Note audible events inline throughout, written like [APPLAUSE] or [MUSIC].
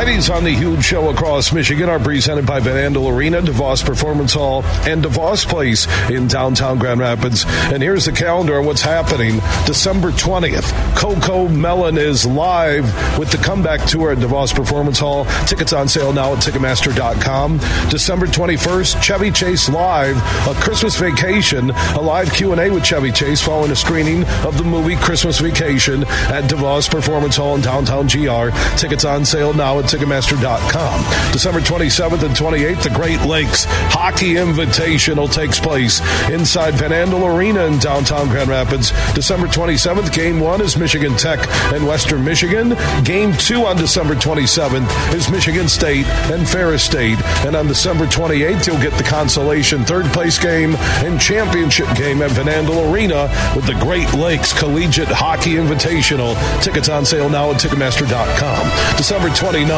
Fridays on the huge show across Michigan are presented by Van Andel Arena, DeVos Performance Hall, and DeVos Place in downtown Grand Rapids. And here's the calendar of what's happening. December 20th, CoComelon is live with the comeback tour at DeVos Performance Hall. Tickets on sale now at Ticketmaster.com. December 21st, Chevy Chase Live, a Christmas Vacation, a live Q&A with Chevy Chase following a screening of the movie Christmas Vacation at DeVos Performance Hall in downtown GR. Tickets on sale now at Ticketmaster.com. December 27th and 28th, the Great Lakes Hockey Invitational takes place inside Van Andel Arena in downtown Grand Rapids. December 27th, Game 1 is Michigan Tech and Western Michigan. Game 2 on December 27th is Michigan State and Ferris State. And on December 28th, you'll get the consolation third place game and championship game at Van Andel Arena with the Great Lakes Collegiate Hockey Invitational. Tickets on sale now at Ticketmaster.com. December 29th,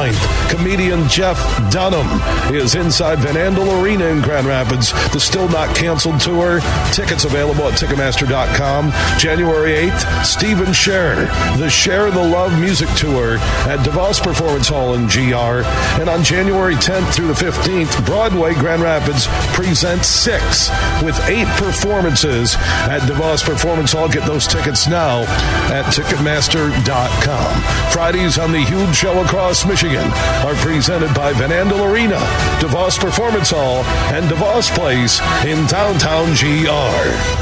comedian Jeff Dunham is inside Van Andel Arena in Grand Rapids. The Still Not Canceled Tour. Tickets available at Ticketmaster.com. January 8th, Stephen Share, the Share the Love Music Tour at DeVos Performance Hall in GR. And on January 10th through the 15th, Broadway Grand Rapids presents six with eight performances at DeVos Performance Hall. Get those tickets now at Ticketmaster.com. Fridays on the huge show across Michigan are presented by Van Andel Arena, DeVos Performance Hall, and DeVos Place in downtown GR.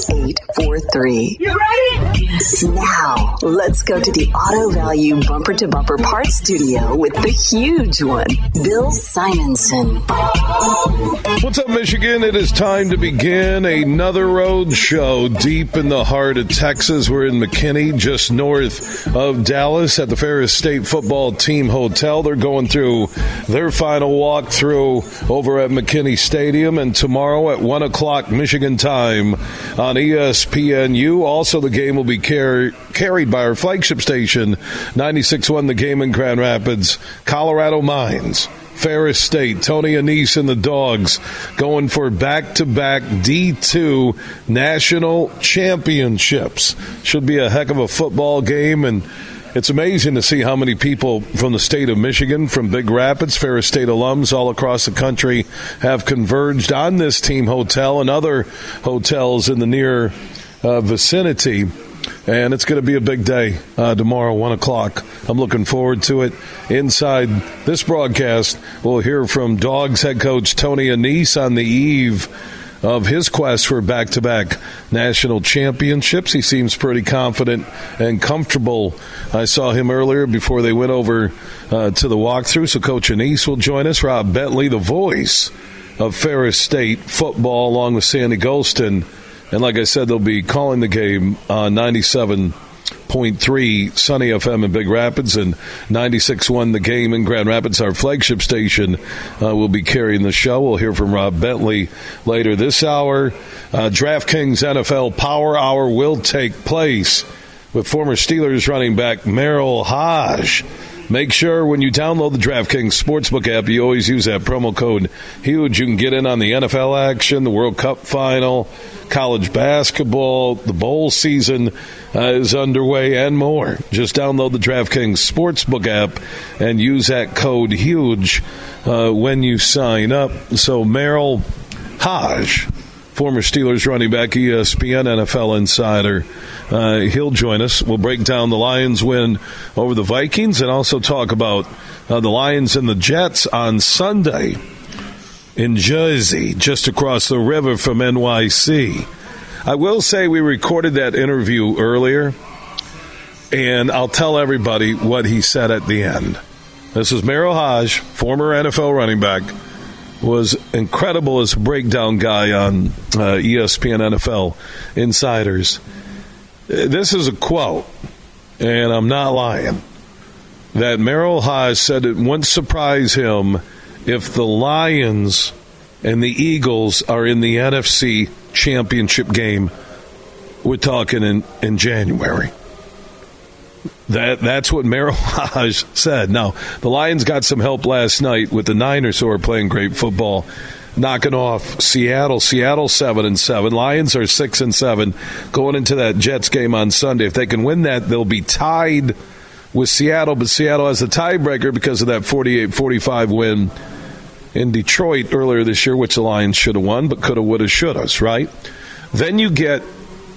4843. You ready? Now, let's go to the Auto Value Bumper to Bumper Parts Studio with the huge one, Bill Simonson. What's up, Michigan? It is time to begin another road show deep in the heart of Texas. We're in McKinney, just north of Dallas at the Ferris State Football Team Hotel. They're going through their final walkthrough over at McKinney Stadium, and tomorrow at 1 o'clock Michigan time on ESPNU. Also, the game will be car- carried by our flagship station, 96.1 The Game in Grand Rapids, Colorado Mines. Ferris State, Tony Annese and the Dogs going for back to back D2 national championships. Should be a heck of a football game and it's amazing to see how many people from the state of Michigan, from Big Rapids, Ferris State alums all across the country have converged on this team hotel and other hotels in the near uh, vicinity. And it's going to be a big day uh, tomorrow, 1 o'clock. I'm looking forward to it. Inside this broadcast, we'll hear from Dogs head coach Tony Annese on the eve of his quest for back to back national championships. He seems pretty confident and comfortable. I saw him earlier before they went over uh, to the walkthrough. So Coach Annese will join us. Rob Bentley, the voice of Ferris State football, along with Sandy Gholston. And like I said, they'll be calling the game on 97.3 Sunny FM in Big Rapids and 96.1 The Game in Grand Rapids, our flagship station, uh, will be carrying the show. We'll hear from Rob Bentley later this hour. Uh, DraftKings NFL Power Hour will take place with former Steelers running back Merril Hoge. Make sure when you download the DraftKings Sportsbook app, you always use that promo code HUGE. You can get in on the NFL action, the World Cup final, college basketball, the bowl season uh, is underway, and more. Just download the DraftKings Sportsbook app and use that code HUGE uh, when you sign up. So, Merril Hoge former Steelers running back, ESPN NFL insider. Uh, he'll join us. We'll break down the Lions' win over the Vikings and also talk about uh, the Lions and the Jets on Sunday in Jersey, just across the river from NYC. I will say we recorded that interview earlier, and I'll tell everybody what he said at the end. This is Merril Hoge, former NFL running back was incredible as a breakdown guy on uh, ESPN NFL Insiders. This is a quote, and I'm not lying, that Merril Hoge said it wouldn't surprise him if the Lions and the Eagles are in the NFC championship game. We're talking in, in January. That that's what Merril [LAUGHS] said. Now the Lions got some help last night with the Niners who are playing great football, knocking off Seattle. Seattle seven and seven. Lions are six and seven going into that Jets game on Sunday. If they can win that, they'll be tied with Seattle. But Seattle has the tiebreaker because of that 48-45 win in Detroit earlier this year, which the Lions should have won, but could have, would have, should have. Right. Then you get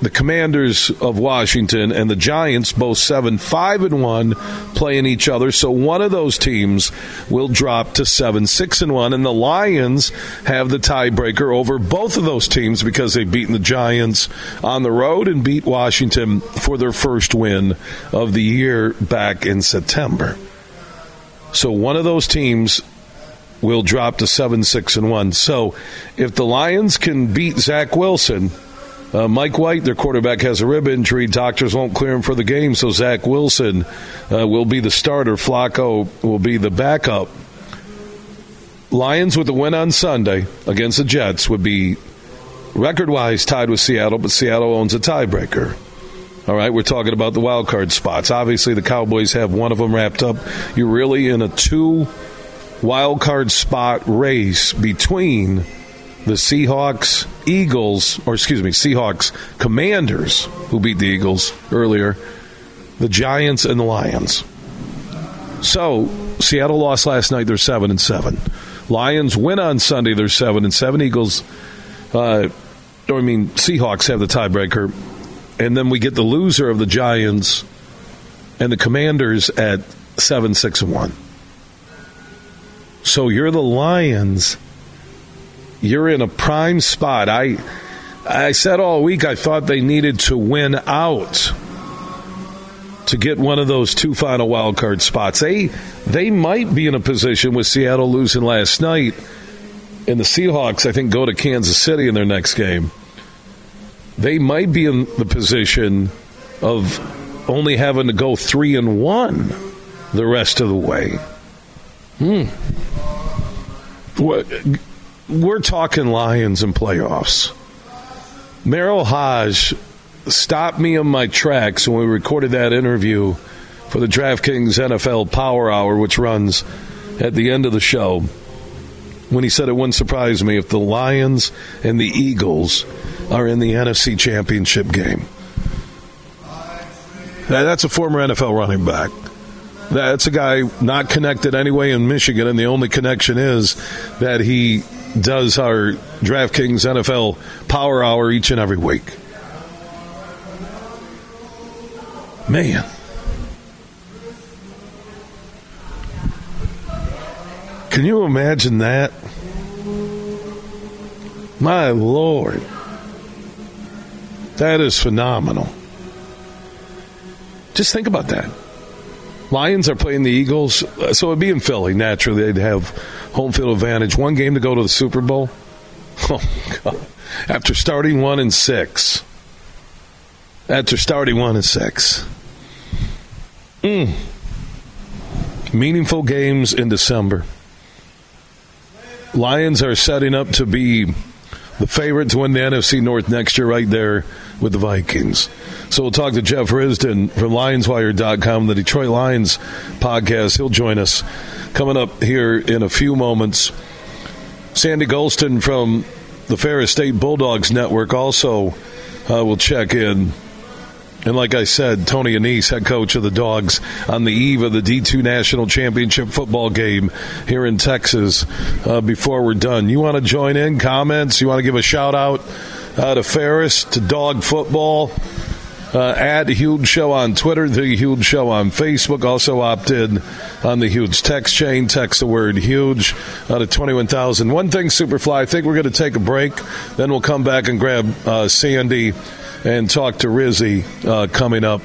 the Commanders of Washington and the Giants, both seven, five, and one, playing each other. So one of those teams will drop to seven, six, and one, and the Lions have the tiebreaker over both of those teams because they've beaten the Giants on the road and beat Washington for their first win of the year back in September. So one of those teams will drop to seven, six, and one. So if the Lions can beat Zach Wilson uh, Mike White, their quarterback, has a rib injury. Doctors won't clear him for the game, so Zach Wilson uh, will be the starter. Flacco will be the backup. Lions with a win on Sunday against the Jets would be record wise tied with Seattle, but Seattle owns a tiebreaker. All right, we're talking about the wild card spots. Obviously, the Cowboys have one of them wrapped up. You're really in a two wild card spot race between the Seahawks, Eagles, or excuse me, Seahawks, Commanders, who beat the Eagles earlier, the Giants, and the Lions. So Seattle lost last night. They're seven and seven. Lions win on Sunday. They're seven and seven. Eagles, uh, I mean Seahawks have the tiebreaker, and then we get the loser of the Giants and the Commanders at seven six and one. So you're the Lions you're in a prime spot. I I said all week I thought they needed to win out to get one of those two final wild card spots. They they might be in a position with Seattle losing last night and the Seahawks I think go to Kansas City in their next game. They might be in the position of only having to go 3 and 1 the rest of the way. Hmm. What we're talking Lions and playoffs. Merril Hoge stopped me in my tracks when we recorded that interview for the DraftKings NFL Power Hour, which runs at the end of the show, when he said it wouldn't surprise me if the Lions and the Eagles are in the NFC Championship game. That's a former NFL running back. That's a guy not connected anyway in Michigan, and the only connection is that he does our DraftKings NFL Power Hour each and every week. Man. Can you imagine that? My Lord. That is phenomenal. Just think about that. Lions are playing the Eagles, so it'd be in Philly. Naturally, they'd have home field advantage. One game to go to the Super Bowl. [LAUGHS] Oh God! After starting one and six. After starting one and six. Mm. Meaningful games in December. Lions are setting up to be the favorite to win the NFC North next year, right there with the Vikings. So we'll talk to Jeff Risdon from LionsWire.com, the Detroit Lions podcast. He'll join us coming up here in a few moments. Sandy Gholston from the Ferris State Bulldogs Network also uh, will check in. And like I said, Tony Annese, head coach of the Dogs, on the eve of the D2 National Championship football game here in Texas. Uh, before we're done, you want to join in? Comments? You want to give a shout out uh, to Ferris, to Dog Football? Uh, at Huge Show on Twitter, The Huge Show on Facebook. Also opt in on the Huge text chain. Text the word huge out of 21,000. One thing, Superfly, I think we're going to take a break. Then we'll come back and grab uh, Sandy and talk to Rizzy uh, coming up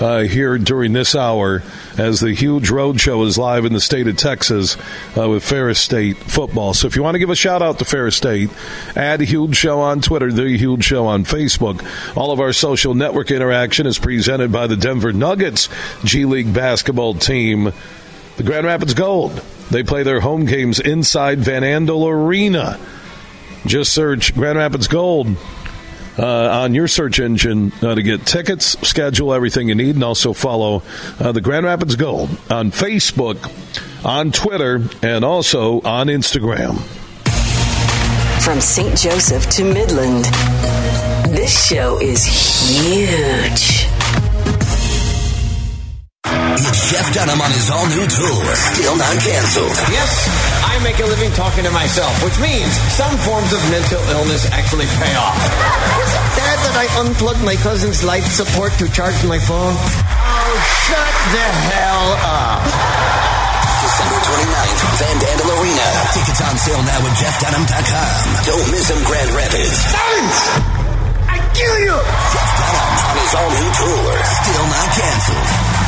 uh, here during this hour as the huge road show is live in the state of Texas uh, with Ferris State football. So if you want to give a shout out to Ferris State, add Huge Show on Twitter, The Huge Show on Facebook. All of our social network interaction is presented by the Denver Nuggets G League basketball team, the Grand Rapids Gold. They play their home games inside Van Andel Arena. Just search Grand Rapids Gold uh, on your search engine uh, to get tickets, schedule everything you need, and also follow uh, the Grand Rapids Gold on Facebook, on Twitter, and also on Instagram. From St. Joseph to Midland, this show is huge. It's Jeff Dunham on his all-new tour, still not canceled. Yes, I make a living talking to myself, which means some forms of mental illness actually pay off. Is it bad that I unplugged my cousin's life support to charge my phone? Oh, shut the hell up. December 29th, Van Andel Arena. Tickets on sale now at jeffdunham.com. Don't miss him, Grand Rapids. Thanks! I kill you! Jeff Dunham on his all-new tour, still not canceled.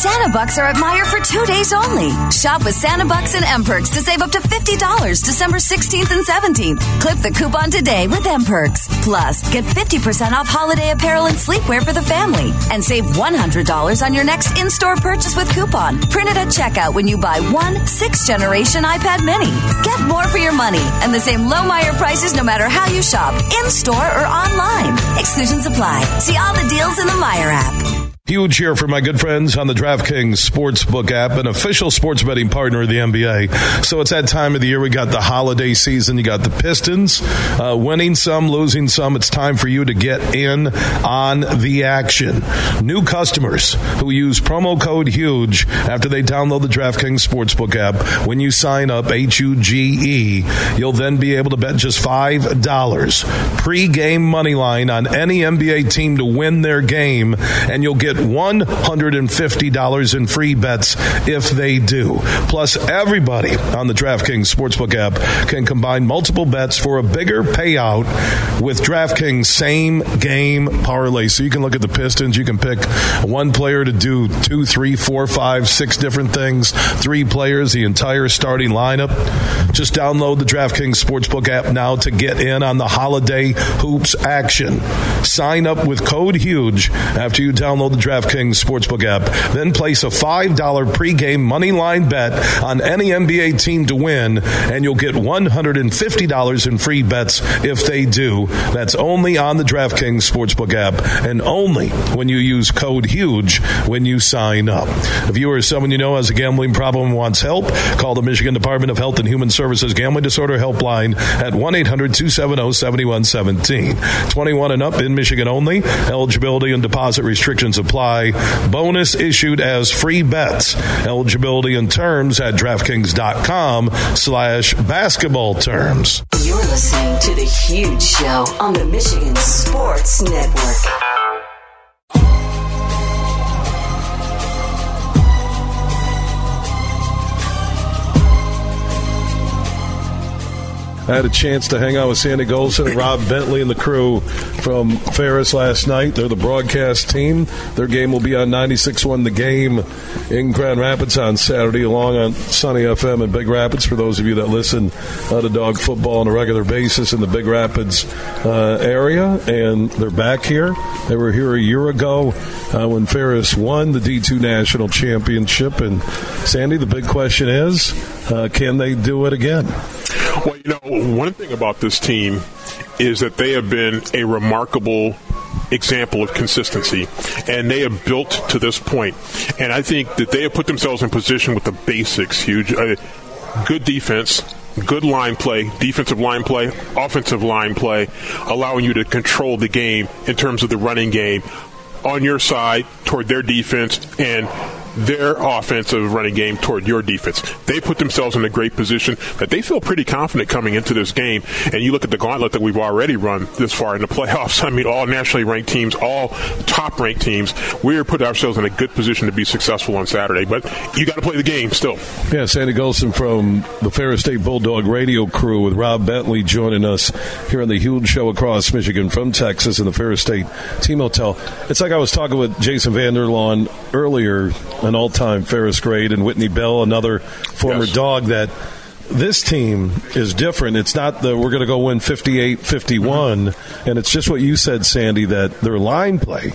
Santa Bucks are at Meijer for two days only. Shop with Santa Bucks and M-Perks to save up to $50 December 16th and 17th. Clip the coupon today with M-Perks. Plus, get 50% off holiday apparel and sleepwear for the family. And save $100 on your next in-store purchase with coupon. Printed at checkout when you buy one sixth-generation iPad mini. Get more for your money and the same low Meijer prices no matter how you shop, in-store or online. Exclusions apply. See all the deals in the Meijer app. Huge here for my good friends on the DraftKings Sportsbook app, an official sports betting partner of the NBA. So it's that time of the year. We got the holiday season. You got the Pistons uh, winning some, losing some. It's time for you to get in on the action. New customers who use promo code HUGE after they download the DraftKings Sportsbook app, when you sign up, H U G E, you'll then be able to bet just $5 pre-game money line on any NBA team to win their game, and you'll get $150 in free bets if they do. Plus, everybody on the DraftKings Sportsbook app can combine multiple bets for a bigger payout with DraftKings same game parlay. So you can look at the Pistons, you can pick one player to do two, three, four, five, six different things, three players, the entire starting lineup. Just download the DraftKings Sportsbook app now to get in on the holiday hoops action. Sign up with code HUGE after you download the DraftKings Sportsbook app. Then place a $5 pregame money line bet on any NBA team to win, and you'll get $150 in free bets if they do. That's only on the DraftKings Sportsbook app and only when you use code HUGE when you sign up. If you or someone you know has a gambling problem wants help, call the Michigan Department of Health and Human Services Gambling Disorder Helpline at 1 800 270 7117. 21 and up in Michigan only. Eligibility and deposit restrictions apply. Bonus issued as free bets. Eligibility and terms at DraftKings.com slash basketball terms. You're listening to The Huge Show on the Michigan Sports Network. I had a chance to hang out with Sandy Gholston and Rob Bentley and the crew from Ferris last night. They're the broadcast team. Their game will be on 96.1 The Game in Grand Rapids on Saturday, along on Sunny FM in Big Rapids for those of you that listen uh, to dog football on a regular basis in the Big Rapids uh, area. And they're back here. They were here a year ago uh, when Ferris won the D2 National Championship. And Sandy, the big question is, uh, can they do it again? Well, you know, one thing about this team is that they have been a remarkable example of consistency, and they have built to this point. And I think that they have put themselves in position with the basics. Huge, uh, good defense, good line play, defensive line play, offensive line play, allowing you to control the game in terms of the running game on your side toward their defense and their offensive running game toward your defense. They put themselves in a great position that they feel pretty confident coming into this game. And you look at the gauntlet that we've already run this far in the playoffs. [LAUGHS] I mean, all nationally ranked teams, all top ranked teams. We're putting ourselves in a good position to be successful on Saturday. But you got to play the game still. Yeah, Sandy Gholston from the Ferris State Bulldog radio crew with Rob Bentley joining us here on the huge show across Michigan from Texas in the Ferris State Team Hotel. It's like I was talking with Jason Vander Laan earlier, an all time Ferris grade, and Whitney Bell, another former Yes. dog that this team is different. It's not that we're going to go win 58 51, mm-hmm. and it's just what you said, Sandy, that their line play.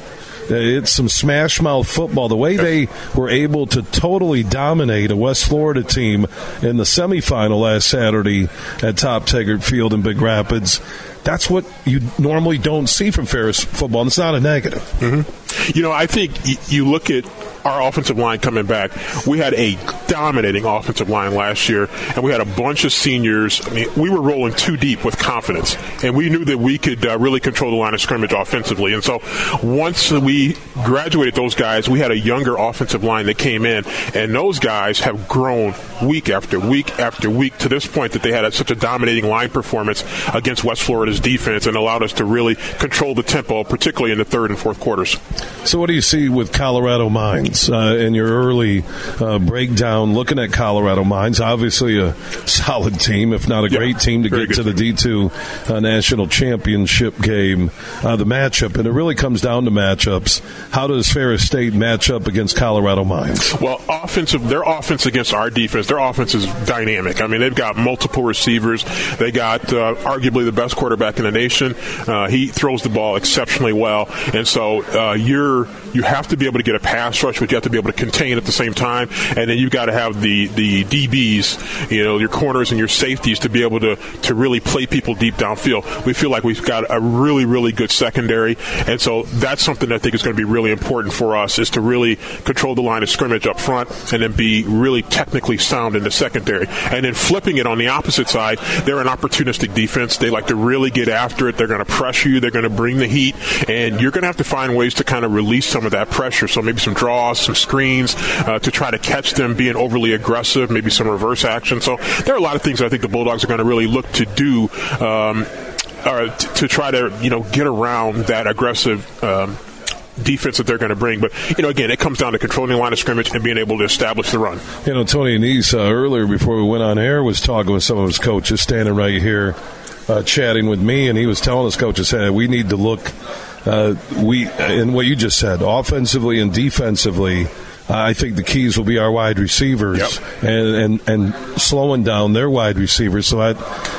It's some smash mouth football. The way they were able to totally dominate a West Florida team in the semifinal last Saturday at Top Taggart Field in Big Rapids, that's what you normally don't see from Ferris football, and it's not a negative. Mm-hmm. You know, I think y- you look at our offensive line coming back. We had a dominating offensive line last year, and we had a bunch of seniors. I mean, we were rolling too deep with confidence, and we knew that we could uh, really control the line of scrimmage offensively. And so, once we graduated those guys, we had a younger offensive line that came in, and those guys have grown week after week after week to this point that they had such a dominating line performance against West Florida's defense and allowed us to really control the tempo, particularly in the third and fourth quarters. So, what do you see with Colorado Mines uh, in your early uh, breakdown? Looking at Colorado Mines, obviously a solid team, if not a Yeah, great team, to get to the D two uh, national championship game. Uh, the matchup, and it really comes down to matchups. How does Ferris State match up against Colorado Mines? Well, offensive, their offense against our defense, their offense is dynamic. I mean, they've got multiple receivers. They got uh, arguably the best quarterback in the nation. Uh, he throws the ball exceptionally well, and so uh, you're you have to be able to get a pass rush, you have to be able to contain at the same time, and then you've got to have the the DBs, you know, your corners and your safeties to be able to to really play people deep downfield. We feel like we've got a really really good secondary, and so that's something I think is going to be really important for us is to really control the line of scrimmage up front and then be really technically sound in the secondary. And then flipping it on the opposite side, they're an opportunistic defense. They like to really get after it. They're going to pressure you. They're going to bring the heat, and you're going to have to find ways to kind of release some of that pressure. So maybe some draws, some screens uh, to try to catch them being overly aggressive. Maybe some reverse action. So there are a lot of things I think the Bulldogs are going to really look to do. Um, or t- to try to you know get around that aggressive um, defense that they're going to bring. But you know, again, it comes down to controlling the line of scrimmage and being able to establish the run. You know, Tony Annese uh, earlier before we went on air was talking with some of his coaches, standing right here, uh, chatting with me, and he was telling his coaches, "Hey, we need to look." Uh, we and what you just said, offensively and defensively. I think the keys will be our wide receivers Yep. and, and and slowing down their wide receivers. So that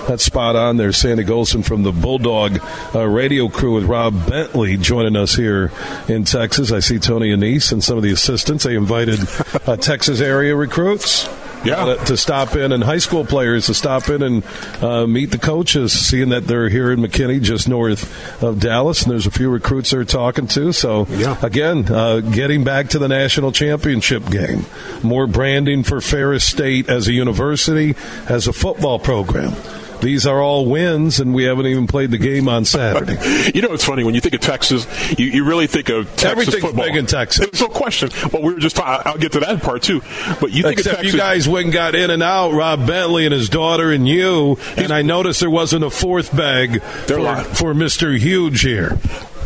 that's spot on there. Sandy Gholston from the Bulldog uh, radio crew with Rob Bentley joining us here in Texas. I see Tony Annese and some of the assistants. They invited uh, Texas area recruits. Yeah. to stop in and high school players to stop in and uh, meet the coaches, seeing that they're here in McKinney, just north of Dallas, and there's a few recruits they're talking to. So Yeah. again, uh, getting back to the national championship game, more branding for Ferris State as a university, as a football program. These are all wins, and we haven't even played the game on Saturday. [LAUGHS] You know, it's funny when you think of Texas, you, you really think of Texas Everything's football. big in Texas. There's no question. Well, we were just. ta- I'll get to that part too. But you think Except of Texas. you guys went and got in and out, Rob Bentley and his daughter and you, and I noticed there wasn't a fourth bag for, for Mr. Huge here.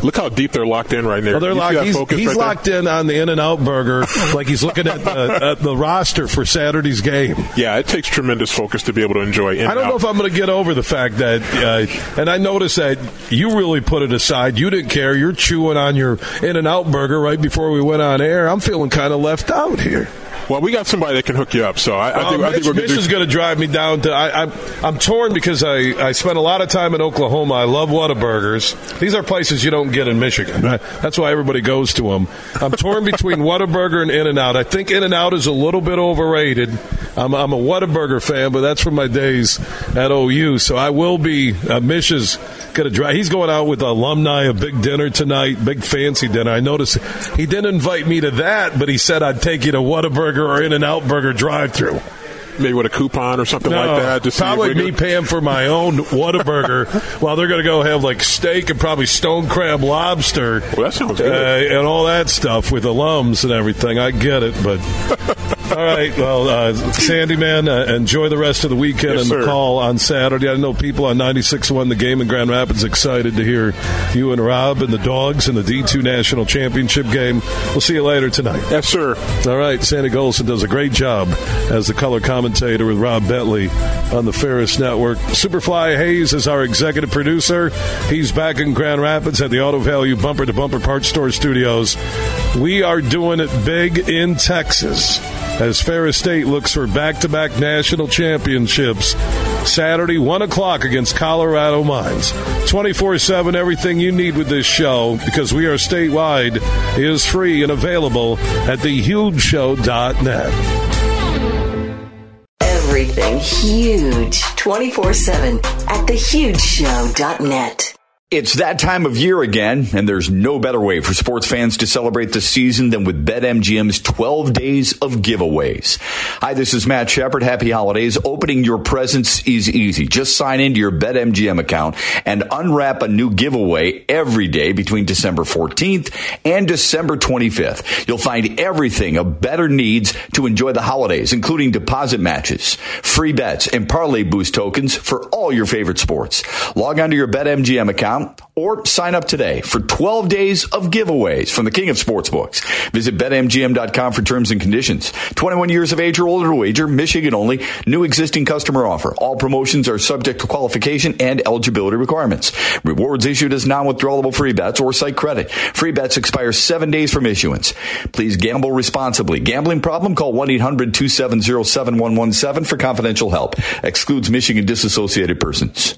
Look how deep they're locked in right there. Well, they're You locked. He's, he's right there? locked in on the In and Out Burger, [LAUGHS] like he's looking at the, at the roster for Saturday's game. Yeah, it takes tremendous focus to be able to enjoy. I don't know if I'm going to get over the fact that, uh, and I noticed that you really put it aside. You didn't care. You're chewing on your In and Out Burger right before we went on air. I'm feeling kind of left out here. Well, we got somebody that can hook you up. So I, I Uh, think, I think we're going Mitch to is going to drive me down to. I, I'm I'm torn because I I spent a lot of time in Oklahoma. I love Whataburgers. These are places you don't get in Michigan. That's why everybody goes to them. I'm torn between [LAUGHS] Whataburger and In and Out. I think In and Out is a little bit overrated. I'm I'm a Whataburger fan, but that's from my days at OU. So I will be. Uh, Mitch is going to drive. He's going out with alumni a big dinner tonight, big fancy dinner. I noticed he didn't invite me to that, but he said I'd take you to Whataburger or In and Out Burger drive-through. maybe with a coupon or something no, like that. Just probably me paying for my own Whataburger [LAUGHS] while they're going to go have like steak and probably stone crab lobster. Well, that sounds good. Uh, and all that stuff with alums and everything. I get it, but. [LAUGHS] all right. Well, uh, Sandy, man, uh, enjoy the rest of the weekend yes, and the call on Saturday. I know people on 96.1 The Game in Grand Rapids excited to hear you and Rob and the Dogs in the D2 National Championship game. We'll see you later tonight. Yes, sir. All right. Sandy Gholston does a great job as the color commentator with Rob Bentley on the Ferris Network. Superfly Hayes is our executive producer. He's back in Grand Rapids at the Auto Value Bumper to Bumper Parts Store Studios. We are doing it big in Texas as Ferris State looks for back to back national championships. Saturday, 1 o'clock against Colorado Mines. 24 7, everything you need with this show, because we are statewide, is free and available at thehugeshow.net. Everything huge 24 7 at thehugeshow.net. It's that time of year again, and there's no better way for sports fans to celebrate the season than with BetMGM's 12 days of giveaways. Hi, this is Matt Shepard. Happy holidays. Opening your presents is easy. Just sign into your BetMGM account and unwrap a new giveaway every day between December 14th and December 25th. You'll find everything a better needs to enjoy the holidays, including deposit matches, free bets, and parlay boost tokens for all your favorite sports. Log on to your BetMGM account or sign up today for 12 days of giveaways from the king of sportsbooks. Visit betmgm.com for terms and conditions. 21 years of age or older to wager, Michigan only, new existing customer offer. All promotions are subject to qualification and eligibility requirements. Rewards issued as non-withdrawable free bets or site credit. Free bets expire seven days from issuance. Please gamble responsibly. Gambling problem? Call 1-800-270-7117 for confidential help. Excludes Michigan disassociated persons.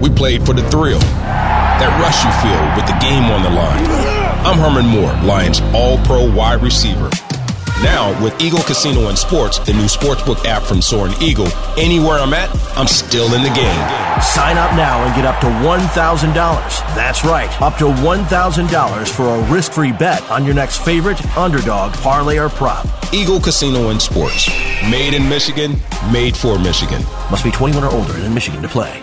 We played for the thrill, that rush you feel with the game on the line. I'm Herman Moore, Lions All Pro wide receiver. Now, with Eagle Casino and Sports, the new sportsbook app from Soaring Eagle, anywhere I'm at, I'm still in the game. Sign up now and get up to $1,000. That's right, up to $1,000 for a risk free bet on your next favorite underdog, parlay, or prop. Eagle Casino and Sports. Made in Michigan, made for Michigan. Must be 21 or older and in Michigan to play.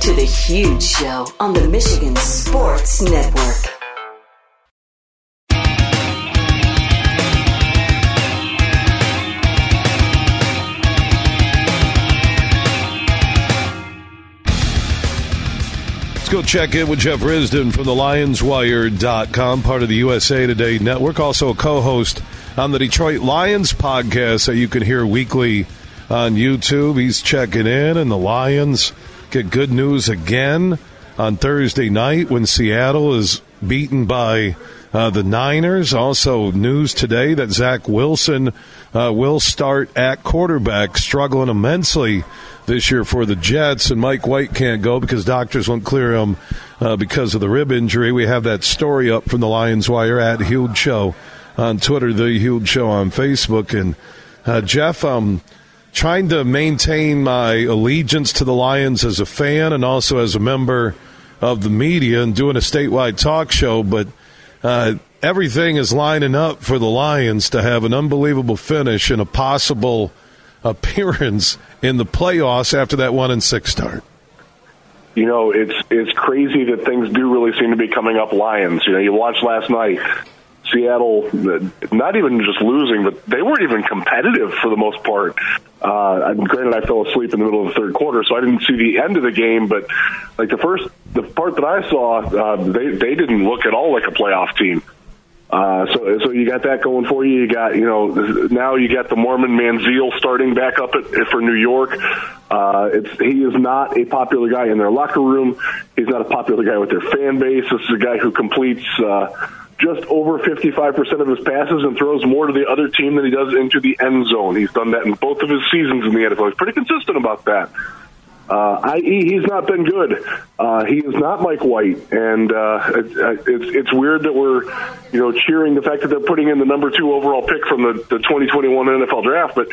To The Huge Show on the Michigan Sports Network. Let's go check in with Jeff Risdon from the LionsWire.com, part of the USA Today network, also a co host on the Detroit Lions podcast that you can hear weekly on YouTube. He's checking in, and the Lions get good news again on Thursday night when Seattle is beaten by uh, the Niners. Also, news today that Zach Wilson uh, will start at quarterback, struggling immensely this year for the Jets, and Mike White can't go because doctors won't clear him uh, because of the rib injury. We have that story up from the Lions Wire at Huge Show on Twitter, the Huge Show on Facebook, and uh, Jeff, um, trying to maintain my allegiance to the Lions as a fan and also as a member of the media and doing a statewide talk show, but uh, everything is lining up for the Lions to have an unbelievable finish and a possible appearance in the playoffs after that one and six start. You know, it's it's crazy that things do really seem to be coming up Lions. You know, you watched last night. Seattle, not even just losing, but they weren't even competitive for the most part. Uh, granted, I fell asleep in the middle of the third quarter, so I didn't see the end of the game. But like the first, the part that I saw, uh, they they didn't look at all like a playoff team. Uh, so, so you got that going for you. You got, you know, now you got the Mormon Manziel starting back up at, for New York. Uh, it's, he is not a popular guy in their locker room. He's not a popular guy with their fan base. This is a guy who completes, uh, just over 55% of his passes and throws more to the other team than he does into the end zone. He's done that in both of his seasons in the NFL. He's pretty consistent about that. Uh, i.e., he's not been good. Uh, he is not Mike White, and uh, it, it's it's weird that we're, you know, cheering the fact that they're putting in the number two overall pick from the, the 2021 NFL draft, but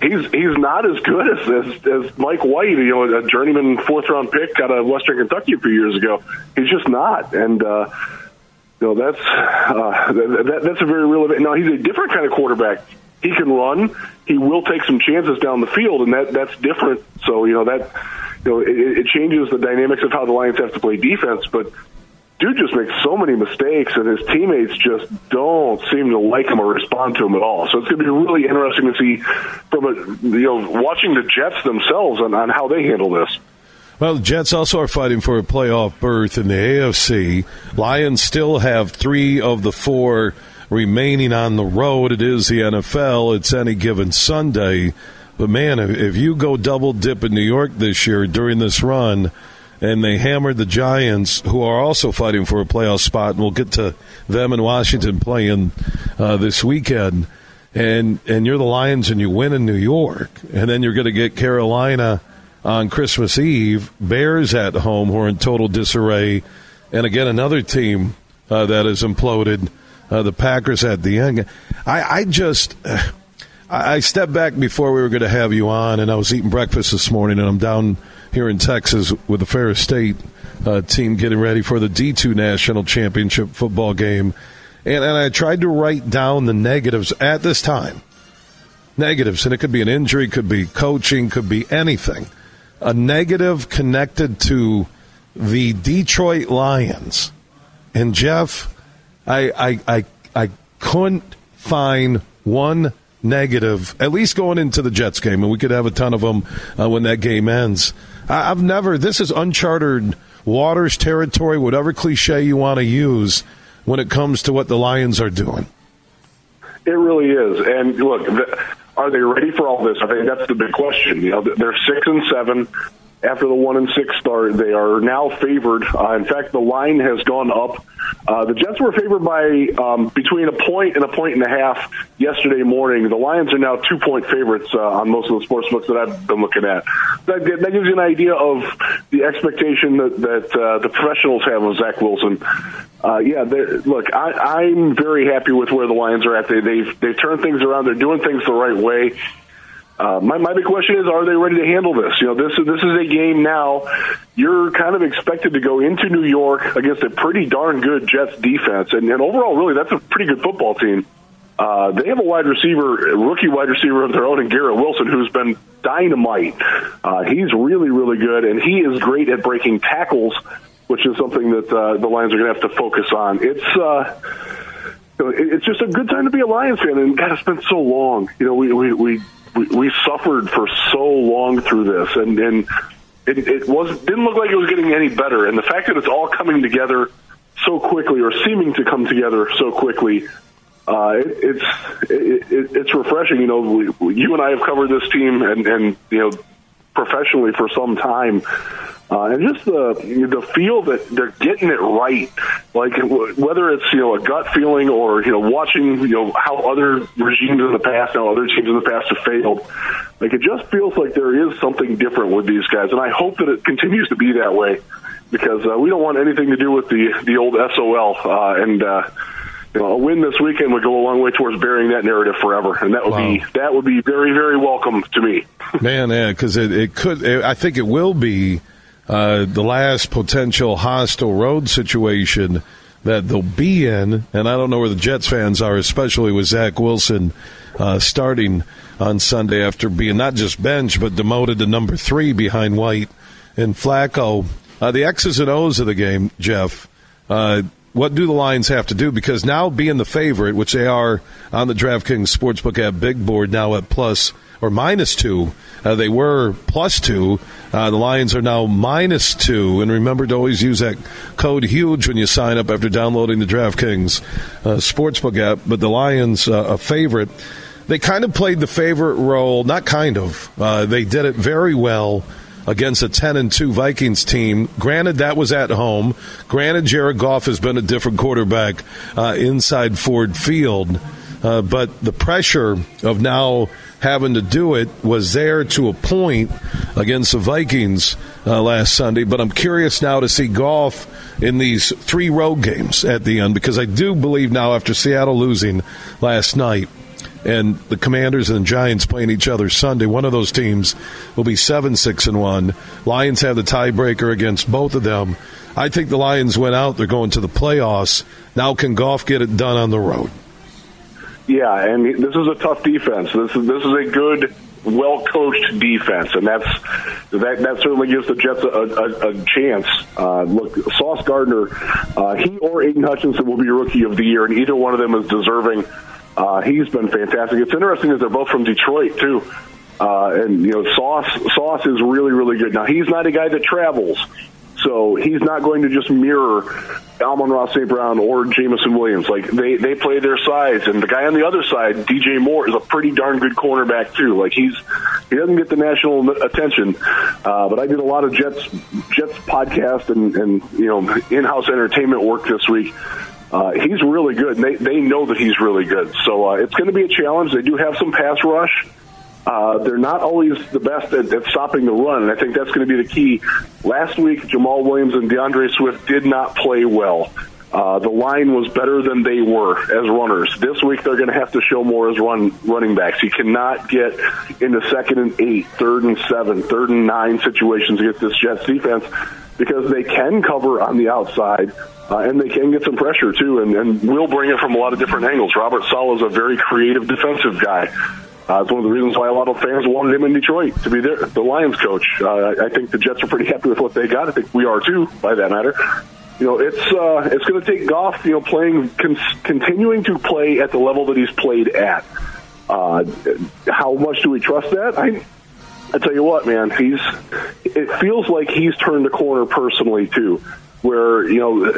he's he's not as good as, as as Mike White, you know, a journeyman fourth round pick out of Western Kentucky a few years ago. He's just not, and. uh know, that's uh, that, that's a very real. event. Now he's a different kind of quarterback. He can run. He will take some chances down the field, and that that's different. So you know that you know it, it changes the dynamics of how the Lions have to play defense. But dude just makes so many mistakes, and his teammates just don't seem to like him or respond to him at all. So it's going to be really interesting to see from a you know watching the Jets themselves on, on how they handle this. Well, the Jets also are fighting for a playoff berth in the AFC. Lions still have three of the four remaining on the road. It is the NFL. It's any given Sunday. But man, if, you go double dip in New York this year during this run, and they hammered the Giants, who are also fighting for a playoff spot, and we'll get to them in Washington playing uh, this weekend. And and you're the Lions, and you win in New York, and then you're going to get Carolina on Christmas Eve. Bears at home, who are in total disarray, and again another team uh, that has imploded. Uh, the Packers at the end. I, I just. [SIGHS] I stepped back before we were going to have you on, and I was eating breakfast this morning, and I'm down here in Texas with the Ferris State uh, team getting ready for the D2 National Championship football game. And, and I tried to write down the negatives at this time. Negatives, and it could be an injury, could be coaching, could be anything a negative connected to the Detroit Lions. And Jeff, I I I, I couldn't find one negative, at least going into the Jets game, and we could have a ton of them uh, when that game ends. I, have never. This is uncharted waters territory, whatever cliche you want to use when it comes to what the Lions are doing. It really is, and look. The, are they ready for all this? I think that's the big question. You know, they're six and seven after the one and six start. They are now favored. Uh, in fact, the line has gone up. Uh, the Jets were favored by um, between a point and a point and a half yesterday morning. The Lions are now two point favorites uh, on most of the sports books that I've been looking at. That, that gives you an idea of the expectation that, that uh, the professionals have of Zach Wilson. Uh, yeah, look, I, I'm very happy with where the Lions are at. They, they've they've turned things around. They're doing things the right way. Uh, my, my big question is, are they ready to handle this? You know, this is this is a game now. You're kind of expected to go into New York against a pretty darn good Jets defense, and, and overall, really, that's a pretty good football team. Uh, they have a wide receiver, a rookie wide receiver of their own, in Garrett Wilson, who's been dynamite. Uh, he's really, really good, and he is great at breaking tackles, which is something that uh, the Lions are going to have to focus on. It's uh, it's just a good time to be a Lions fan, and God, it's been so long. You know, we we we we, we suffered for so long through this, and and it, it was didn't look like it was getting any better. And the fact that it's all coming together so quickly, or seeming to come together so quickly, uh, it, it's it, it's refreshing. You know, we, you and I have covered this team, and and you know, professionally for some time. Uh, and just the the feel that they're getting it right, like whether it's you know a gut feeling or you know watching you know how other regimes in the past, how other teams in the past have failed, like it just feels like there is something different with these guys, and I hope that it continues to be that way because uh, we don't want anything to do with the the old SOL uh, and. Uh, you know, a win this weekend would go a long way towards burying that narrative forever, and that would wow. be that would be very, very welcome to me. [LAUGHS] Man, yeah, because it, it could. It, I think it will be uh, the last potential hostile road situation that they'll be in. And I don't know where the Jets fans are, especially with Zach Wilson uh, starting on Sunday after being not just benched, but demoted to number three behind White and Flacco. Uh, the X's and O's of the game, Jeff. Uh, what do the Lions have to do? Because now being the favorite, which they are on the DraftKings Sportsbook app big board now at plus or minus two, uh, they were plus two. Uh, the Lions are now minus two. And remember to always use that code HUGE when you sign up after downloading the DraftKings uh, Sportsbook app. But the Lions, uh, a favorite. They kind of played the favorite role, not kind of. Uh, they did it very well against a 10 and 2 Vikings team. Granted, that was at home. Granted, Jared Goff has been a different quarterback uh, inside Ford Field. Uh, but the pressure of now having to do it was there to a point against the Vikings uh, last Sunday. But I'm curious now to see Goff in these three road games at the end because I do believe now after Seattle losing last night and the Commanders and the Giants playing each other Sunday. One of those teams will be seven six and one. Lions have the tiebreaker against both of them. I think the Lions went out. They're going to the playoffs. Now, can Goff get it done on the road? Yeah, and this is a tough defense. This is this is a good, well coached defense, and that's that that certainly gives the Jets a, a, a chance. Uh, look, Sauce Gardner, uh, he or Aidan Hutchinson will be Rookie of the Year, and either one of them is deserving uh, he's been fantastic. It's interesting that they're both from Detroit too. Uh, and you know, Sauce Sauce is really really good. Now he's not a guy that travels, so he's not going to just mirror Amon-Ra St. Brown or Jameson Williams. Like they they play their size, and the guy on the other side, DJ Moore, is a pretty darn good cornerback too. Like he's he doesn't get the national attention, uh, but I did a lot of Jets Jets podcast and and you know in house entertainment work this week uh, he's really good. They they know that he's really good. So uh, it's going to be a challenge. They do have some pass rush. Uh, they're not always the best at, at stopping the run, and I think that's going to be the key. Last week, Jamaal Williams and D'Andre Swift did not play well. Uh, the line was better than they were as runners. This week, they're going to have to show more as run running backs. You cannot get into second and eight, third and seven, third and nine situations against this Jets defense because they can cover on the outside uh, and they can get some pressure too, and, and will bring it from a lot of different angles. Robert Saleh is a very creative defensive guy. Uh, it's one of the reasons why a lot of fans wanted him in Detroit to be there, the Lions coach. Uh, I think the Jets are pretty happy with what they got. I think we are too, by that matter. You know, it's uh, it's going to take Goff, you know, playing, con- continuing to play at the level that he's played at. Uh, how much do we trust that? I, I tell you what, man, he's. It feels like he's turned a corner personally too where you know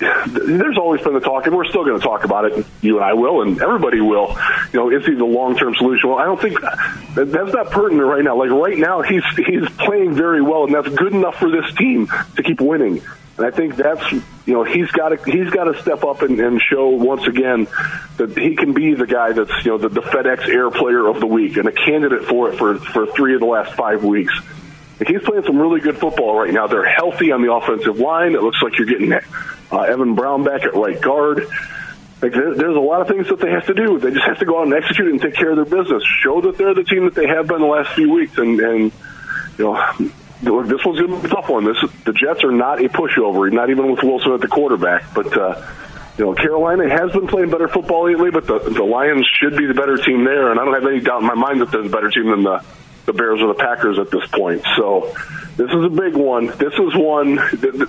there's always been the talk, and we're still going to talk about it. You and I will, and everybody will. You know, is he the long term solution? Well, I don't think that's not pertinent right now. Like right now, he's he's playing very well, and that's good enough for this team to keep winning. And I think that's you know he's got to he's got to step up and, and show once again that he can be the guy that's you know the, the FedEx Air Player of the Week and a candidate for it for for three of the last five weeks. He's playing some really good football right now. They're healthy on the offensive line. It looks like you're getting uh, Evan Brown back at right guard. Like there, there's a lot of things that they have to do. They just have to go out and execute and take care of their business. Show that they're the team that they have been the last few weeks. And, and you know, this one's going to be a tough one. This the Jets are not a pushover, not even with Wilson at the quarterback. But uh, you know, Carolina has been playing better football lately, but the the Lions should be the better team there. And I don't have any doubt in my mind that they're the better team than the the Bears or the Packers at this point. So this is a big one. This is one.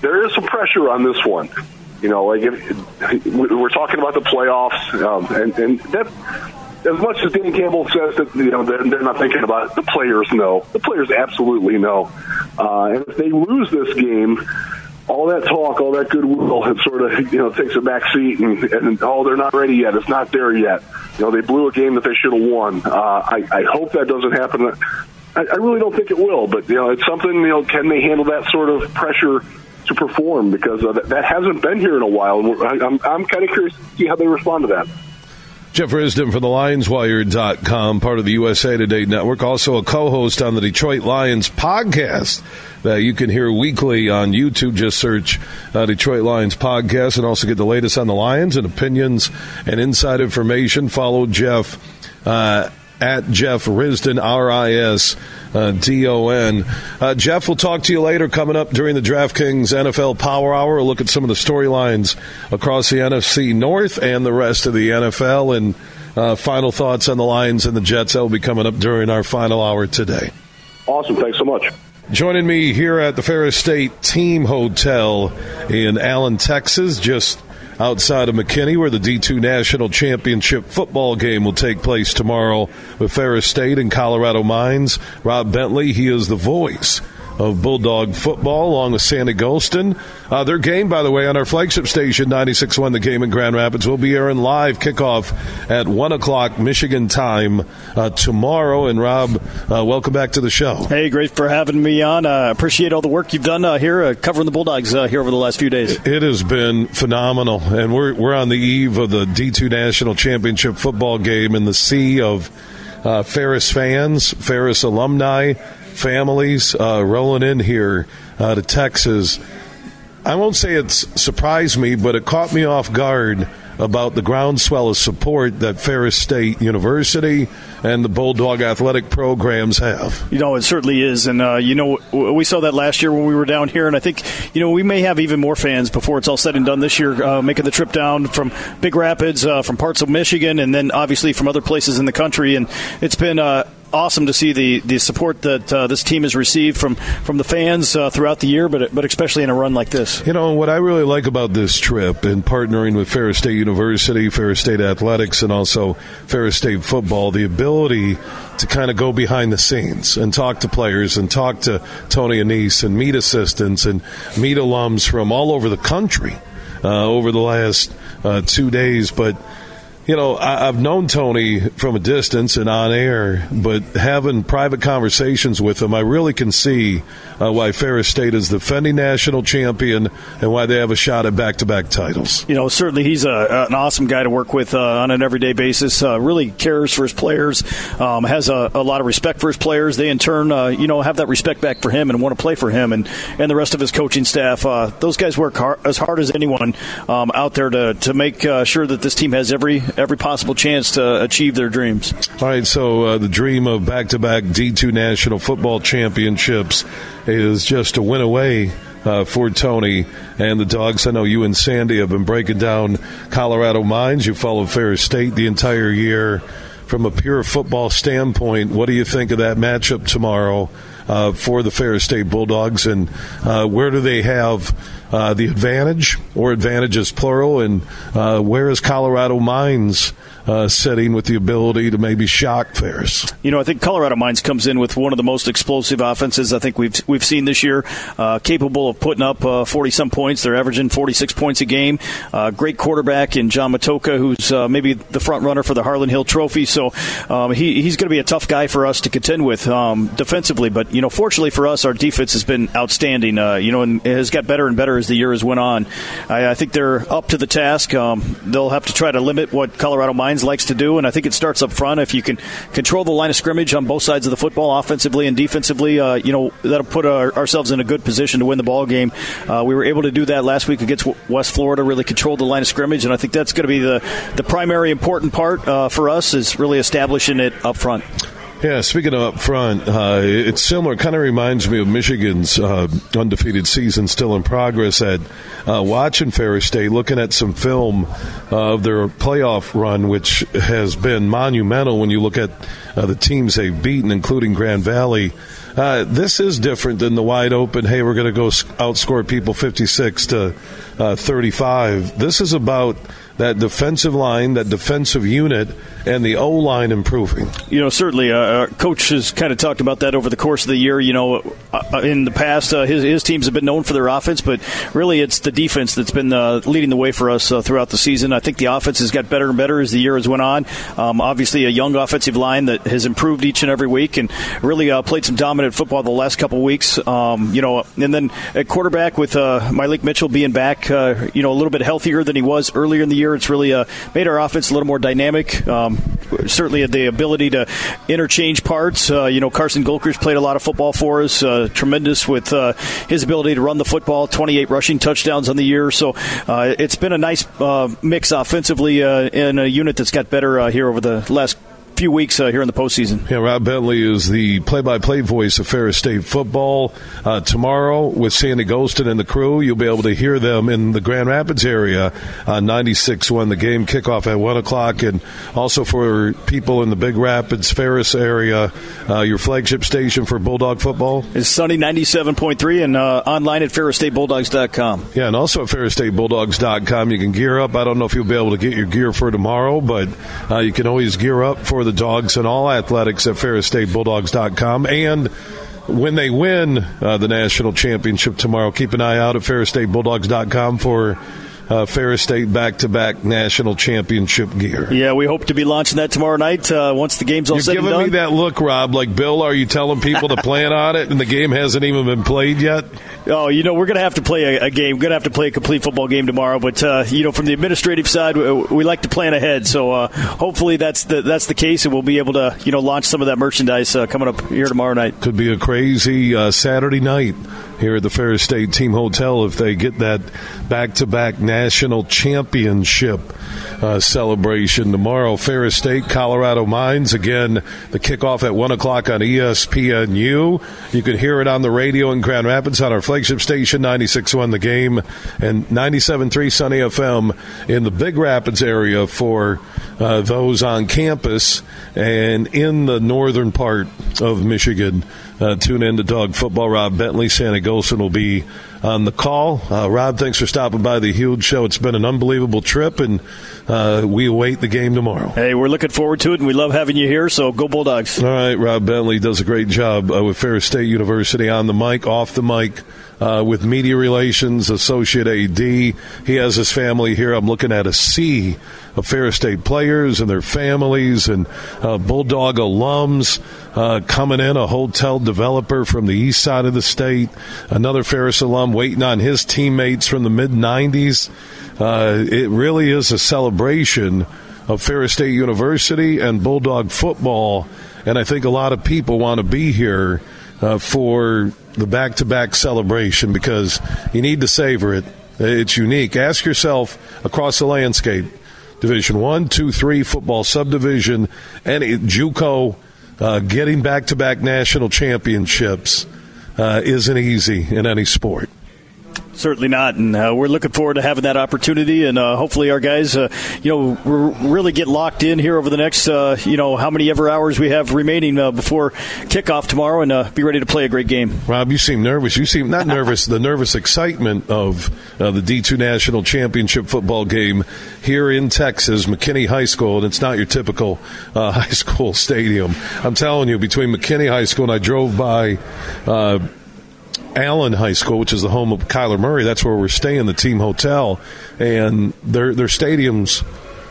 There is some pressure on this one. You know, like if, we're talking about the playoffs, um, and, and that as much as Dan Campbell says that you know they're, they're not thinking about it, the players know. The players absolutely know. Uh, and if they lose this game, all that talk, all that goodwill, it sort of you know takes a back seat, and, and oh, they're not ready yet. It's not there yet. You know, they blew a game that they should have won. Uh, I, I hope that doesn't happen. I, I really don't think it will, but you know, it's something. You know, can they handle that sort of pressure to perform? Because uh, that, that hasn't been here in a while, and I, I'm I'm kind of curious to see how they respond to that. Jeff Risdon from the LionsWire.com, part of the USA Today Network, also a co host on the Detroit Lions podcast that you can hear weekly on YouTube. Just search uh, Detroit Lions podcast and also get the latest on the Lions and opinions and inside information. Follow Jeff. Uh, at Jeff Risdon, R I S D O N. Uh, Jeff, we'll talk to you later coming up during the DraftKings NFL Power Hour. We'll look at some of the storylines across the NFC North and the rest of the NFL and uh, final thoughts on the Lions and the Jets. That will be coming up during our final hour today. Awesome. Thanks so much. Joining me here at the Ferris State Team Hotel in Allen, Texas, just outside of McKinney, where the D2 National Championship football game will take place tomorrow with Ferris State and Colorado Mines. Rob Bentley, he is the voice of Bulldog football, along with Sandy Gholston. Uh, their game, by the way, on our flagship station, 96.1 The Game in Grand Rapids, will be airing live kickoff at 1 o'clock Michigan time uh, tomorrow. And Rob, uh, welcome back to the show. Hey, great for having me on. Uh, appreciate all the work you've done uh, here uh, covering the Bulldogs here over the last few days. It has been phenomenal. And we're, we're on the eve of the D2 National Championship football game in the sea of Ferris fans, Ferris alumni families uh, rolling in here uh, to Texas. I won't say it's surprised me, but it caught me off guard about the groundswell of support that Ferris State University and the Bulldog athletic programs have. You know, it certainly is. And, uh, you know, we saw that last year when we were down here. And I think, you know, we may have even more fans before it's all said and done this year, uh, making the trip down from Big Rapids, uh, from parts of Michigan, and then obviously from other places in the country. And it's been uh, awesome to see the, the support that uh, this team has received from, from the fans uh, throughout the year, but but especially in a run like this. You know what I really like about this trip and partnering with Ferris State University, Ferris State Athletics, and also Ferris State football, the ability to kind of go behind the scenes and talk to players and talk to Tony Annese and meet assistants and meet alums from all over the country uh, over the last uh, two days, but you know, I, have known Tony from a distance and on air, but having private conversations with him, I really can see uh, why Ferris State is the defending national champion and why they have a shot at back-to-back titles. You know, certainly he's a, an awesome guy to work with uh, on an everyday basis. Uh, really cares for his players, um, has a, a, lot of respect for his players. They in turn, uh, you know, have that respect back for him and want to play for him and, and the rest of his coaching staff. Uh, those guys work hard, as hard as anyone um, out there to to make uh, sure that this team has every every possible chance to achieve their dreams. All right, so uh, the dream of back-to-back D2 national football championships is just a win away. Uh, for Tony and the dogs. I know you and Sandy have been breaking down Colorado Mines. You followed Ferris State the entire year. From a pure football standpoint, what do you think of that matchup tomorrow uh, for the Ferris State Bulldogs, and uh, where do they have uh, the advantage or advantages plural, and uh, where is Colorado Mines uh, setting with the ability to maybe shock Ferris. You know, I think Colorado Mines comes in with one of the most explosive offenses I think we've we've seen this year, uh, capable of putting up forty uh, some points. They're averaging forty six points a game. Uh, great quarterback in John Matocha, who's uh, maybe the front runner for the Harlan Hill Trophy. So um, he, he's going to be a tough guy for us to contend with um, defensively. But you know, fortunately for us, our defense has been outstanding. Uh, you know, and has got better and better as the year has went on. I, I think they're up to the task. Um, they'll have to try to limit what Colorado Mines likes to do, and I think it starts up front. If you can control the line of scrimmage on both sides of the football, offensively and defensively, uh, you know that'll put our, ourselves in a good position to win the ball game. Uh, we were able to do that last week against West Florida. Really controlled the line of scrimmage, and I think that's going to be the the primary important part uh, for us is really establishing it up front. Yeah, speaking of up front, uh, it's similar. Kind of reminds me of Michigan's uh, undefeated season still in progress. At uh, watching Ferris State, looking at some film of their playoff run, which has been monumental when you look at uh, the teams they've beaten, including Grand Valley. Uh, this is different than the wide open. Hey, we're going to go outscore people fifty-six to uh, thirty-five. This is about that defensive line, that defensive unit, and the O line improving. You know, certainly, uh, coach has kind of talked about that over the course of the year. You know, uh, uh, in the past, uh, his, his teams have been known for their offense, but really it's the defense that's been uh, leading the way for us uh, throughout the season. I think the offense has got better and better as the year has went on. Um, obviously, a young offensive line that has improved each and every week and really played some dominant football the last couple weeks. Um, you know, and then at quarterback with Mylik Mitchell being back, you know, a little bit healthier than he was earlier in the year, it's really made our offense a little more dynamic. Um, certainly the ability to interchange parts. Uh, you know, Carson Gulker's played a lot of football for us. Uh, tremendous with uh, his ability to run the football. 28 rushing touchdowns on the year. So uh, it's been a nice uh, mix offensively uh, in a unit that's got better here over the last few weeks uh, here in the postseason. Yeah, Rob Bentley is the play-by-play voice of Ferris State football. Uh, tomorrow with Sandy Gholston and the crew, you'll be able to hear them in the Grand Rapids area on 96 when the game kickoff at 1 o'clock. And also for people in the Big Rapids, Ferris area, uh, your flagship station for Bulldog football? Is Sunny 97.3 and uh, online at ferrisstatebulldogs.com. Yeah, and also at ferrisstatebulldogs.com. You can gear up. I don't know if you'll be able to get your gear for tomorrow, but uh, you can always gear up for the dogs and all athletics at ferrisstatebulldogs.com. And when they win uh, the national championship tomorrow, keep an eye out at ferrisstatebulldogs.com for uh, Ferris State back-to-back national championship gear. Yeah, we hope to be launching that tomorrow night uh, once the game's all You're said giving and done. me that look, Rob. Like Bill, are you telling people to plan on it, and the game hasn't even been played yet? Oh, you know, we're going to have to play a, a game. We're going to have to play a complete football game tomorrow. But uh, you know, from the administrative side, we, we like to plan ahead. So uh, hopefully that's the that's the case, and we'll be able to you know launch some of that merchandise uh, coming up here tomorrow night. Could be a crazy uh, Saturday night here at the Ferris State Team Hotel if they get that back-to-back national championship uh, celebration tomorrow. Ferris State, Colorado Mines again. The kickoff at one o'clock on ESPNU. You can hear it on the radio in Grand Rapids on our flagship station 96.1 The Game and 97.3 Sunny FM in the Big Rapids area for uh, those on campus and in the northern part of Michigan. Uh, tune in to Dog Football. Rob Bentley, Sandy Gholston will be on the call. Uh, Rob, thanks for stopping by the huge show. It's been an unbelievable trip, and uh, we await the game tomorrow. Hey, we're looking forward to it, and we love having you here. So go Bulldogs! All right, Rob Bentley does a great job uh, with Ferris State University on the mic, off the mic. Uh, with media relations, associate AD. He has his family here. I'm looking at a of Ferris State players and their families and uh, Bulldog alums uh, coming in, a hotel developer from the east side of the state, another Ferris alum waiting on his teammates from the mid 90s. Uh, it really is a celebration of Ferris State University and Bulldog football, and I think a lot of people want to be here uh, for the back to back celebration because you need to savor it. It's unique. Ask yourself across the landscape Division One, Two, Three football subdivision, and it, JUCO uh, getting back to back national championships uh, isn't easy in any sport. Certainly not, and uh, we're looking forward to having that opportunity, and uh, hopefully our guys, uh, you know, really get locked in here over the next, uh, you know, how many ever hours we have remaining uh, before kickoff tomorrow, and uh, be ready to play a great game. Rob, you seem nervous. You seem not nervous. the nervous excitement of the D2 National Championship football game here in Texas, McKinney High School, and it's not your typical [LAUGHS] high school stadium. I'm telling you, between McKinney High School and I drove by. Uh, Allen High School, which is the home of Kyler Murray. That's where we're staying, the team hotel, and their their stadiums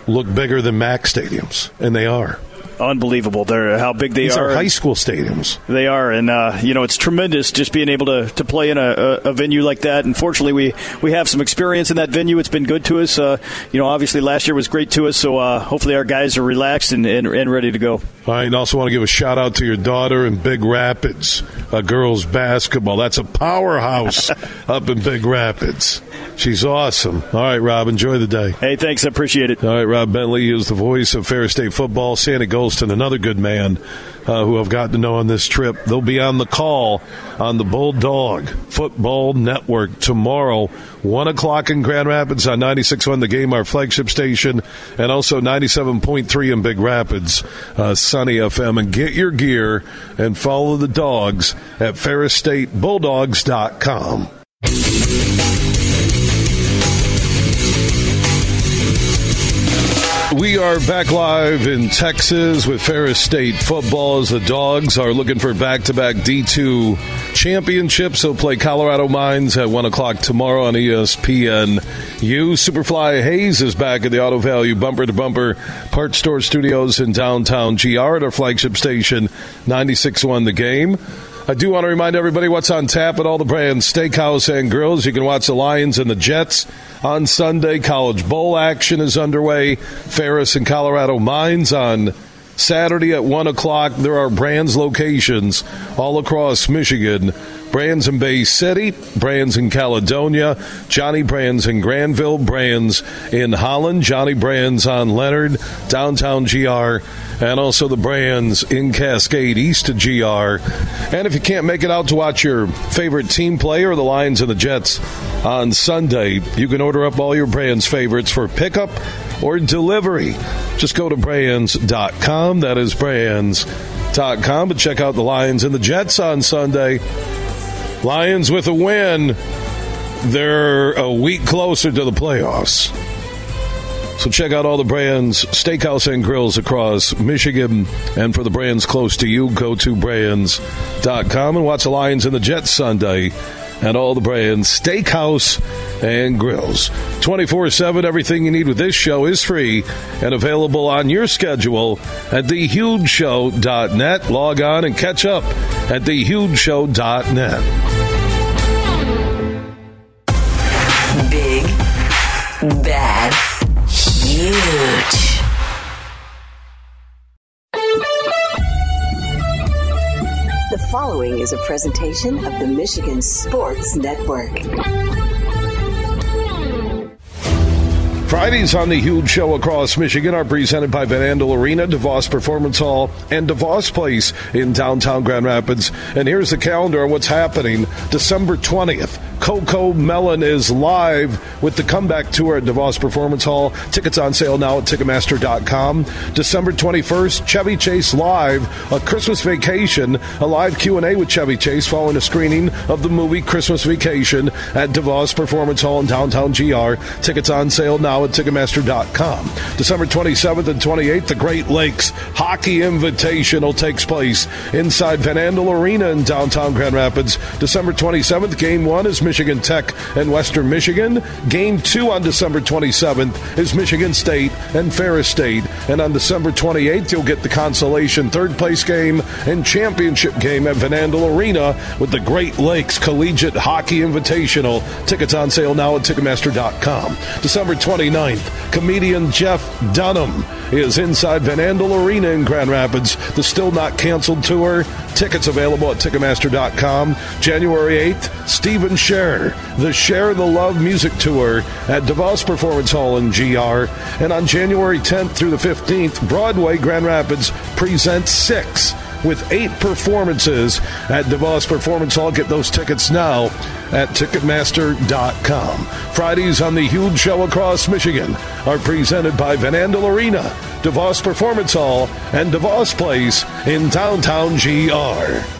look bigger than Mac stadiums, and they are. Unbelievable! They're how big they These are. are high school stadiums. They are, and uh, you know it's tremendous just being able to, to play in a, a, a venue like that. And fortunately, we, we have some experience in that venue. It's been good to us. Uh, you know, obviously last year was great to us. So uh, hopefully our guys are relaxed and, and, and ready to go. All right, and also want to give a shout out to your daughter in Big Rapids, uh, girls basketball. That's a powerhouse [LAUGHS] up in Big Rapids. She's awesome. All right, Rob, enjoy the day. Hey, thanks, I appreciate it. All right, Rob Bentley is the voice of Ferris State football. Sandy Gholston, another good man uh, who I've gotten to know on this trip. They'll be on the call on the Bulldog Football Network tomorrow, 1 o'clock in Grand Rapids on 96.1 The Game, our flagship station, and also 97.3 in Big Rapids, uh, Sunny FM. And get your gear and follow the dogs at FerrisStateBulldogs.com. We are back live in Texas with Ferris State football as the Dogs are looking for back to back D2 championships. They'll play Colorado Mines at 1 o'clock tomorrow on ESPN. U Superfly Hayes is back at the Auto Value Bumper to Bumper Part Store Studios in downtown GR at our flagship station ninety-six 96.1 The Game. I do want to remind everybody what's on tap at all the Brann's steakhouse and grills. You can watch the Lions and the Jets on Sunday. College Bowl action is underway. Ferris and Colorado Mines on Saturday at 1 o'clock. There are Brann's locations all across Michigan Brann's in Bay City, Brann's in Caledonia, Johnny Brann's in Granville, Brann's in Holland, Johnny Brann's on Leonard, downtown GR, and also the Brann's in Cascade, east of GR. And if you can't make it out to watch your favorite team play or the Lions and the Jets on Sunday, you can order up all your Brann's favorites for pickup or delivery. Just go to brands.com. That is brands.com. But check out the Lions and the Jets on Sunday. Lions with a win. They're a week closer to the playoffs. So check out all the Brann's, steakhouse and grills across Michigan. And for the Brann's close to you, go to brands.com and watch the Lions and the Jets Sunday at all the Brann's, steakhouse and grills. 24 7, everything you need with this show is free and available on your schedule at thehugeshow.net. Log on and catch up at thehugeshow.net. Big, bad, huge. The following is a presentation of the Michigan Sports Network. Fridays on the Huge Show across Michigan are presented by Van Andel Arena, DeVos Performance Hall, and DeVos Place in downtown Grand Rapids. And here's the calendar of what's happening December 20th. CoComelon is live with the comeback tour at DeVos Performance Hall. Tickets on sale now at Ticketmaster.com. December 21st, Chevy Chase Live, a Christmas Vacation, a live Q&A with Chevy Chase following a screening of the movie Christmas Vacation at DeVos Performance Hall in downtown GR. Tickets on sale now at Ticketmaster.com. December 27th and 28th, the Great Lakes Hockey Invitational takes place inside Van Andel Arena in downtown Grand Rapids. December 27th, Game 1 is Michigan Tech and Western Michigan. Game 2 on December 27th is Michigan State and Ferris State. And on December 28th, you'll get the consolation third place game and championship game at Van Andel Arena with the Great Lakes Collegiate Hockey Invitational. Tickets on sale now at Ticketmaster.com. December 29th, comedian Jeff Dunham is inside Van Andel Arena in Grand Rapids. The still not canceled tour. Tickets available at Ticketmaster.com. January 8th, Stephen Share, the Share the Love Music Tour at DeVos Performance Hall in GR. And on January 10th through the 15th, Broadway Grand Rapids presents Six with eight performances at DeVos Performance Hall. Get those tickets now at Ticketmaster.com. Fridays on the huge show across Michigan are presented by Van Andel Arena, DeVos Performance Hall, and DeVos Place in downtown GR.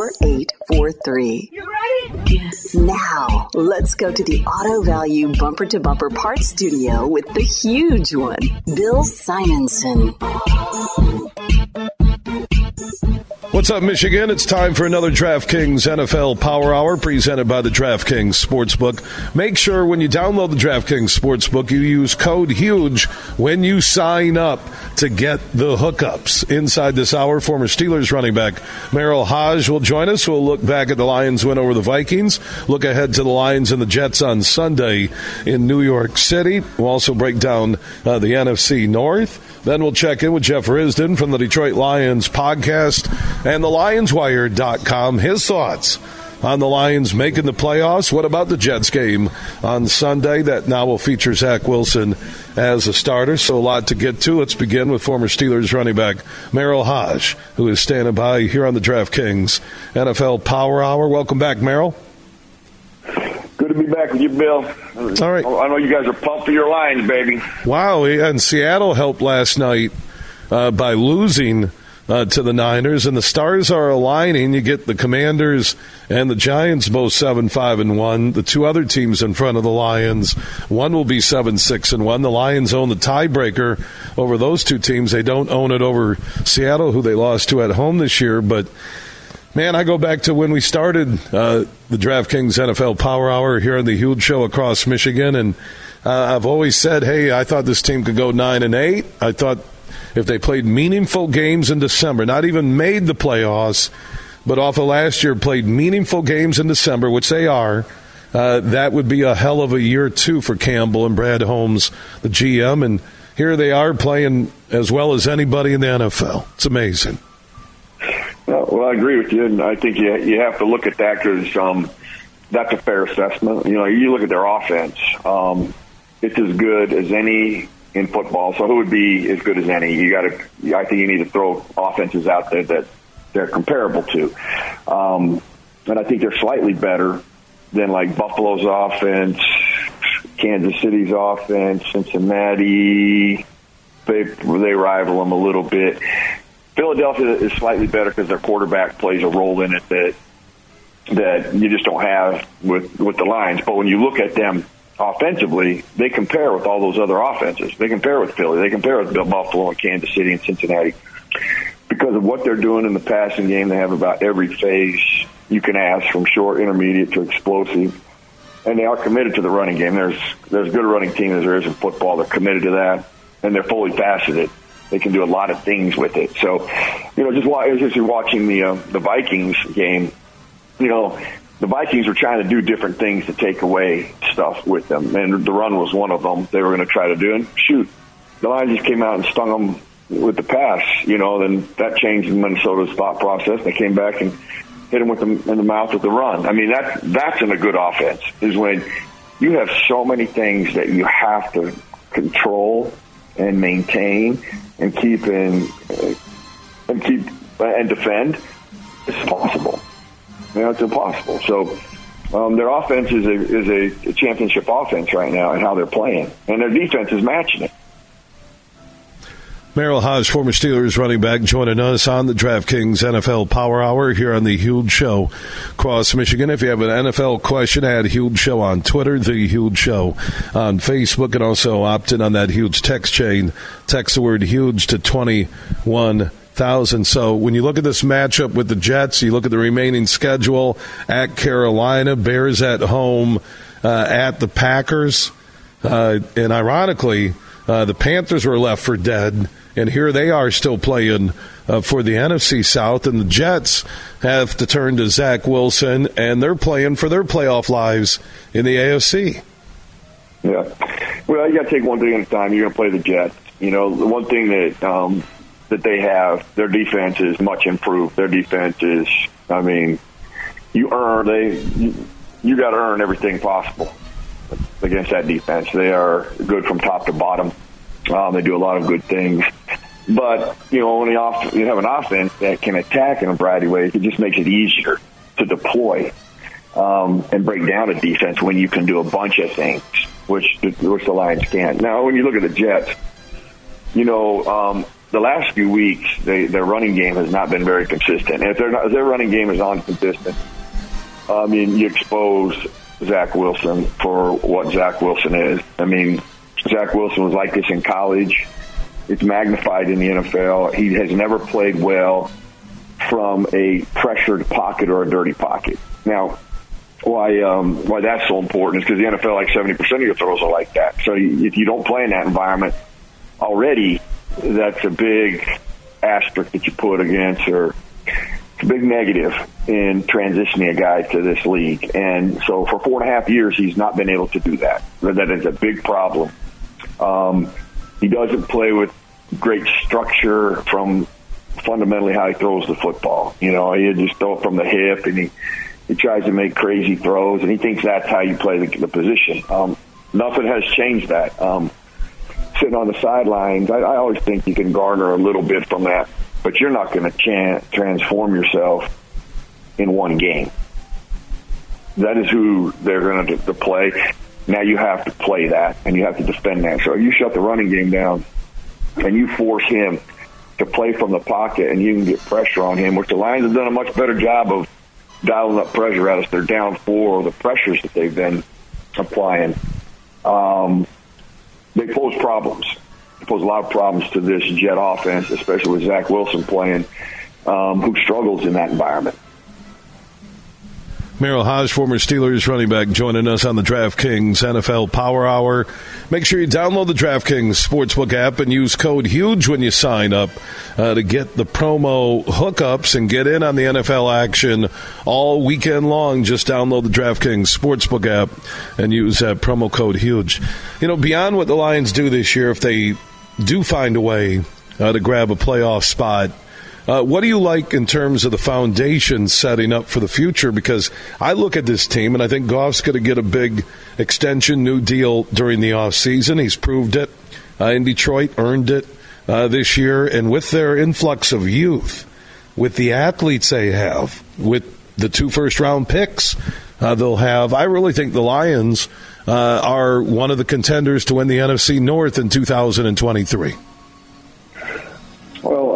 4843. You ready? Yes. Now, let's go to the Auto Value Bumper to Bumper Parts Studio with the huge one, Bill Simonson. What's up, Michigan? It's time for another DraftKings NFL Power Hour presented by the DraftKings Sportsbook. Make sure when you download the DraftKings Sportsbook, you use code HUGE when you sign up to get the hookups. Inside this hour, former Steelers running back Merril Hoge will join us. We'll look back at the Lions' win over the Vikings, look ahead to the Lions and the Jets on Sunday in New York City. We'll also break down uh, the NFC North. Then we'll check in with Jeff Risdon from the Detroit Lions podcast and the LionsWire.com. His thoughts on the Lions making the playoffs. What about the Jets game on Sunday that now will feature Zach Wilson as a starter? So a lot to get to. Let's begin with former Steelers running back Merril Hoge, who is standing by here on the DraftKings NFL Power Hour. Welcome back, Merril. Good to be back with you, Bill. All right. I know you guys are pumped for your lines, baby. Wow, and Seattle helped last night uh, by losing uh, to the Niners, and the stars are aligning. You get the Commanders and the Giants both seven five and one. The two other teams in front of the Lions, one will be seven six and one. The Lions own the tiebreaker over those two teams. They don't own it over Seattle, who they lost to at home this year, but. Man, I go back to when we started uh, the DraftKings NFL Power Hour here on the huge show across Michigan, and uh, I've always said, hey, I thought this team could go nine and eight. I thought if they played meaningful games in December, not even made the playoffs, but off of last year played meaningful games in December, which they are. Uh, that would be a hell of a year too for Campbell and Brad Holmes, the GM, and here they are playing as well as anybody in the NFL. It's amazing. Well, I agree with you, and I think you you have to look at that because um, that's a fair assessment. You know, you look at their offense; um, it's as good as any in football. So, who would be as good as any? You got to. I think you need to throw offenses out there that they're comparable to, um, and I think they're slightly better than like Buffalo's offense, Kansas City's offense, Cincinnati. They they rival them a little bit. Philadelphia is slightly better because their quarterback plays a role in it that that you just don't have with with the Lions. But when you look at them offensively, they compare with all those other offenses. They compare with Philly. They compare with Buffalo and Kansas City and Cincinnati because of what they're doing in the passing game. They have about every phase you can ask, from short, intermediate to explosive, and they are committed to the running game. There's there's good running team as there is in football. They're committed to that, and they're fully faceted they can do a lot of things with it. So, you know, just as you're watching the uh, the Vikings game, you know, the Vikings were trying to do different things to take away stuff with them, and the run was one of them. They were going to try to do, and shoot, the Lions just came out and stung them with the pass. You know, then that changed Minnesota's thought process. They came back and hit them with them in the mouth with the run. I mean, that that's in a good offense is when you have so many things that you have to control and maintain and keep uh, and keep and defend, it's possible. You know, it's impossible. So um, their offense is a is a championship offense right now, and how they're playing, and their defense is matching it. Merril Hoge, former Steelers running back, joining us on the DraftKings NFL Power Hour here on the Huge Show across Michigan. If you have an NFL question, add Huge Show on Twitter, the Huge Show on Facebook, and also opt in on that huge text chain. Text the word huge to 21,000. So when you look at this matchup with the Jets, you look at the remaining schedule at Carolina, Bears at home, uh, at the Packers, uh, and ironically, uh, the Panthers were left for dead and here they are still playing uh, for the NFC South, and the Jets have to turn to Zach Wilson, and they're playing for their playoff lives in the AFC. Yeah, well, you got to take one thing at a time. You're going to play the Jets. You know, the one thing that um, that they have, their defense is much improved. Their defense is, I mean, you earn they you, you got to earn everything possible against that defense. They are good from top to bottom. Um, they do a lot of good things. But, you know, when you, off, you have an offense that can attack in a variety of ways, it just makes it easier to deploy um, and break down a defense when you can do a bunch of things, which, which the Lions can't. Now, when you look at the Jets, you know, um, the last few weeks, they, their running game has not been very consistent. And if, not, if their running game is inconsistent, I mean, you expose Zach Wilson for what Zach Wilson is. I mean, Zach Wilson was like this in college. It's magnified in the NFL. He has never played well from a pressured pocket or a dirty pocket. Now, why um, why that's so important is because the NFL, like seventy percent of your throws are like that. So if you don't play in that environment already, that's a big asterisk that you put against, or it's a big negative in transitioning a guy to this league. And so for four and a half years, he's not been able to do that. That is a big problem. Um, he doesn't play with great structure from fundamentally how he throws the football. You know, he just throw it from the hip, and he he tries to make crazy throws, and he thinks that's how you play the, the position. Um, nothing has changed that. Um, sitting on the sidelines, I, I always think you can garner a little bit from that, but you're not going to chan- transform yourself in one game. That is who they're going to, to play. Now you have to play that and you have to defend that. So if you shut the running game down and you force him to play from the pocket and you can get pressure on him, which the Lions have done a much better job of dialing up pressure at us. They're down four, the pressures that they've been applying. Um, they pose problems. They pose a lot of problems to this Jet offense, especially with Zach Wilson playing, um, who struggles in that environment. Merril Hoge, former Steelers running back, joining us on the DraftKings NFL Power Hour. Make sure you download the DraftKings Sportsbook app and use code HUGE when you sign up uh, to get the promo hookups and get in on the NFL action all weekend long. Just download the DraftKings Sportsbook app and use that promo code HUGE. You know, beyond what the Lions do this year, if they do find a way uh, to grab a playoff spot, uh, what do you like in terms of the foundation setting up for the future? Because I look at this team and I think Goff's going to get a big extension, new deal during the offseason. He's proved it uh, in Detroit, earned it uh, this year. And with their influx of youth, with the athletes they have, with the two first round picks uh, they'll have, I really think the Lions uh, are one of the contenders to win the NFC North in 2023.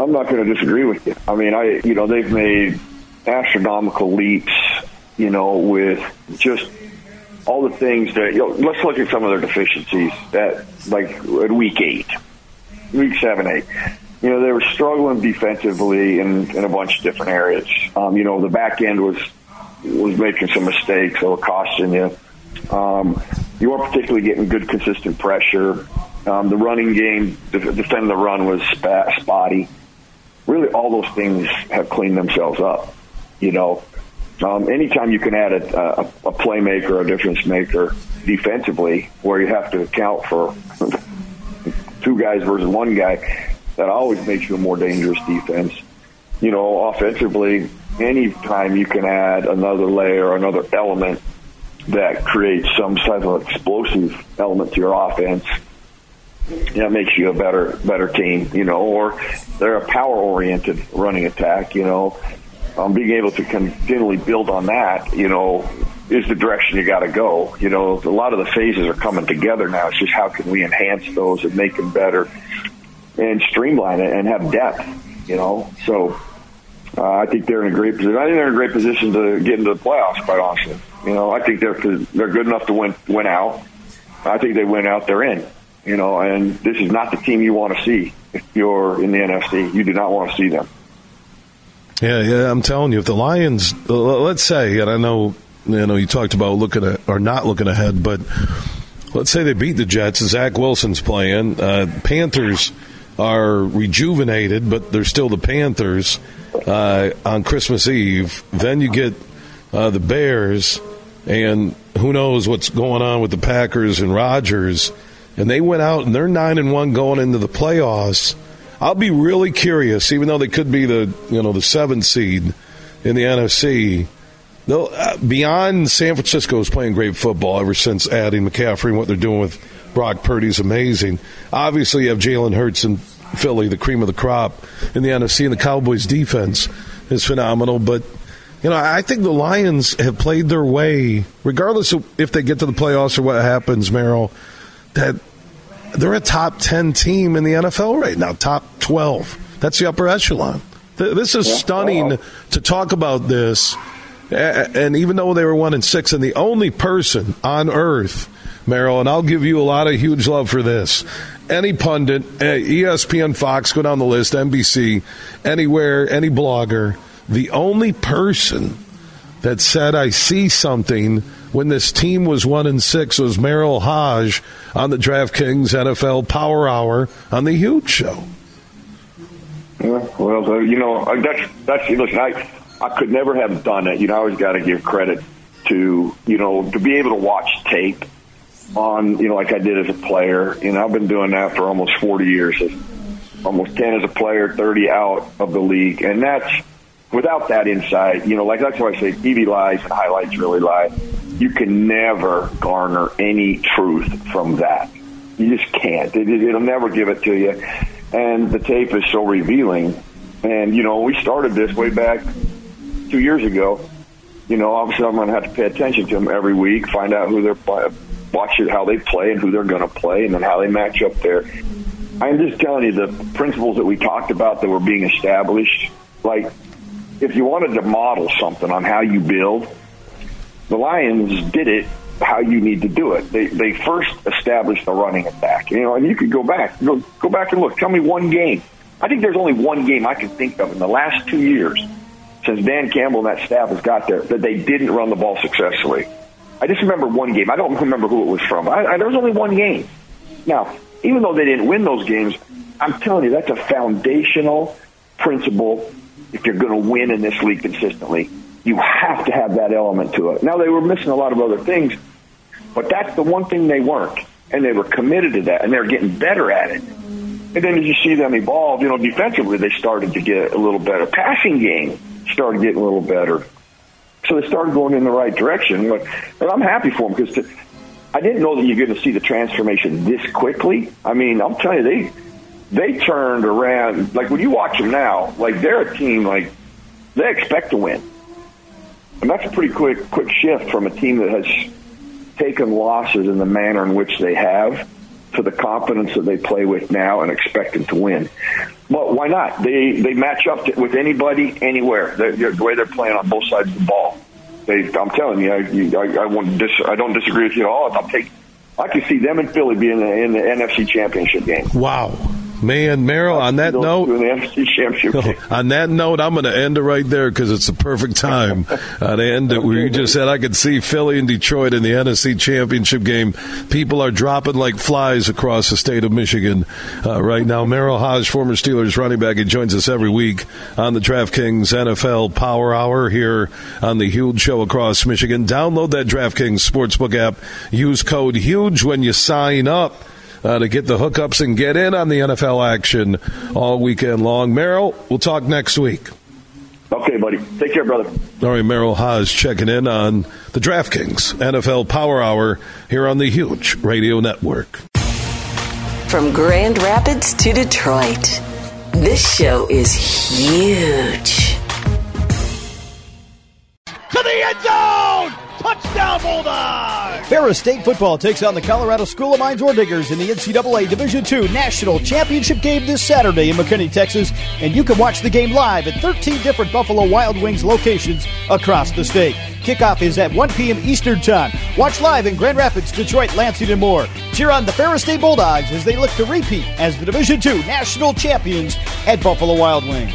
I'm not going to disagree with you. I mean, I you know they've made astronomical leaps, you know, with just all the things that you know, let's look at some of their deficiencies that like at week eight, week seven, eight. You know, they were struggling defensively in, in a bunch of different areas. Um, you know, the back end was was making some mistakes that were costing you. Um, you weren't particularly getting good consistent pressure. Um, the running game, defending the run was spotty. Really, all those things have cleaned themselves up. You know, um, anytime you can add a, a, a playmaker, a difference maker defensively, where you have to account for [LAUGHS] two guys versus one guy, that always makes you a more dangerous defense. You know, offensively, anytime you can add another layer, another element that creates some type of explosive element to your offense, that makes you a better better team, you know, or they're a power oriented running attack, you know. Um, being able to continually build on that, you know, is the direction you got to go. You know, a lot of the phases are coming together now. It's just how can we enhance those and make them better and streamline it and have depth, you know. So uh, I think they're in a great position. I think they're in a great position to get into the playoffs, quite honestly. You know, I think they're they're good enough to win win out. I think they win out, they're in. You know, and this is not the team you want to see if you're in the NFC. You do not want to see them. Yeah, yeah, I'm telling you, if the Lions, uh, let's say, and I know, you know, you talked about looking at or not looking ahead, but let's say they beat the Jets. Zach Wilson's playing. Uh, Panthers are rejuvenated, but they're still the Panthers uh, on Christmas Eve. Then you get uh, the Bears, and who knows what's going on with the Packers and Rodgers and they went out and they're nine and one going into the playoffs. I'll be really curious, even though they could be the you know the seventh seed in the NFC. They'll, uh, beyond San Francisco is playing great football ever since adding McCaffrey and what they're doing with Brock Purdy is amazing. Obviously, you have Jalen Hurts and Philly, the cream of the crop in the NFC, and the Cowboys' defense is phenomenal. But you know, I think the Lions have played their way, regardless of if they get to the playoffs or what happens, Merril that they're a top 10 team in the NFL right now, top 12. That's the upper echelon. This is stunning to talk about this. And even though they were one and six, and the only person on earth, Merril, and I'll give you a lot of huge love for this. Any pundit, ESPN, Fox, go down the list, NBC, anywhere, any blogger, the only person that said, I see something when this team was one and six was Merril Hoge on the DraftKings NFL Power Hour on the Huge Show. Yeah, well, uh, you know that's that's listen. I I could never have done it. You know, I always got to give credit to you know to be able to watch tape on you know like I did as a player. You know, I've been doing that for almost forty years. Almost ten as a player, thirty out of the league, and that's without that insight. You know, like that's why I say TV lies and highlights really lie you can never garner any truth from that. You just can't. It, it'll never give it to you. And the tape is so revealing. And, you know, we started this way back two years ago. You know, obviously I'm going to have to pay attention to them every week, find out who they're watch it, how they play and who they're going to play and then how they match up there. I'm just telling you the principles that we talked about that were being established. Like, if you wanted to model something on how you build – the Lions did it how you need to do it. They they first established the running attack. You know, and you could go back, go go back and look. Tell me one game. I think there's only one game I can think of in the last two years since Dan Campbell and that staff has got there that they didn't run the ball successfully. I just remember one game. I don't remember who it was from. I, I, there was only one game. Now, even though they didn't win those games, I'm telling you that's a foundational principle. If you're going to win in this league consistently, you have to have that element to it. Now they were missing a lot of other things, but that's the one thing they weren't, and they were committed to that, and they're getting better at it. And then as you see them evolve, you know, defensively they started to get a little better. Passing game started getting a little better. So they started going in the right direction. But, but I'm happy for them because I didn't know that you're going to see the transformation this quickly. I mean, I'm telling you, they they turned around. Like when you watch them now, like they're a team like they expect to win, and that's a pretty quick quick shift from a team that has taken losses in the manner in which they have to the confidence that they play with now and expecting to win. But why not? They they match up to, with anybody anywhere. The, the way they're playing on both sides of the ball. They, I'm telling you, I, you, I, I, won't dis, I don't disagree with you at all. I'll take. I can see them and Philly being in the, in the NFC Championship game. Wow. Man, Merril, on that note, [LAUGHS] on that note, I'm going to end it right there because it's the perfect time [LAUGHS] uh, to end it. Where you just said I could see Philly and Detroit in the NFC Championship game. People are dropping like flies across the state of Michigan uh, right now. Merril Hoge, former Steelers running back, he joins us every week on the DraftKings NFL Power Hour here on the Huge Show across Michigan. Download that DraftKings Sportsbook app. Use code HUGE when you sign up uh, to get the hookups and get in on the NFL action all weekend long. Merril, we'll talk next week. Okay, buddy. Take care, brother. All right, Merril Hoge checking in on the DraftKings NFL Power Hour here on the Huge Radio Network. From Grand Rapids to Detroit, this show is huge. To the end zone! Touchdown Bulldogs! Ferris State football takes on the Colorado School of Mines Diggers in the NCAA Division II National Championship game this Saturday in McKinney, Texas. And you can watch the game live at 13 different Buffalo Wild Wings locations across the state. Kickoff is at 1 p.m. Eastern Time. Watch live in Grand Rapids, Detroit, Lansing, and more. Cheer on the Ferris State Bulldogs as they look to repeat as the Division II national champions at Buffalo Wild Wings.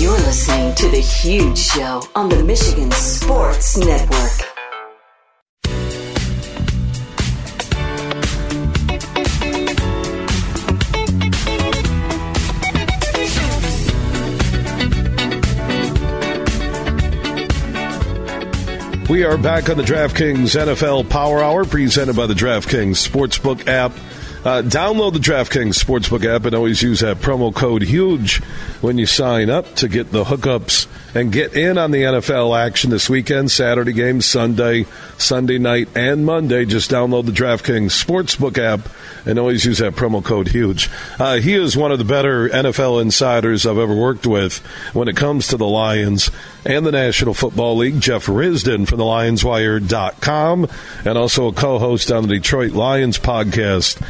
You're listening to The Huge Show on the Michigan Sports Network. We are back on the DraftKings NFL Power Hour, presented by the DraftKings Sportsbook app. Uh, download the DraftKings Sportsbook app and always use that promo code HUGE when you sign up to get the hookups and get in on the NFL action this weekend. Saturday games, Sunday, Sunday night, and Monday. Just download the DraftKings Sportsbook app and always use that promo code HUGE. Uh, he is one of the better NFL insiders I've ever worked with when it comes to the Lions and the National Football League. Jeff Risdon from the LionsWire.com and also a co host on the Detroit Lions podcast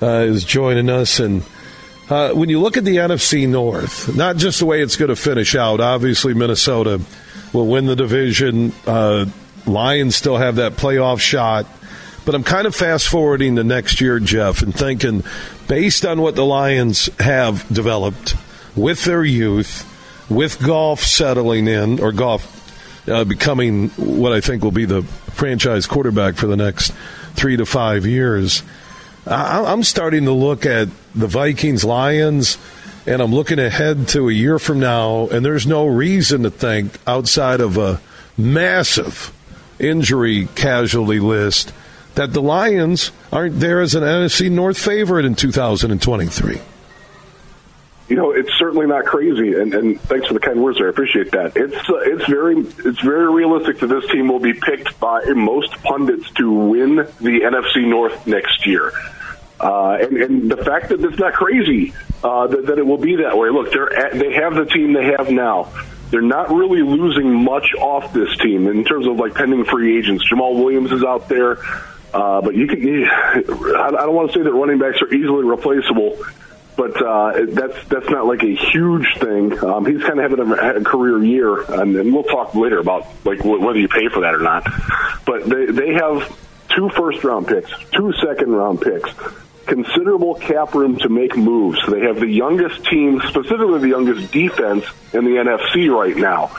uh, is joining us. And uh, when you look at the NFC North, not just the way it's going to finish out, obviously Minnesota will win the division. Uh, Lions still have that playoff shot. But I'm kind of fast forwarding to next year, Jeff, and thinking based on what the Lions have developed with their youth, with Goff settling in, or Goff uh, becoming what I think will be the franchise quarterback for the next three to five years. I'm starting to look at the Vikings Lions, and I'm looking ahead to a year from now, and there's no reason to think outside of a massive injury casualty list that the Lions aren't there as an NFC North favorite in 2023. You know, it's certainly not crazy, and, and thanks for the kind words. there. I appreciate that. It's uh, it's very it's very realistic that this team will be picked by most pundits to win the NFC North next year. Uh, and, and the fact that it's not crazy uh, that, that it will be that way. Look, they're at, they have the team they have now. They're not really losing much off this team in terms of like pending free agents. Jamaal Williams is out there, uh, but you can. I don't want to say that running backs are easily replaceable, but uh, that's that's not like a huge thing. Um, he's kind of having a, a career year, and, and we'll talk later about like whether you pay for that or not. But they they have two first round picks, two second round picks considerable cap room to make moves. They have the youngest team, specifically the youngest defense in the NFC right now.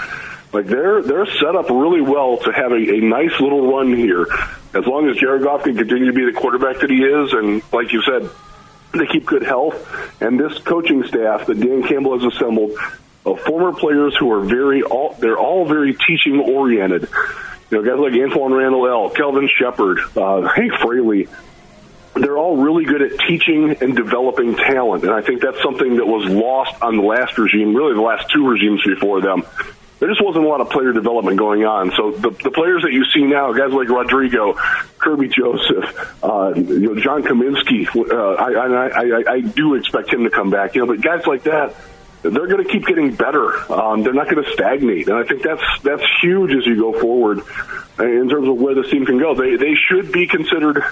Like they're they're set up really well to have a, a nice little run here. As long as Jared Goff can continue to be the quarterback that he is, and like you said, they keep good health, and this coaching staff that Dan Campbell has assembled of former players who are very all they're all very teaching oriented. You know, guys like Antwaan Randle El, Kelvin Sheppard, uh, Hank Fraley, they're all really good at teaching and developing talent. And I think that's something that was lost on the last regime, really the last two regimes before them. There just wasn't a lot of player development going on. So the, the players that you see now, guys like Rodrigo, Kerby Joseph, uh, you know, John Cominsky, uh, I, I, I, I do expect him to come back. You know, but guys like that, they're going to keep getting better. Um, they're not going to stagnate, and I think that's that's huge as you go forward in terms of where this team can go. They they should be considered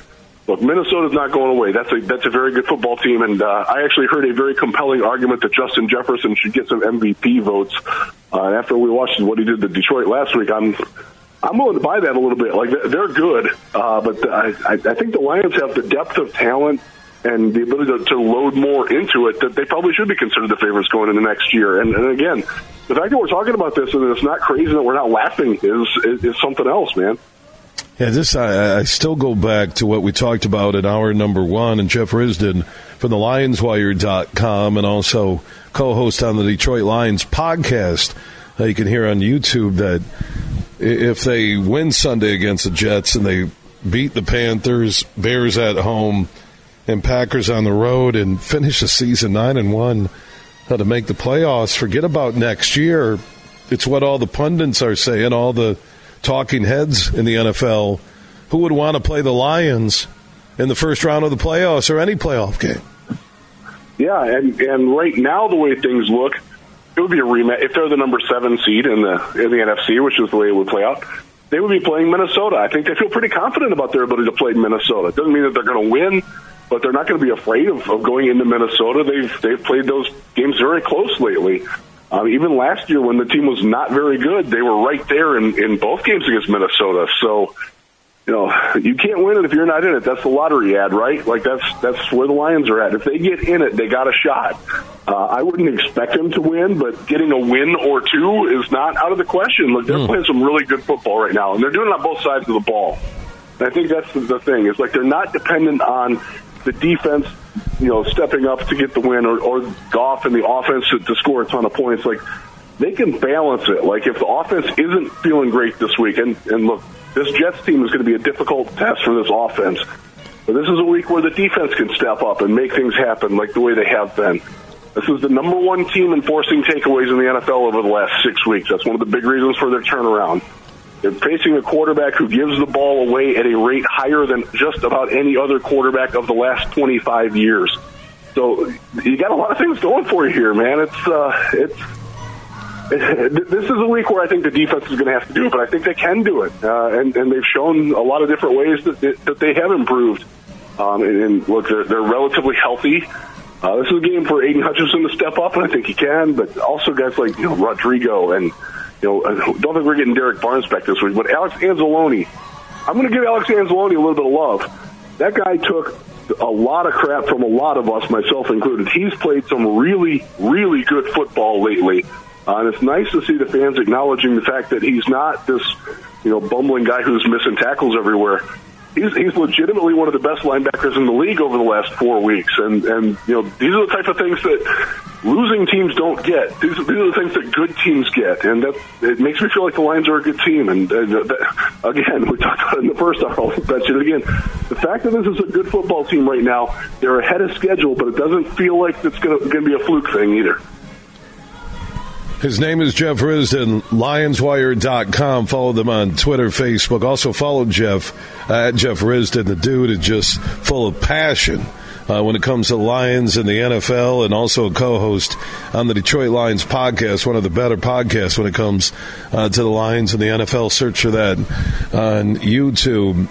Look, Minnesota's not going away. That's a that's a very good football team, and uh, I actually heard a very compelling argument that Justin Jefferson should get some MVP votes. Uh, after we watched what he did to Detroit last week, I'm I'm willing to buy that a little bit. Like they're good, uh, but I I think the Lions have the depth of talent and the ability to, to load more into it that they probably should be considered the favorites going into next year. And, and again, the fact that we're talking about this and it's not crazy that we're not laughing is is, is something else, man. Yeah, this I, I, still go back to what we talked about in hour number one, and Jeff Risdon from the LionsWire.com and also co-host on the Detroit Lions podcast. Uh, you can hear on YouTube that if they win Sunday against the Jets and they beat the Panthers, Bears at home, and Packers on the road, and finish the season nine and one uh, to make the playoffs, forget about next year. It's what all the pundits are saying, all the talking heads in the NFL who would want to play the Lions in the first round of the playoffs or any playoff game. Yeah, and and right now the way things look, it would be a rematch if they're the number seven seed in the in the NFC, which is the way it would play out. They would be playing Minnesota. I think they feel pretty confident about their ability to play Minnesota. It doesn't mean that they're going to win, but they're not going to be afraid of, of going into Minnesota. They've they've played those games very close lately. Um, even last year, when the team was not very good, they were right there in, in both games against Minnesota. So, you know, you can't win it if you're not in it. That's the lottery ad, right? Like that's that's where the Lions are at. If they get in it, they got a shot. Uh, I wouldn't expect them to win, but getting a win or two is not out of the question. Look, they're mm. playing some really good football right now, and they're doing it on both sides of the ball. And I think that's the, the thing. It's like they're not dependent on the defense, you know, stepping up to get the win, or, or Goff and the offense to, to score a ton of points. Like they can balance it. Like if the offense isn't feeling great this week, and, and look, this Jets team is going to be a difficult test for this offense. But this is a week where the defense can step up and make things happen like the way they have been. This is the number one team enforcing takeaways in the NFL over the last six weeks. That's one of the big reasons for their turnaround. They're facing a quarterback who gives the ball away at a rate higher than just about any other quarterback of the last 25 years. So you got a lot of things going for you here, man. It's uh, it's [LAUGHS] this is a week where I think the defense is going to have to do it, but I think they can do it, uh, and and they've shown a lot of different ways that that they have improved. Um, and, and look, they're, they're relatively healthy. Uh, this is a game for Aidan Hutchinson to step up, and I think he can. But also guys like you know Rodrigo and you know, don't think we're getting Derrick Barnes back this week, but Alex Anzalone, I'm going to give Alex Anzalone a little bit of love. That guy took a lot of crap from a lot of us, myself included. He's played some really, really good football lately. Uh, and it's nice to see the fans acknowledging the fact that he's not this, you know, bumbling guy who's missing tackles everywhere he's, he's legitimately one of the best linebackers in the league over the last four weeks. And, and you know, these are the type of things that losing teams don't get. These, these are the things that good teams get. And that it makes me feel like the Lions are a good team. And uh, that, again, [LAUGHS] we talked about it in the first hour. I'll mention it again. The fact that this is a good football team right now, they're ahead of schedule, but it doesn't feel like it's going to be a fluke thing either. His name is Jeff Risdon, lionswire.com. Follow them on Twitter, Facebook. Also follow Jeff at Jeff Risdon. The dude is just full of passion uh, when it comes to Lions and the NFL, and also a co-host on the Detroit Lions podcast, one of the better podcasts when it comes uh, to the Lions and the NFL. Search for that on YouTube.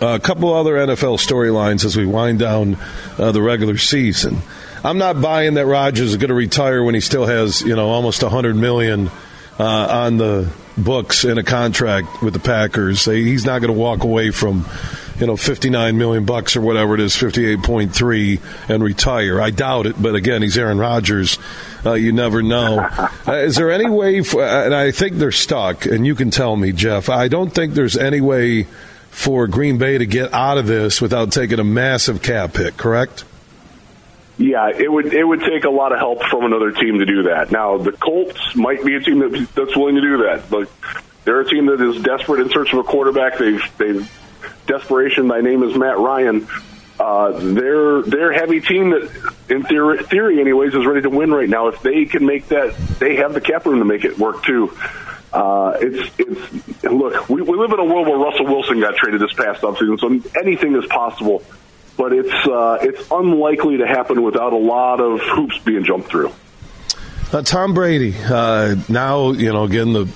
a couple other NFL storylines as we wind down uh, the regular season. I'm not buying that Rodgers is going to retire when he still has you know almost 100 million uh, on the books in a contract with the Packers. He's not going to walk away from you know, 59 million bucks or whatever it is, 58.3, and retire. I doubt it, but again, he's Aaron Rodgers. Uh, you never know. uh, is there any way, for, uh, and I think they're stuck, and you can tell me, Jeff, I don't think there's any way for Green Bay to get out of this without taking a massive cap hit, correct? Yeah, it would it would take a lot of help from another team to do that. Now, the Colts might be a team that, that's willing to do that, but they're a team that is desperate in search of a quarterback. They've they've desperation. My name is Matt Ryan. Uh, they're they're heavy team that, in theory, theory, anyways, is ready to win right now. If they can make that, they have the cap room to make it work too. Uh, it's it's look, we, we live in a world where Russell Wilson got traded this past offseason, so anything is possible. But it's uh, it's unlikely to happen without a lot of hoops being jumped through. Uh, Tom Brady, uh, now you know again the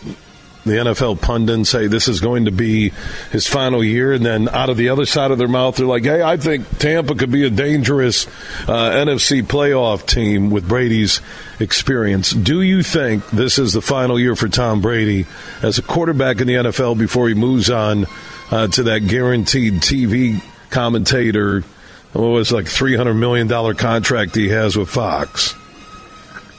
the NFL pundits say this is going to be his final year, and then out of the other side of their mouth, they're like, "Hey, I think Tampa could be a dangerous uh, NFC playoff team with Brady's experience." Do you think this is the final year for Tom Brady as a quarterback in the NFL before he moves on uh, to that guaranteed TV commentator? What was like three hundred million dollar contract he has with Fox?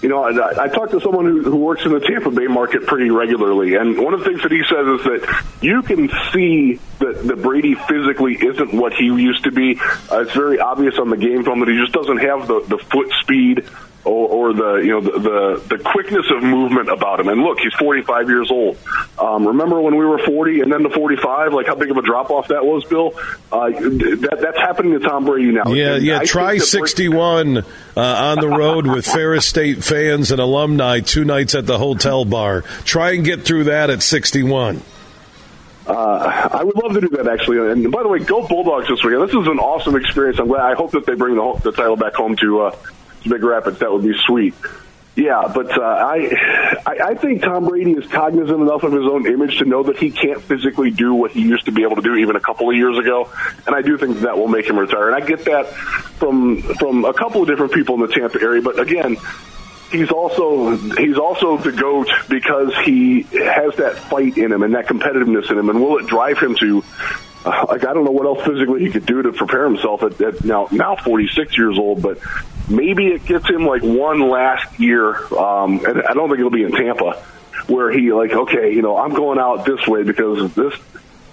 You know, I, I talked to someone who, who works in the Tampa Bay market pretty regularly, and one of the things that he says is that you can see that, that Brady physically isn't what he used to be. Uh, it's very obvious on the game film that he just doesn't have the, the foot speed or, or the you know the, the, the quickness of movement about him. And look, he's 45 years old. Um, remember when we were 40 and then to 45, like how big of a drop off that was, Bill? Uh, that, that's happening to Tom Brady now. Yeah, And yeah. I Try 61 uh, on the road with Ferris State fans and alumni, two nights at the hotel bar. Try and get through that at 61. Uh, I would love to do that actually. And by the way, go Bulldogs this weekend. This is an awesome experience. I'm glad. I hope that they bring the, the title back home to, uh, to Big Rapids. That would be sweet. Yeah, but uh, I, I think Tom Brady is cognizant enough of his own image to know that he can't physically do what he used to be able to do even a couple of years ago, and I do think that will make him retire. And I get that from from a couple of different people in the Tampa area. But again, he's also he's also the goat because he has that fight in him and that competitiveness in him. And will it drive him to uh, like I don't know what else physically he could do to prepare himself at, at now now 46 years old, but maybe it gets him like one last year. Um, and I don't think it'll be in Tampa where he like okay, you know, I'm going out this way because this.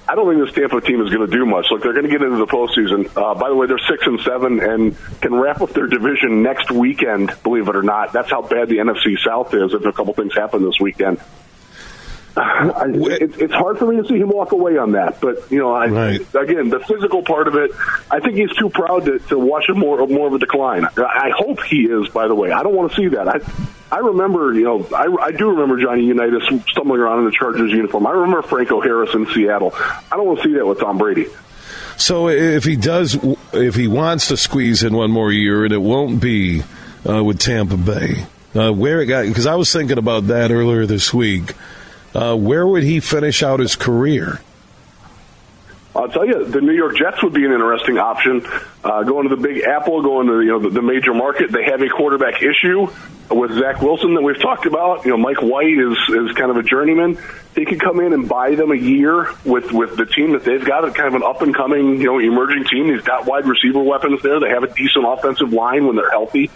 I don't think this Tampa team is going to do much. Look, they're going to get into the postseason. Uh, by the way, they're six and seven and can wrap up their division next weekend. Believe it or not, that's how bad the NFC South is. If a couple things happen this weekend, I, it, it's hard for me to see him walk away on that. But you know, I, again, the physical part of it, I think he's too proud to, to watch a more more of a decline. I hope he is. By the way, I don't want to see that. I I remember, you know, I, I do remember Johnny Unitas stumbling around in the Chargers uniform. I remember Franco Harris in Seattle. I don't want to see that with Tom Brady. So if he does, if he wants to squeeze in one more year, and it won't be uh, with Tampa Bay, uh, where it got because I was thinking about that earlier this week. Uh, where would he finish out his career? I'll tell you, the New York Jets would be an interesting option. Uh, going to the Big Apple, going to you know the, the major market. They have a quarterback issue with Zach Wilson that we've talked about. You know, Mike White is is kind of a journeyman. He could come in and buy them a year with with the team that they've got, kind of an up and coming, you know, emerging team. He's got wide receiver weapons there. They have a decent offensive line when they're healthy.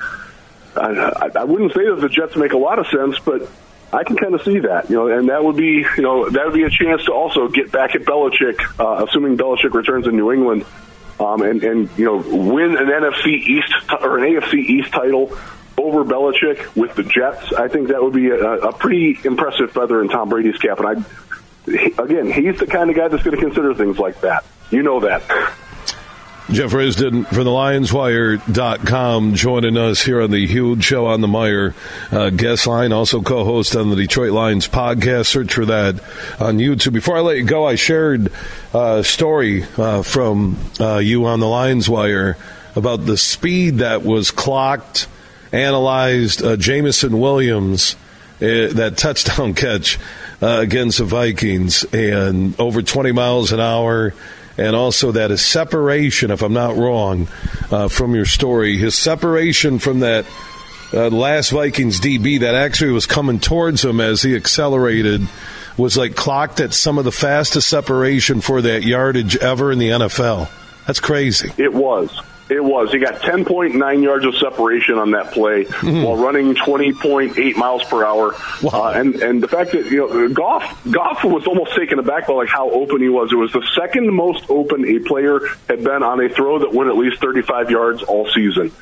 I, I, I wouldn't say that the Jets make a lot of sense, but I can kind of see that, you know, and that would be, you know, that would be a chance to also get back at Belichick, uh, assuming Belichick returns in New England, um, and and you know, win an NFC East or an AFC East title over Belichick with the Jets. I think that would be a, a pretty impressive feather in Tom Brady's cap. And I, again, he's the kind of guy that's going to consider things like that. You know that. Jeff Risdon for the LionsWire.com joining us here on the huge show on the Meijer uh, guest line, also co host on the Detroit Lions podcast. Search for that on YouTube. Before I let you go, I shared a story uh, from uh, you on the Lions Wire about the speed that was clocked, analyzed, uh, Jameson Williams, uh, that touchdown [LAUGHS] catch uh, against the Vikings, and over 20 miles an hour and also that his separation, if I'm not wrong, uh, from your story, his separation from that uh, last Vikings DB that actually was coming towards him as he accelerated was like clocked at some of the fastest separation for that yardage ever in the NFL. That's crazy. It was. It was. He got 10.9 yards of separation on that play mm-hmm. while running 20.8 miles per hour. Wow. Uh, and and the fact that you know Goff Goff was almost taken aback by like how open he was. It was the second most open a player had been on a throw that went at least 35 yards all season.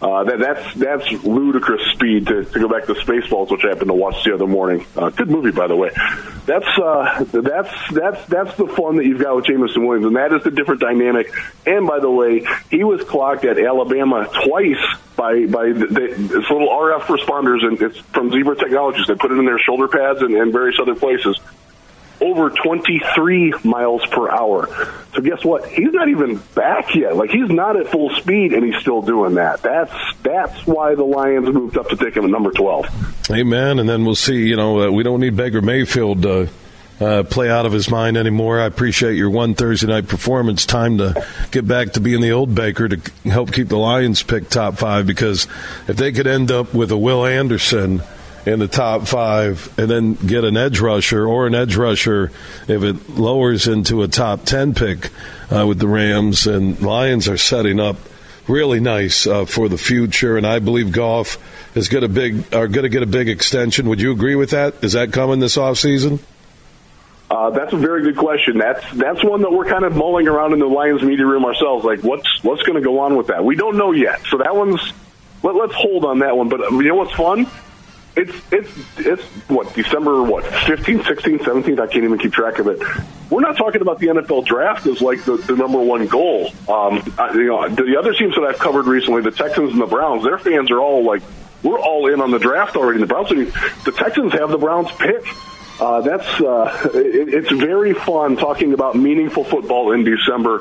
Uh, that, that's that's ludicrous speed to, to go back to Spaceballs, which I happened to watch the other morning. Uh, good movie, by the way. That's uh, that's that's that's the fun that you've got with Jameson Williams, and that is the different dynamic. And by the way, he was clocked at Alabama twice by by the, the, it's little RF responders, and it's from Zebra Technologies. They put it in their shoulder pads and, and various other places over 23 miles per hour. So guess what? He's not even back yet. Like he's not at full speed, and he's still doing that. That's that's why the Lions moved up to take him at number 12. Amen. And then we'll see. You know, uh, we don't need Baker Mayfield. Uh, uh, play out of his mind anymore. I appreciate your one Thursday night performance. Time to get back to being the old Baker to help keep the Lions pick top five because if they could end up with a Will Anderson in the top five and then get an edge rusher or an edge rusher if it lowers into a top 10 pick uh, with the Rams. And Lions are setting up really nice uh, for the future. And I believe Goff is going to big are going to get a big extension. Would you agree with that? Is that coming this offseason? Uh, that's a very good question. That's that's one that we're kind of mulling around in the Lions media room ourselves. Like, what's what's going to go on with that? We don't know yet. So that one's let, us hold on that one. But you know what's fun? It's it's it's what December what 15th, 16th, 17th. I can't even keep track of it. We're not talking about the NFL draft as like the, the number one goal. Um, I, you know, the other teams that I've covered recently, the Texans and the Browns, their fans are all like, we're all in on the draft already. The Browns, the Texans have the Browns pick. Uh, that's uh, [LAUGHS] it, it's very fun talking about meaningful football in December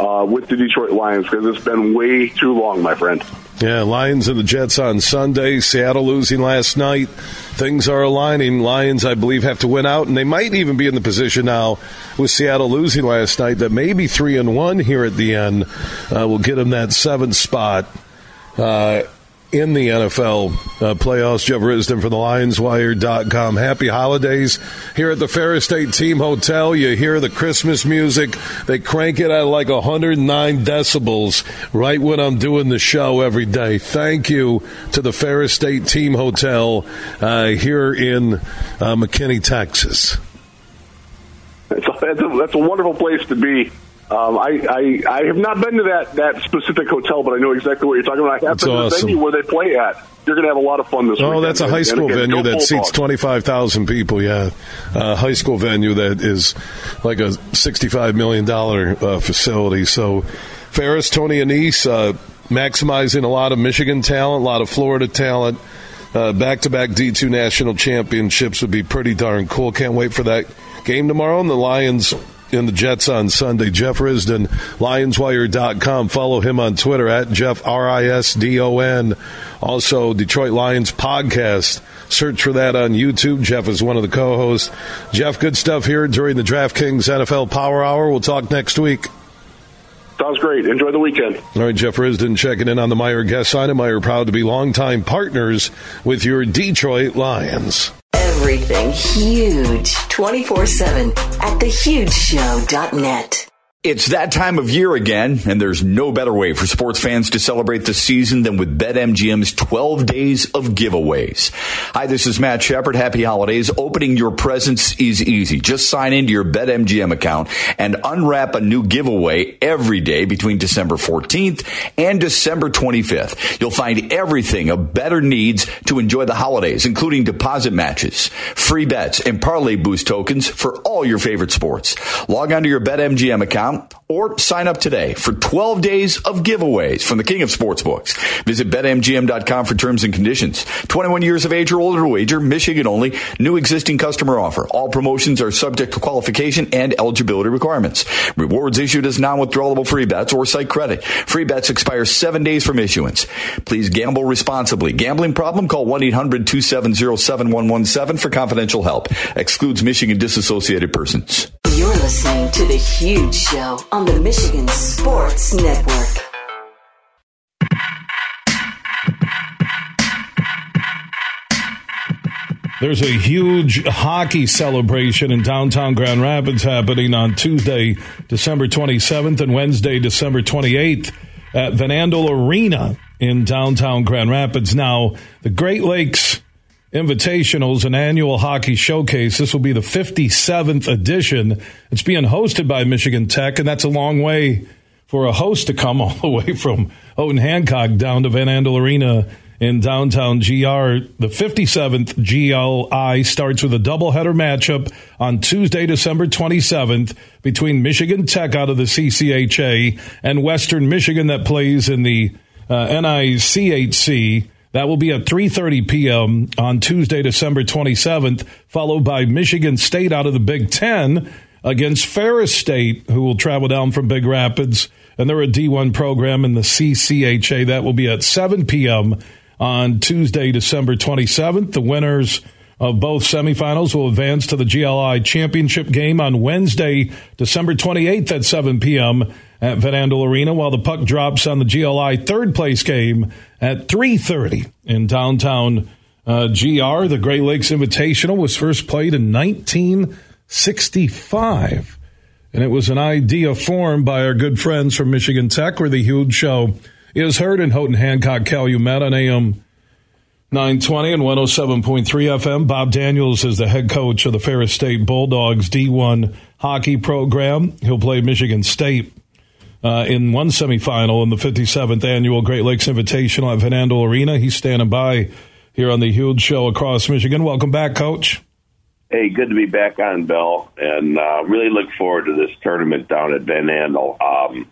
uh, with the Detroit Lions because it's been way too long, my friend. Yeah, Lions and the Jets on Sunday. Seattle losing last night. Things are aligning. Lions, I believe, have to win out, and they might even be in the position now with Seattle losing last night that maybe three and one here at the end uh, will get them that seventh spot. Uh, in the NFL uh, playoffs. Jeff Risdon from the LionsWire.com. Happy holidays here at the Ferris State Team Hotel. You hear the Christmas music. They crank it at like 109 decibels right when I'm doing the show every day. Thank you to the Ferris State Team Hotel uh, here in uh, McKinney, Texas. That's a, that's, a, that's a wonderful place to be. Um, I, I I have not been to that that specific hotel, but I know exactly what you're talking about. I have that's been awesome. the venue where they play at. You're going to have a lot of fun this oh, weekend. that's a high school again, venue that seats 25,000 people, yeah. Uh, high school venue that is like a $65 million uh, facility. So, Ferris, Tony Annese, uh, maximizing a lot of Michigan talent, a lot of Florida talent. Back to back D2 national championships would be pretty darn cool. Can't wait for that game tomorrow. And the Lions in the Jets on Sunday. Jeff Risdon, LionsWire.com. Follow him on Twitter at Jeff R I S D O N. Also, Detroit Lions podcast. Search for that on YouTube. Jeff is one of the co hosts. Jeff, good stuff here during the DraftKings NFL Power Hour. We'll talk next week. Sounds great. Enjoy the weekend. All right, Jeff Risdon checking in on the Meijer guest sign. Meijer proud to be longtime partners with your Detroit Lions. Everything huge 24 7 at thehugeshow.net. It's that time of year again, and there's no better way for sports fans to celebrate the season than with BetMGM's 12 days of giveaways. Hi, this is Matt Shepard. Happy holidays. Opening your presents is easy. Just sign into your BetMGM account and unwrap a new giveaway every day between December 14th and December 25th. You'll find everything a better needs to enjoy the holidays, including deposit matches, free bets, and parlay boost tokens for all your favorite sports. Log on to your BetMGM account or sign up today for 12 days of giveaways from the king of sportsbooks. Visit betmgm.com for terms and conditions. 21 years of age or older to wager, Michigan only, new existing customer offer. All promotions are subject to qualification and eligibility requirements. Rewards issued as non-withdrawable free bets or site credit. Free bets expire seven days from issuance. Please gamble responsibly. Gambling problem? Call 1-800-270-7117 for confidential help. Excludes Michigan disassociated persons. You're listening to The Huge Show on the Michigan Sports Network. There's a huge hockey celebration in downtown Grand Rapids happening on Tuesday, December 27th and Wednesday, December 28th at Van Andel Arena in downtown Grand Rapids. Now, the Great Lakes Invitational is an annual hockey showcase. This will be the 57th edition. It's being hosted by Michigan Tech, and that's a long way for a host to come [LAUGHS] all the way from Houghton Hancock down to Van Andel Arena in downtown GR. The 57th GLI starts with a doubleheader matchup on Tuesday, December 27th between Michigan Tech out of the CCHA and Western Michigan that plays in the uh, NCHC. That will be at 3:30 p.m. on Tuesday, December 27th, followed by Michigan State out of the Big 10 against Ferris State, who will travel down from Big Rapids, and they're a D1 program in the CCHA. That will be at 7 p.m on Tuesday, December 27th. The winners of both semifinals will advance to the GLI championship game on Wednesday, December 28th at 7 p.m. at Van Andel Arena, while the puck drops on the GLI third place game at 3.30 in downtown uh, GR. The Great Lakes Invitational was first played in 1965. And it was an idea formed by our good friends from Michigan Tech, where the huge show is heard in Houghton, Hancock, Calumet on AM 920 and 107.3 FM. Bob Daniels is the head coach of the Ferris State Bulldogs D1 hockey program. He'll play Michigan State uh, in one semifinal in the 57th annual Great Lakes Invitational at Van Arena. He's standing by here on the huge show across Michigan. Welcome back, Coach. Hey, good to be back on, Bill, and uh, really look forward to this tournament down at Van Andel. Um,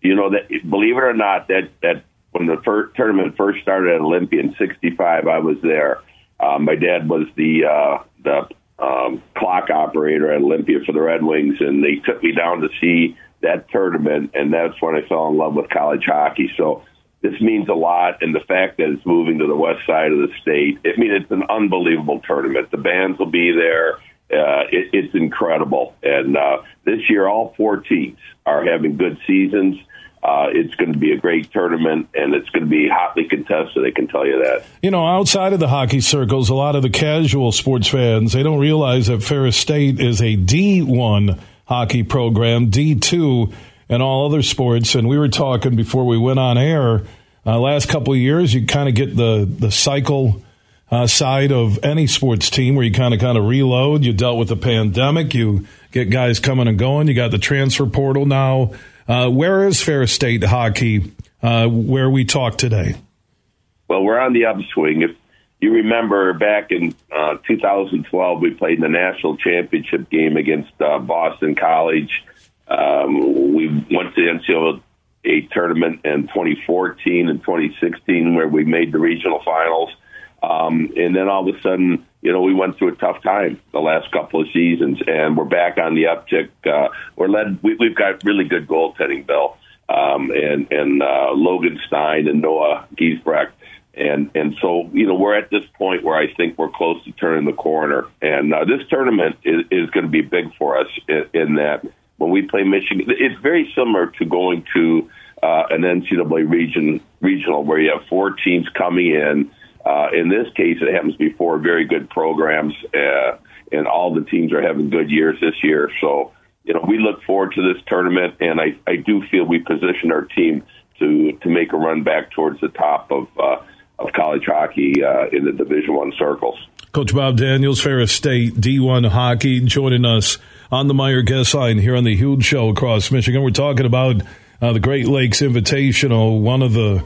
you know that believe it or not that that when the first tournament first started at Olympia in '65, I was there. Um, my dad was the uh, the um, clock operator at Olympia for the Red Wings, and they took me down to see that tournament, and that's when I fell in love with college hockey. So this means a lot, and the fact that it's moving to the west side of the state, I mean, it's an unbelievable tournament. The bands will be there. Uh, it, it's incredible, and uh, this year all four teams are having good seasons. Uh, it's going to be a great tournament and it's going to be hotly contested. I can tell you that. You know, outside of the hockey circles, a lot of the casual sports fans they don't realize that Ferris State is a D1 hockey program, D2, and all other sports. And we were talking before we went on air. Uh, last couple of years, you kind of get the the cycle. Uh, side of any sports team where you kind of kind of reload. You dealt with the pandemic. You get guys coming and going. You got the transfer portal now. Uh, where is Ferris State hockey uh, where we talk today? Well, we're on the upswing. If you remember back in uh, 2012, we played in the national championship game against uh, Boston College. Um, we went to the NCAA tournament in 2014 and 2016 where we made the regional finals. Um, and then all of a sudden, you know, we went through a tough time the last couple of seasons, and we're back on the uptick. Uh, we're led. We, we've got really good goaltending, Bill, um, and and uh, Logan Stein and Noah Giesbrecht. And and so you know we're at this point where I think we're close to turning the corner, and uh, this tournament is, is going to be big for us in, in that when we play Michigan, it's very similar to going to uh, an NCAA region regional where you have four teams coming in uh, in this case, it happens before very good programs, uh, and all the teams are having good years this year. So, you know, we look forward to this tournament, and I, I do feel we position our team to to make a run back towards the top of uh, of college hockey uh, in the Division One circles. Coach Bob Daniels, Ferris State D1 hockey, joining us on the Meijer guest line here on the Huge Show across Michigan. We're talking about uh, the Great Lakes Invitational, one of the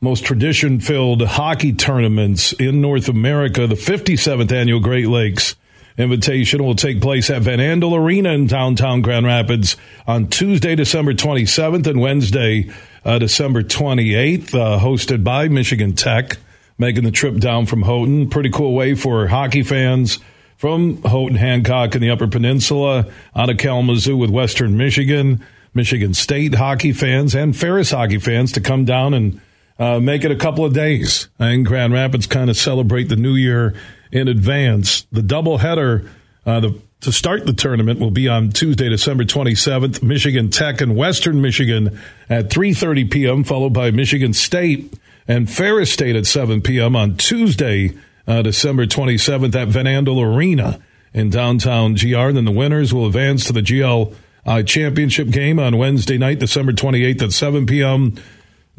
most tradition filled hockey tournaments in North America. The 57th annual Great Lakes Invitation will take place at Van Andel Arena in downtown Grand Rapids on Tuesday, December 27th and Wednesday, uh, December 28th, uh, hosted by Michigan Tech, making the trip down from Houghton. Pretty cool way for hockey fans from Houghton, Hancock, and the Upper Peninsula out of Kalamazoo with Western Michigan, Michigan State hockey fans, and Ferris hockey fans to come down and uh, make it a couple of days in Grand Rapids, kind of celebrate the new year in advance. The doubleheader uh, the, to start the tournament will be on Tuesday, December 27th, Michigan Tech and Western Michigan at 3.30 p.m., followed by Michigan State and Ferris State at 7 p.m. on Tuesday, uh, December 27th at Van Andel Arena in downtown GR. Then the winners will advance to the GL uh, championship game on Wednesday night, December 28th at 7 p.m.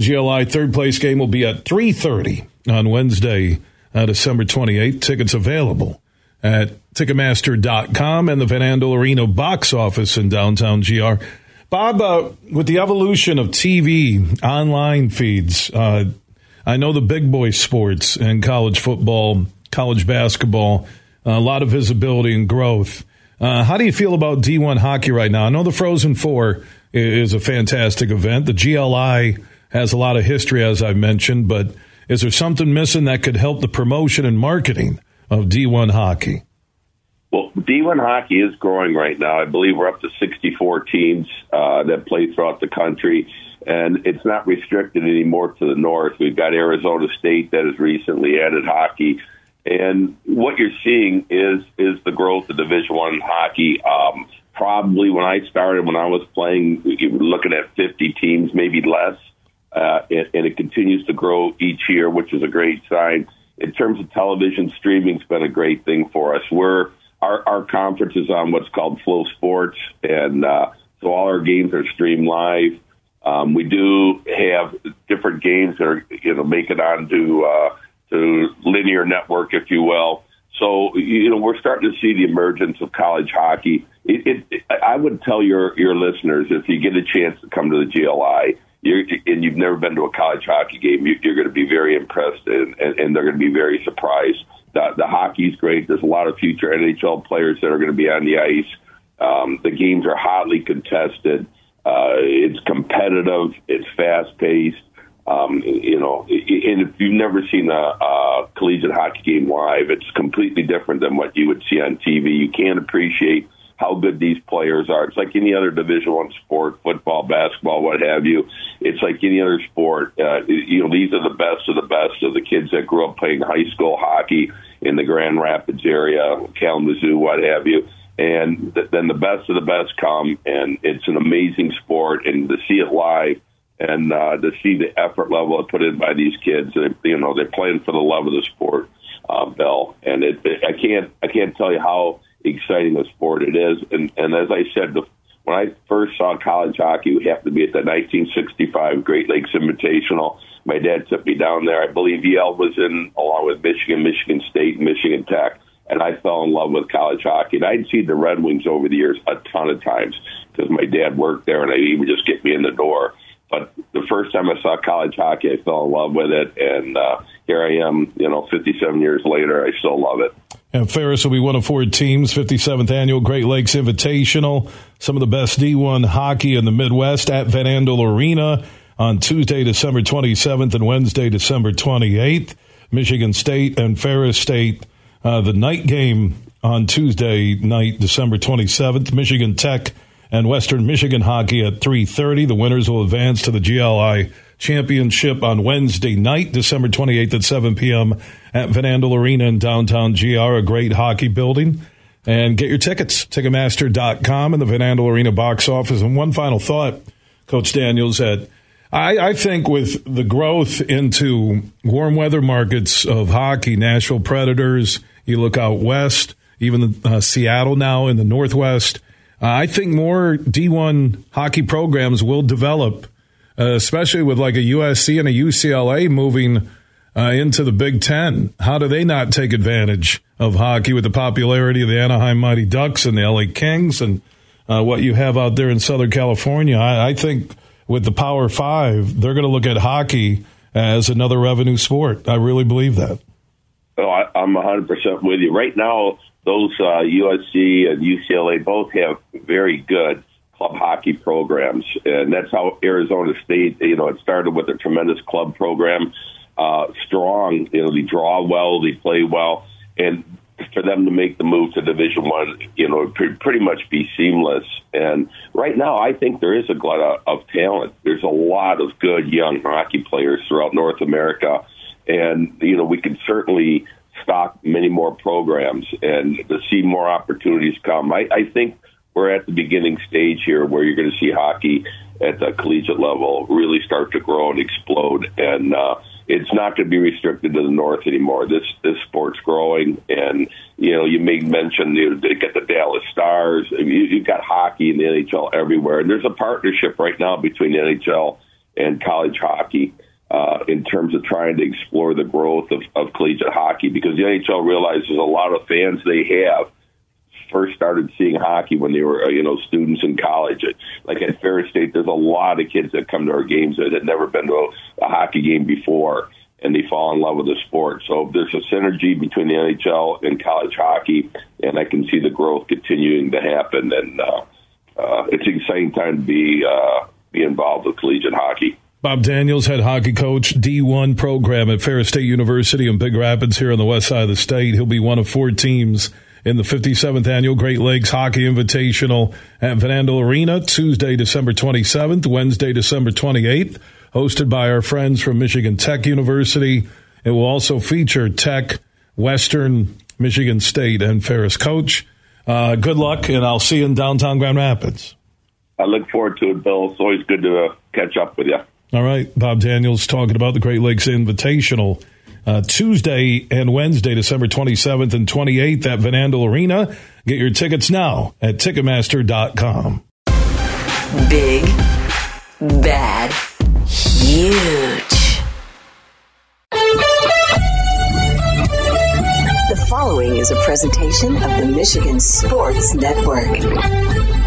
GLI third place game will be at 3:30 on Wednesday, uh, December 28th. Tickets available at Ticketmaster.com and the Van Andel Arena box office in downtown GR. Bob, uh, with the evolution of TV, online feeds, uh, I know the big boy sports and college football, college basketball, a lot of visibility and growth. Uh, how do you feel about D1 hockey right now? I know the Frozen Four is a fantastic event. The GLI has a lot of history, as I mentioned, but is there something missing that could help the promotion and marketing of D1 hockey? Well, D1 hockey is growing right now. I believe we're up to 64 teams uh, that play throughout the country, and it's not restricted anymore to the north. We've got Arizona State that has recently added hockey, and what you're seeing is is the growth of Division One hockey. Um, probably when I started, when I was playing, were looking at 50 teams, maybe less, uh, and, and it continues to grow each year, which is a great sign. In terms of television, streaming, it's been a great thing for us. We're our, our conference is on what's called Flow Sports, and uh, so all our games are streamed live. Um, we do have different games that are you know make it onto uh, to linear network, if you will. So you know we're starting to see the emergence of college hockey. It, it, I would tell your your listeners if you get a chance to come to the GLI you're, and you've never been to a college hockey game, you, you're going to be very impressed and, and, and they're going to be very surprised the, the hockey's great. There's a lot of future NHL players that are going to be on the ice. Um, the games are hotly contested. Uh, it's competitive. It's fast paced. Um, you know, and if you've never seen a, a collegiate hockey game live, it's completely different than what you would see on TV. You can't appreciate how good these players are. It's like any other Division One sport, football, basketball, what have you. It's like any other sport. Uh, you know, these are the best of the best of the kids that grew up playing high school hockey in the Grand Rapids area, Kalamazoo, what have you. And th- then the best of the best come, and it's an amazing sport. And to see it live and uh, to see the effort level put in by these kids, you know, they're playing for the love of the sport, uh, Bill. And it, it, I can't, I can't tell you how exciting a sport it is. And, and as I said, the, when I first saw college hockey, we happened to be at the 1965 Great Lakes Invitational. My dad took me down there. I believe Yale was in, along with Michigan, Michigan State, Michigan Tech. And I fell in love with college hockey. And I'd seen the Red Wings over the years a ton of times because my dad worked there and he would just get me in the door. But the first time I saw college hockey, I fell in love with it. And uh, here I am, you know, 57 years later, I still love it. And Ferris will be one of four teams, 57th annual Great Lakes Invitational. Some of the best D1 hockey in the Midwest at Van Andel Arena on Tuesday, December 27th and Wednesday, December 28th. Michigan State and Ferris State, uh, the night game on Tuesday night, December 27th. Michigan Tech and Western Michigan hockey at 3:30. The winners will advance to the GLI Championship on Wednesday night, December 28th at 7 p.m. at Van Andel Arena in downtown GR, a great hockey building. And get your tickets, Ticketmaster.com and the Van Andel Arena box office. And one final thought, Coach Daniels, that I, I think with the growth into warm weather markets of hockey, Nashville Predators, you look out west, even uh, Seattle now in the Northwest, uh, I think more D1 hockey programs will develop uh, especially with like a USC and a UCLA moving uh, into the Big Ten. How do they not take advantage of hockey with the popularity of the Anaheim Mighty Ducks and the LA Kings and uh, what you have out there in Southern California? I, I think with the Power Five, they're going to look at hockey as another revenue sport. I really believe that. Oh, I, I'm 100% with you. Right now, those uh, USC and UCLA both have very good club hockey programs, and that's how Arizona State. You know, it started with a tremendous club program, uh, strong. You know, they draw well, they play well, and for them to make the move to Division One, you know, it pretty much be seamless. And right now, I think there is a glut of, of talent. There's a lot of good young hockey players throughout North America, and you know, we can certainly stock many more programs and to see more opportunities come. I, I think we're at the beginning stage here where you're going to see hockey at the collegiate level really start to grow and explode. And uh, it's not going to be restricted to the north anymore. This this sport's growing, and you know you made mention you know, they get the Dallas Stars. You, you've got hockey in the NHL everywhere, and there's a partnership right now between NHL and college hockey. Uh, in terms of trying to explore the growth of, of collegiate hockey, because the NHL realizes a lot of fans they have first started seeing hockey when they were, uh, you know, students in college. Like at Ferris State, there's a lot of kids that come to our games that had never been to a, a hockey game before, and they fall in love with the sport. So there's a synergy between the NHL and college hockey, and I can see the growth continuing to happen. And uh, uh, it's an exciting time to be uh, be involved with collegiate hockey. Bob Daniels, head hockey coach, D1 program at Ferris State University in Big Rapids here on the west side of the state. He'll be one of four teams in the 57th annual Great Lakes Hockey Invitational at Van Andel Arena, Tuesday, December 27th, Wednesday, December 28th, hosted by our friends from Michigan Tech University. It will also feature Tech, Western, Michigan State, and Ferris Coach. Uh, good luck, and I'll see you in downtown Grand Rapids. I look forward to it, Bill. It's always good to uh, catch up with you. All right. Bob Daniels talking about the Great Lakes Invitational uh, Tuesday and Wednesday, December 27th and 28th at Van Andel Arena. Get your tickets now at Ticketmaster.com. Big, bad, huge. The following is a presentation of the Michigan Sports Network.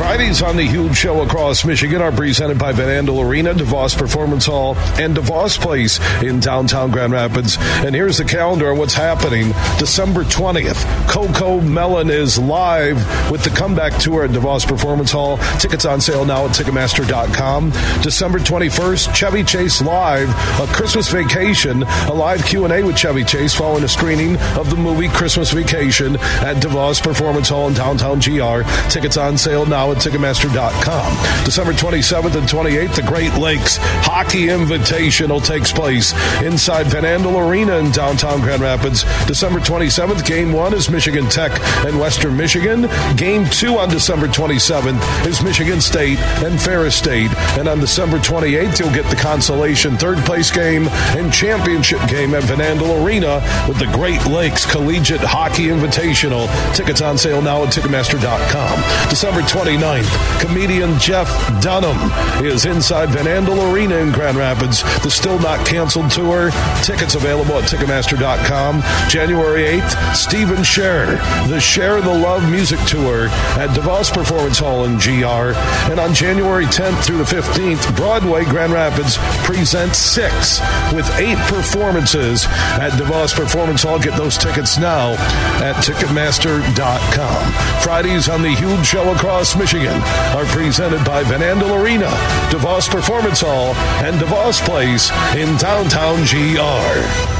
Fridays on the huge show across Michigan are presented by Van Andel Arena, DeVos Performance Hall, and DeVos Place in downtown Grand Rapids. And here's the calendar on what's happening. December 20th, CoComelon is live with the comeback tour at DeVos Performance Hall. Tickets on sale now at Ticketmaster.com. December 21st, Chevy Chase Live, a Christmas Vacation, a live Q&A with Chevy Chase following a screening of the movie Christmas Vacation at DeVos Performance Hall in downtown GR. Tickets on sale now at Ticketmaster.com. December 27th and 28th, the Great Lakes Hockey Invitational takes place inside Van Andel Arena in downtown Grand Rapids. December 27th, Game 1 is Michigan Tech and Western Michigan. Game 2 on December 27th is Michigan State and Ferris State. And on December 28th, you'll get the consolation third place game and championship game at Van Andel Arena with the Great Lakes Collegiate Hockey Invitational. Tickets on sale now at Ticketmaster.com. December 29th, 29th. Comedian Jeff Dunham is inside Van Andel Arena in Grand Rapids. The still not canceled tour. Tickets available at Ticketmaster.com. January 8th, Stephen Share, the Share the Love music tour at DeVos Performance Hall in GR. And on January 10th through the 15th, Broadway Grand Rapids presents six with eight performances at DeVos Performance Hall. Get those tickets now at Ticketmaster.com. Fridays on the huge show across Michigan Michigan are presented by Van Andel Arena, DeVos Performance Hall, and DeVos Place in downtown GR.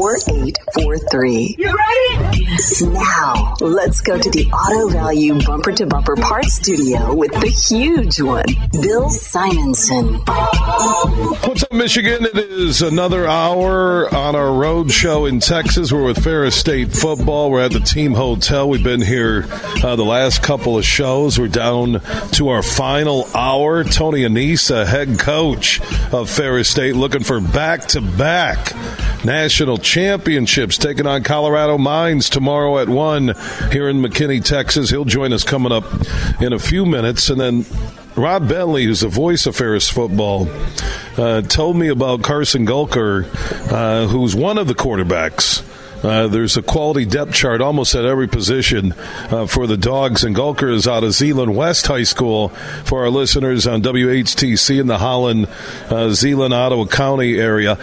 4843. You ready? Now, let's go to the Auto Value Bumper to Bumper Parts Studio with the huge one, Bill Simonson. What's up, Michigan? It is another hour on our road show in Texas. We're with Ferris State football. We're at the team hotel. We've been here uh, the last couple of shows. We're down to our final hour. Tony Annese, head coach of Ferris State, looking for back to back national championships, taking on Colorado Mines tomorrow at 1 here in McKinney, Texas. He'll join us coming up in a few minutes. And then Rob Bentley, who's the voice of Ferris football, uh, told me about Carson Gulker, uh, who's one of the quarterbacks. Uh, there's a quality depth chart almost at every position uh, for the Dogs, and Gulker is out of Zeeland West High School for our listeners on WHTC in the Holland, uh, Zeeland, Ottawa County area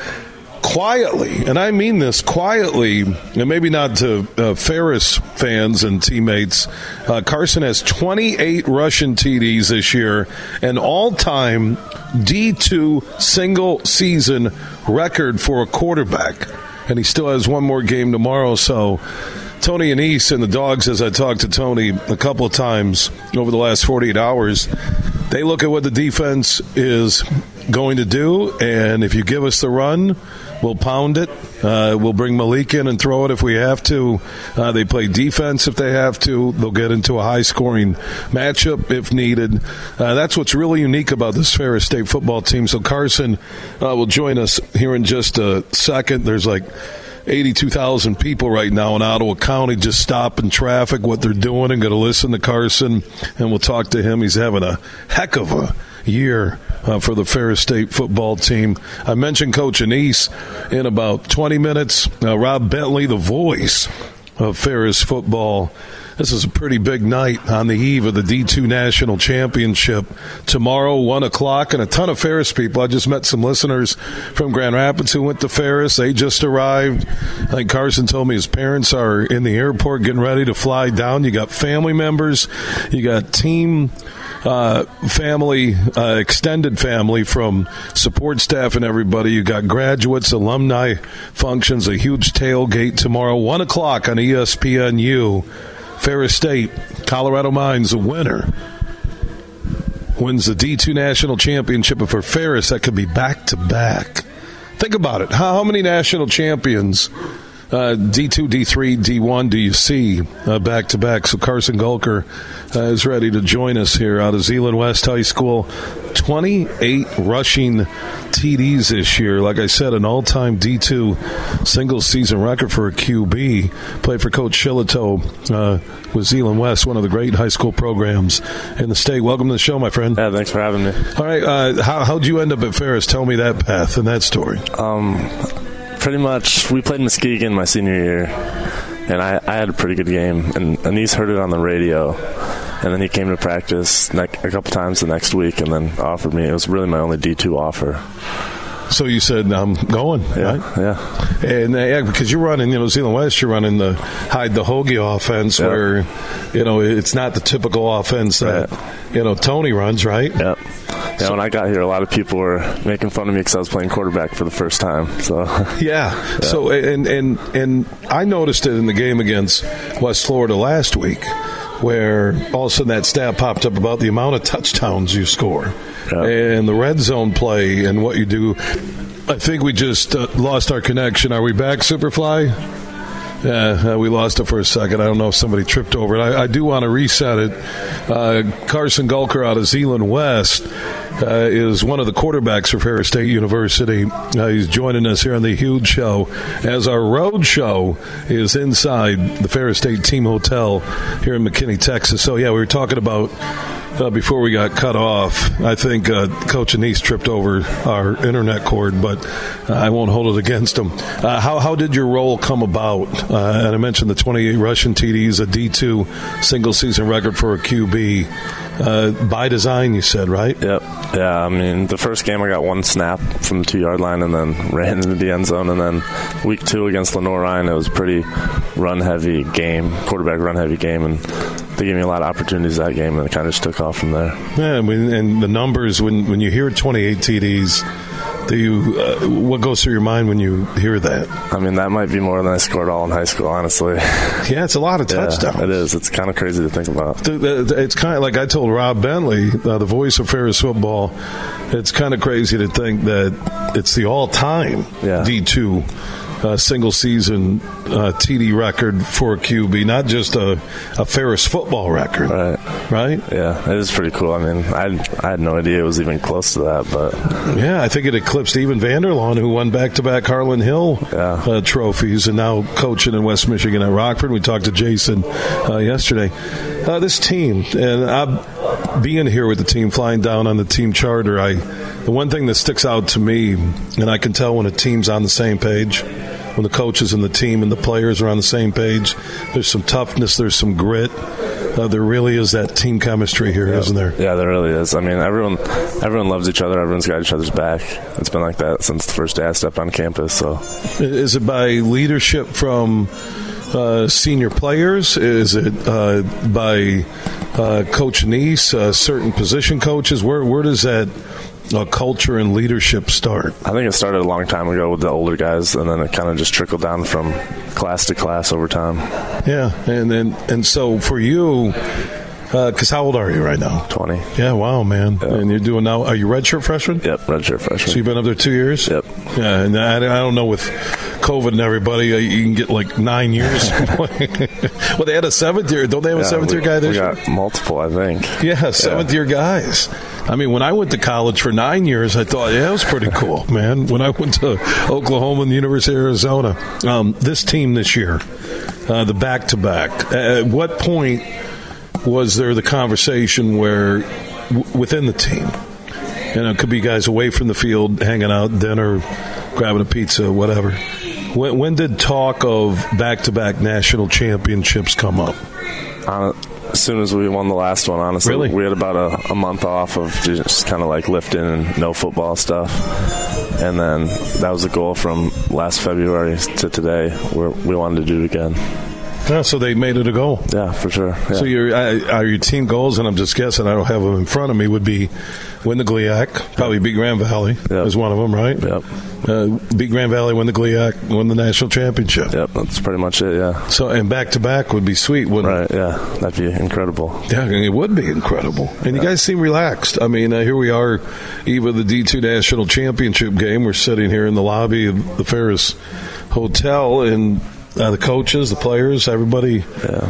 quietly, and I mean this quietly, and maybe not to uh, Ferris fans and teammates, uh, Carson has 28 rushing TDs this year, an all time D2 single season record for a quarterback. And he still has one more game tomorrow, so. Tony Annese and the dogs, as I talked to Tony a couple of times over the last 48 hours, they look at what the defense is going to do, and if you give us the run, we'll pound it. Uh, we'll bring Mylik in and throw it if we have to. Uh, they play defense if they have to. They'll get into a high scoring matchup if needed. Uh, that's what's really unique about this Ferris State football team. So Carson uh, will join us here in just a second. There's like 82,000 people right now in Ottawa County just stopping traffic, what they're doing, and going to listen to Carson, and we'll talk to him. He's having a heck of a year uh, for the Ferris State football team. I mentioned Coach Annese in about 20 minutes. Uh, Rob Bentley, the voice of Ferris football. This is a pretty big night on the eve of the D2 National Championship. Tomorrow, 1 o'clock, and a ton of Ferris people. I just met some listeners from Grand Rapids who went to Ferris. They just arrived. I think Carson told me his parents are in the airport getting ready to fly down. You got family members, you got team uh, family, uh, extended family from support staff and everybody. You got graduates, alumni functions, a huge tailgate tomorrow, 1 o'clock on ESPNU. Ferris State, Colorado Mines, a winner. Wins the D2 National Championship. And for Ferris, that could be back to back. Think about it. How many national champions uh, D2, D3, D1 do you see back to back? So Carson Gulker uh, is ready to join us here out of Zeeland West High School. 28 rushing TDs this year. Like I said, an all time D2 single season record for a QB. Played for Coach Shillito uh, with Zeeland West, one of the great high school programs in the state. Welcome to the show, my friend. Yeah, thanks for having me. All right, uh, how, how'd you end up at Ferris? Tell me that path and that story. Um, pretty much, we played Muskegon my senior year, and I, I had a pretty good game. And Annese heard it on the radio, and then he came to practice ne- a couple times the next week, and then offered me. It was really my only D two offer. So you said I'm going, yeah, right? Yeah, and uh, yeah, because you're running, you know, Zeeland West, you're running the hide the hoagie offense, Yeah. where you know it's not the typical offense that you know Tony runs, right? Yep. Yeah, when I got here, a lot of people were making fun of me because I was playing quarterback for the first time. So [LAUGHS] Yeah. So and and and I noticed it in the game against West Florida last week, where all of a sudden that stat popped up about the amount of touchdowns you score and the red zone play and what you do. I think we just uh, lost our connection. Are we back, Superfly? Yeah, uh, we lost it for a second. I don't know if somebody tripped over it. I, I do want to reset it. Uh, Carson Gulker out of Zeeland West uh, is one of the quarterbacks for Ferris State University. Uh, he's joining us here on the Huge Show as our road show is inside the Ferris State Team Hotel here in McKinney, Texas. So, yeah, we were talking about uh, before we got cut off, I think uh, Coach Annese tripped over our internet cord, but uh, I won't hold it against him. Uh, how, how did your role come about? Uh, and I mentioned the 28 rushing TDs, a D2 single season record for a QB. Uh, by design, you said, right? Yep. Yeah, I mean, the first game I got one snap from the two yard line and then [LAUGHS] ran into the end zone. And then week two against Lenoir-Rhyne, it was a pretty run heavy game, quarterback run heavy game. And they gave me a lot of opportunities that game, and it kind of just took off from there. Yeah, I mean, and the numbers when when you hear 28 TDs, do you uh, what goes through your mind when you hear that? I mean, that might be more than I scored all in high school, honestly. [LAUGHS] Yeah, it's a lot of touchdowns. it is. It's kind of crazy to think about. It's kind of like I told Rob Bentley, uh, the voice of Ferris football. It's kind of crazy to think that it's the all-time D2 uh, single season uh, TD record for a QB, not just a, a Ferris football record. Right. Right? Yeah, it is pretty cool. I mean, I, I had no idea it was even close to that, but Yeah, I think it eclipsed even Vander Laan, who won back-to-back Harlan Hill uh, trophies, and now coaching in West Michigan at Rockford. We talked to Jason uh, yesterday. Uh, this team, and I'm being here with the team, flying down on the team charter. I, the one thing that sticks out to me, and I can tell when a team's on the same page, when the coaches and the team and the players are on the same page. There's some toughness, there's some grit. uh, there really is that team chemistry here, Yeah. not there? Yeah, there really is. I mean, everyone everyone loves each other. Everyone's got each other's back. It's been like that since the first day I stepped on campus. So Is it by leadership from uh, senior players? Is it uh, by uh, Coach Annese, uh, certain position coaches? Where where does that uh, culture and leadership start? I think it started a long time ago with the older guys, and then it kind of just trickled down from class to class over time. Yeah, and then and so for you, because how old are you right now? Twenty. Yeah, wow, man. And you're doing now? Are you redshirt freshman? Yep, redshirt freshman. So you've been up there two years? Yep. Yeah, and I, I don't know with COVID and everybody, uh, you can get like nine years. [LAUGHS] [LAUGHS] well, they had a seventh year. Don't they have a Yeah, seventh year guy this year? got multiple, I think. Yeah, seventh year guys. I mean, when I went to college for nine years, I thought, yeah, it was pretty [LAUGHS] cool, man. When I went to Oklahoma and the University of Arizona, um, this team this year, uh, the back to back, at what point was there the conversation where w- within the team, you know, it could be guys away from the field, hanging out, dinner, grabbing a pizza, whatever. When, when did talk of back to back national championships come up? Hon- as soon as we won the last one, honestly, Really? we had about a, a month off of just kind of like lifting and no football stuff. And then that was the goal from last February to today, where we wanted to do it again. Yeah, so they made it a goal. Yeah, for sure. Yeah. So your are your team goals, and I'm just guessing. I don't have them in front of me. Would be win the GLIAC, probably beat Grand Valley is one of them, right? Yep. Uh, beat Grand Valley, win the GLIAC, win the national championship. Yep, that's pretty much it. Yeah. So and back to back would be sweet, wouldn't Right. Yeah, that'd be incredible. it? Yeah, it would be incredible. And you guys seem relaxed. I mean, uh, here we are, eve of the D2 national championship game. We're sitting here in the lobby of the Ferris Hotel, and uh, the coaches, the players, everybody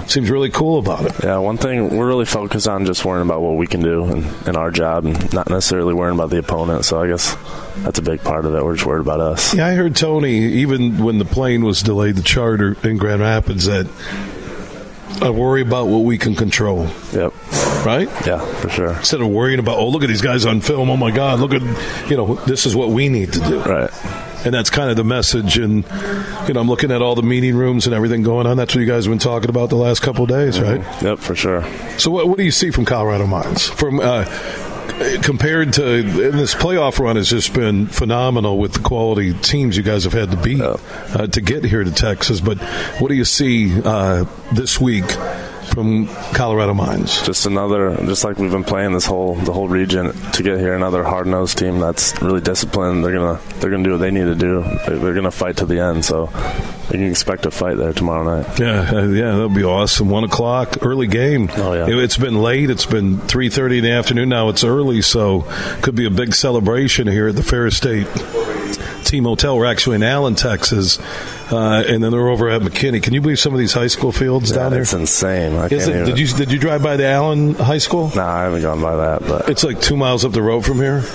seems really cool about it. Yeah, one thing we're really focused on just worrying about what we can do in, in our job and not necessarily worrying about the opponent. So I guess that's a big part of it. We're just worried about us. Yeah, I heard Tony, even when the plane was delayed, the charter in Grand Rapids, that I worry about what we can control. Yep. Right? Yeah, for sure. Instead of worrying about, oh, look at these guys on film. Oh, my God, look at, you know, this is what we need to do. Right. And that's kind of the message. And, you know, I'm looking at all the meeting rooms and everything going on. That's what you guys have been talking about the last couple of days, right? Yep, for sure. So, what, what do you see from Colorado Mines? From uh, compared to and this playoff run has just been phenomenal with the quality teams you guys have had to beat uh, to get here to Texas. But what do you see uh, this week from Colorado Mines? Just another, just like we've been playing this whole the whole region to get here. Another hard nosed team that's really disciplined. They're gonna they're gonna do what they need to do. They're, they're gonna fight to the end. So you can expect a fight there tomorrow night. Yeah, uh, yeah, that'll be awesome. One o'clock, early game. Oh yeah, it, has been late. It's been three thirty in the afternoon. Now it's early, so could be a big celebration here at the Ferris State Team Hotel. We're actually in Allen, Texas, uh, and then they're over at McKinney. Can you believe some of these high school fields down there? It's insane. It, even, did you did you drive by the Allen High School? No, I haven't gone by that, but It's like two miles up the road from here. [LAUGHS]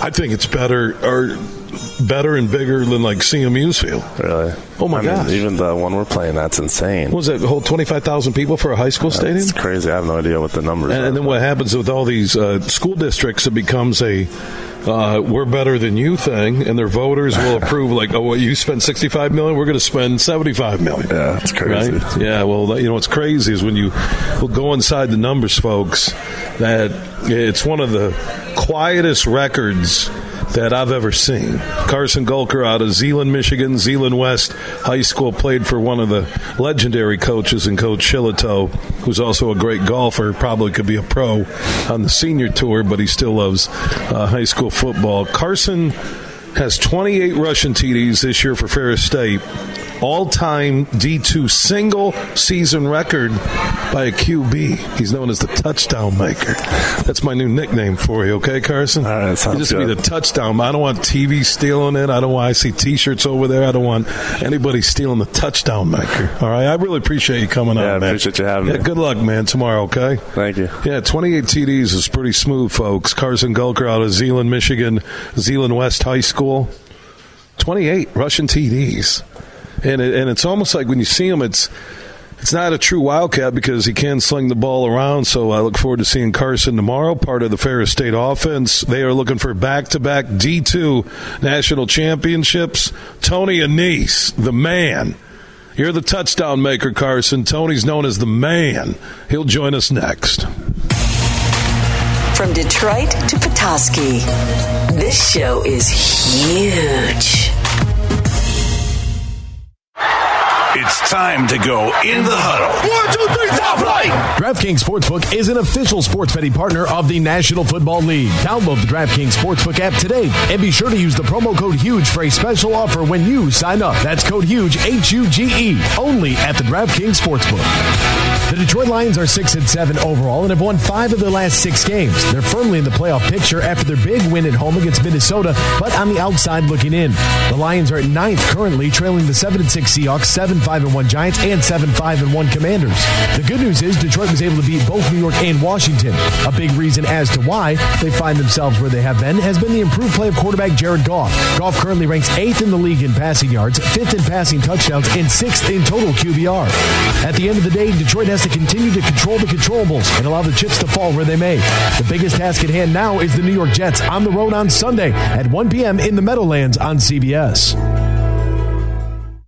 I think it's better or better and bigger than like CMU's field. Really? Oh my I mean, even the one we're playing, that's insane. What was that hold twenty five thousand people for a high school stadium? It's crazy. I have no idea what the numbers And, are. and then what happens with all these uh, school districts? It becomes a uh, "we're better than you" thing, and their voters will [LAUGHS] approve. Like, oh, well, you spend sixty-five million, we're going to spend seventy-five million. Yeah, that's crazy. Right? Yeah, well, you know what's crazy is when you go inside the numbers, folks. That it's one of the quietest records that I've ever seen. Carson Gulker out of Zeeland, Michigan, Zeeland West High School, played for one of the legendary coaches and Coach Shillito, who's also a great golfer, probably could be a pro on the senior tour, but he still loves uh, high school football. Carson has 28 rushing TDs this year for Ferris State. All time D2 single season record by a QB. He's known as the touchdown maker. That's my new nickname for you, okay, Carson? Right, sounds just be the touchdown. I don't want TV stealing it. I don't want I see t shirts over there. I don't want anybody stealing the touchdown maker. All right. I really appreciate you coming Yeah, on, man. appreciate you having yeah, me. Good luck, man, tomorrow, okay? Thank you. Yeah, 28 TDs is pretty smooth, folks. Carson Gulker out of Zeeland, Michigan, Zeeland West High School. 28 rushing TDs. And it, and it's almost like when you see him, it's it's not a true Wildcat because he can sling the ball around. So I look forward to seeing Carson tomorrow, part of the Ferris State offense. They are looking for back to back D2 national championships. Tony Annese, the man, You're the touchdown maker, Carson. Tony's known as the man. He'll join us next. From Detroit to Petoskey, this show is huge. It's time to go in the huddle. One, two, three, top flight. DraftKings Sportsbook is an official sports betting partner of the National Football League. Download the DraftKings Sportsbook app today and be sure to use the promo code HUGE for a special offer when you sign up. That's code HUGE, H U G E, only at the DraftKings Sportsbook. The Detroit Lions are 6 and 7 overall and have won 5 of their last 6 games. They're firmly in the playoff picture after their big win at home against Minnesota, but on the outside looking in. The Lions are at ninth currently, trailing the 7 and 6 Seahawks, 7 5 and 1 Giants, and 7 5 and 1 Commanders. The good news is Detroit was able to beat both New York and Washington. A big reason as to why they find themselves where they have been has been the improved play of quarterback Jared Goff. Goff currently ranks 8th in the league in passing yards, 5th in passing touchdowns, and 6th in total QBR. At the end of the day, Detroit has to continue to control the controllables and allow the chips to fall where they may. The biggest task at hand now is the New York Jets on the road on Sunday at 1 p.m. in the Meadowlands on CBS.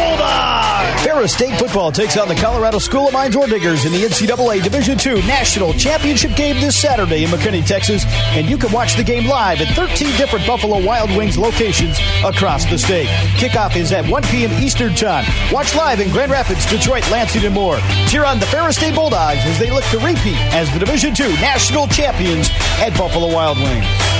Bulldogs! Ferris State football takes on the Colorado School of Mines Diggers in the NCAA Division II National Championship game this Saturday in McKinney, Texas. And you can watch the game live at 13 different Buffalo Wild Wings locations across the state. Kickoff is at 1 p.m. Eastern Time. Watch live in Grand Rapids, Detroit, Lansing, and more. Cheer on the Ferris State Bulldogs as they look to repeat as the Division II National Champions at Buffalo Wild Wings.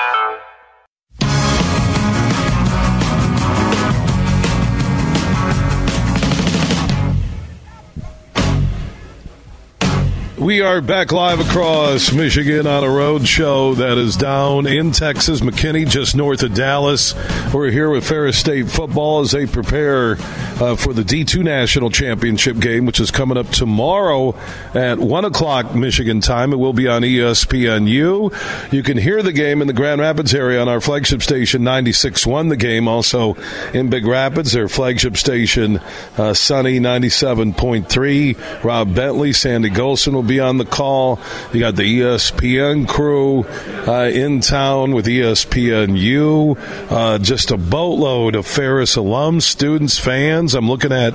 We are back live across Michigan on a road show that is down in Texas, McKinney, just north of Dallas. We're here with Ferris State football as they prepare uh, for the D2 National Championship game, which is coming up tomorrow at 1 o'clock Michigan time. It will be on ESPNU. You can hear the game in the Grand Rapids area on our flagship station 96.1. The game also in Big Rapids, their flagship station uh, Sunny 97.3. Rob Bentley, Sandy Gholston will be on the call. You got the ESPN crew uh, in town with ESPNU. Uh, just a boatload of Ferris alums, students, fans. I'm looking at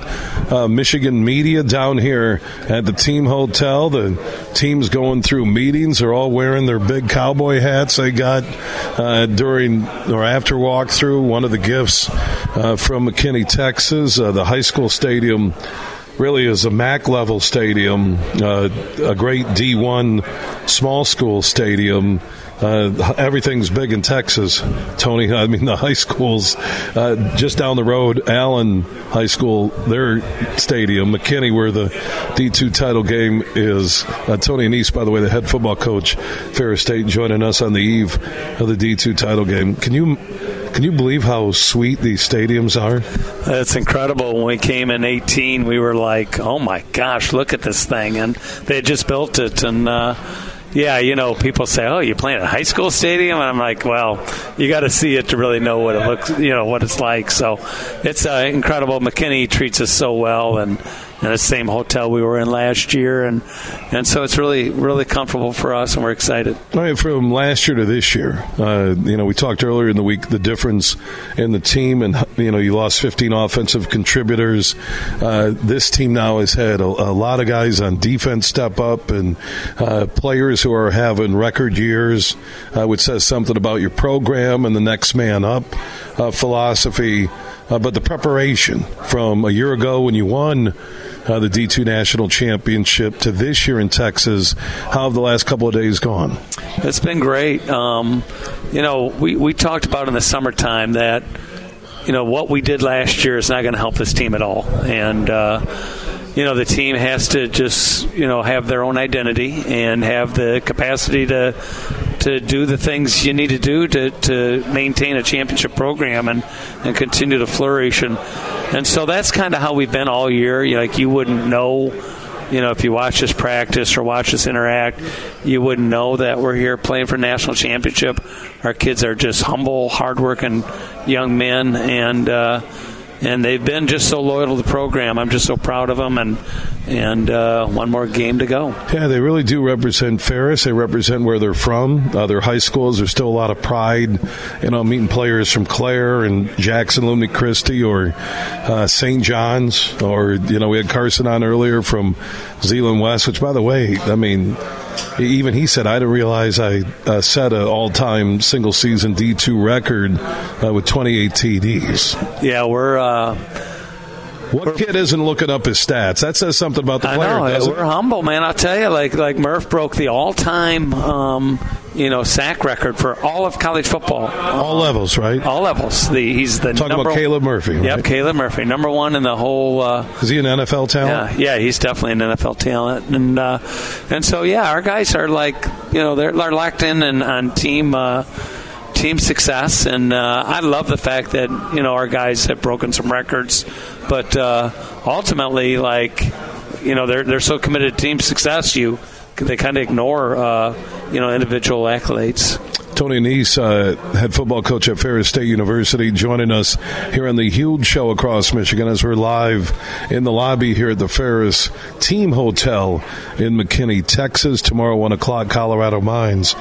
uh, Michigan media down here at the team hotel. The team's going through meetings. They're all wearing their big cowboy hats they got uh, during or after walkthrough. One of the gifts uh, from McKinney, Texas, uh, the high school stadium really is a MAC level stadium, uh, a great D1 small school stadium. Uh, everything's big in Texas, Tony. [LAUGHS] I mean, the high schools uh, just down the road, Allen High School, their stadium, McKinney, where the D2 title game is. Uh, Tony Annese, by the way, the head football coach, Ferris State, joining us on the eve of the D2 title game. Can you can you believe how sweet these stadiums are? It's incredible. When we came in 18, we were like, "Oh my gosh, look at this thing!" And they just built it, and uh, yeah, you know, people say, "Oh, you're playing a high school stadium?" And I'm like, "Well, you got to see it to really know what it looks, you know, what it's like." So it's uh, incredible. McKinney treats us so well, and in the same hotel we were in last year, and and so it's really really comfortable for us, and we're excited. Right, from last year to this year, uh, you know, we talked earlier in the week the difference in the team, and you know, you lost 15 offensive contributors. Uh, this team now has had a, a, lot of guys on defense step up, and uh, players who are having record years, uh, which says something about your program and the next man up uh, philosophy. Uh, but the preparation from a year ago when you won uh, the D2 National Championship to this year in Texas. How have the last couple of days gone? It's been great. Um, you know, we, we talked about in the summertime that, you know, what we did last year is not going to help this team at all. And, uh, you know the team has to just you know have their own identity and have the capacity to to do the things you need to do to, to maintain a championship program and, and continue to flourish and and so that's kind of how we've been all year. Like you wouldn't know, you know, if you watch us practice or watch us interact, you wouldn't know that we're here playing for national championship. Our kids are just humble, hardworking young men, and uh, and they've been just so loyal to the program. I'm just so proud of them, and and uh, one more game to go. Yeah, they really do represent Ferris. They represent where they're from. Uh, their high schools. There's still a lot of pride, you know, meeting players from Clare and Jackson, Lumen Christi, or uh, St. John's, or you know, we had Carson on earlier from Zeeland West. Which, by the way, I mean even he said, I didn't realize I uh, set an all time single season D2 record uh, with 28 TDs. Yeah, we're. Uh, what we're, kid isn't looking up his stats? That says something about the player. I know, we're humble, man. I'll tell you, like like Murph broke the all time um, you know sack record for all of college football. All levels, right? All levels. The, he's the talking about Caleb Murphy. Right? Yep, Caleb Murphy, number one in the whole. Uh, Is he an NFL talent? Yeah, yeah, he's definitely an NFL talent, and uh, and so yeah, our guys are like you know they're, they're locked in and on team. Uh, team success, and uh, I love the fact that you know our guys have broken some records, but uh, ultimately, like you know, they're they're so committed to team success, you they kind of ignore uh, you know individual accolades. Tony Annese, uh, head football coach at Ferris State University, joining us here on the huge show across Michigan as we're live in the lobby here at the Ferris Team Hotel in McKinney, Texas. Tomorrow, 1 o'clock, Colorado Mines.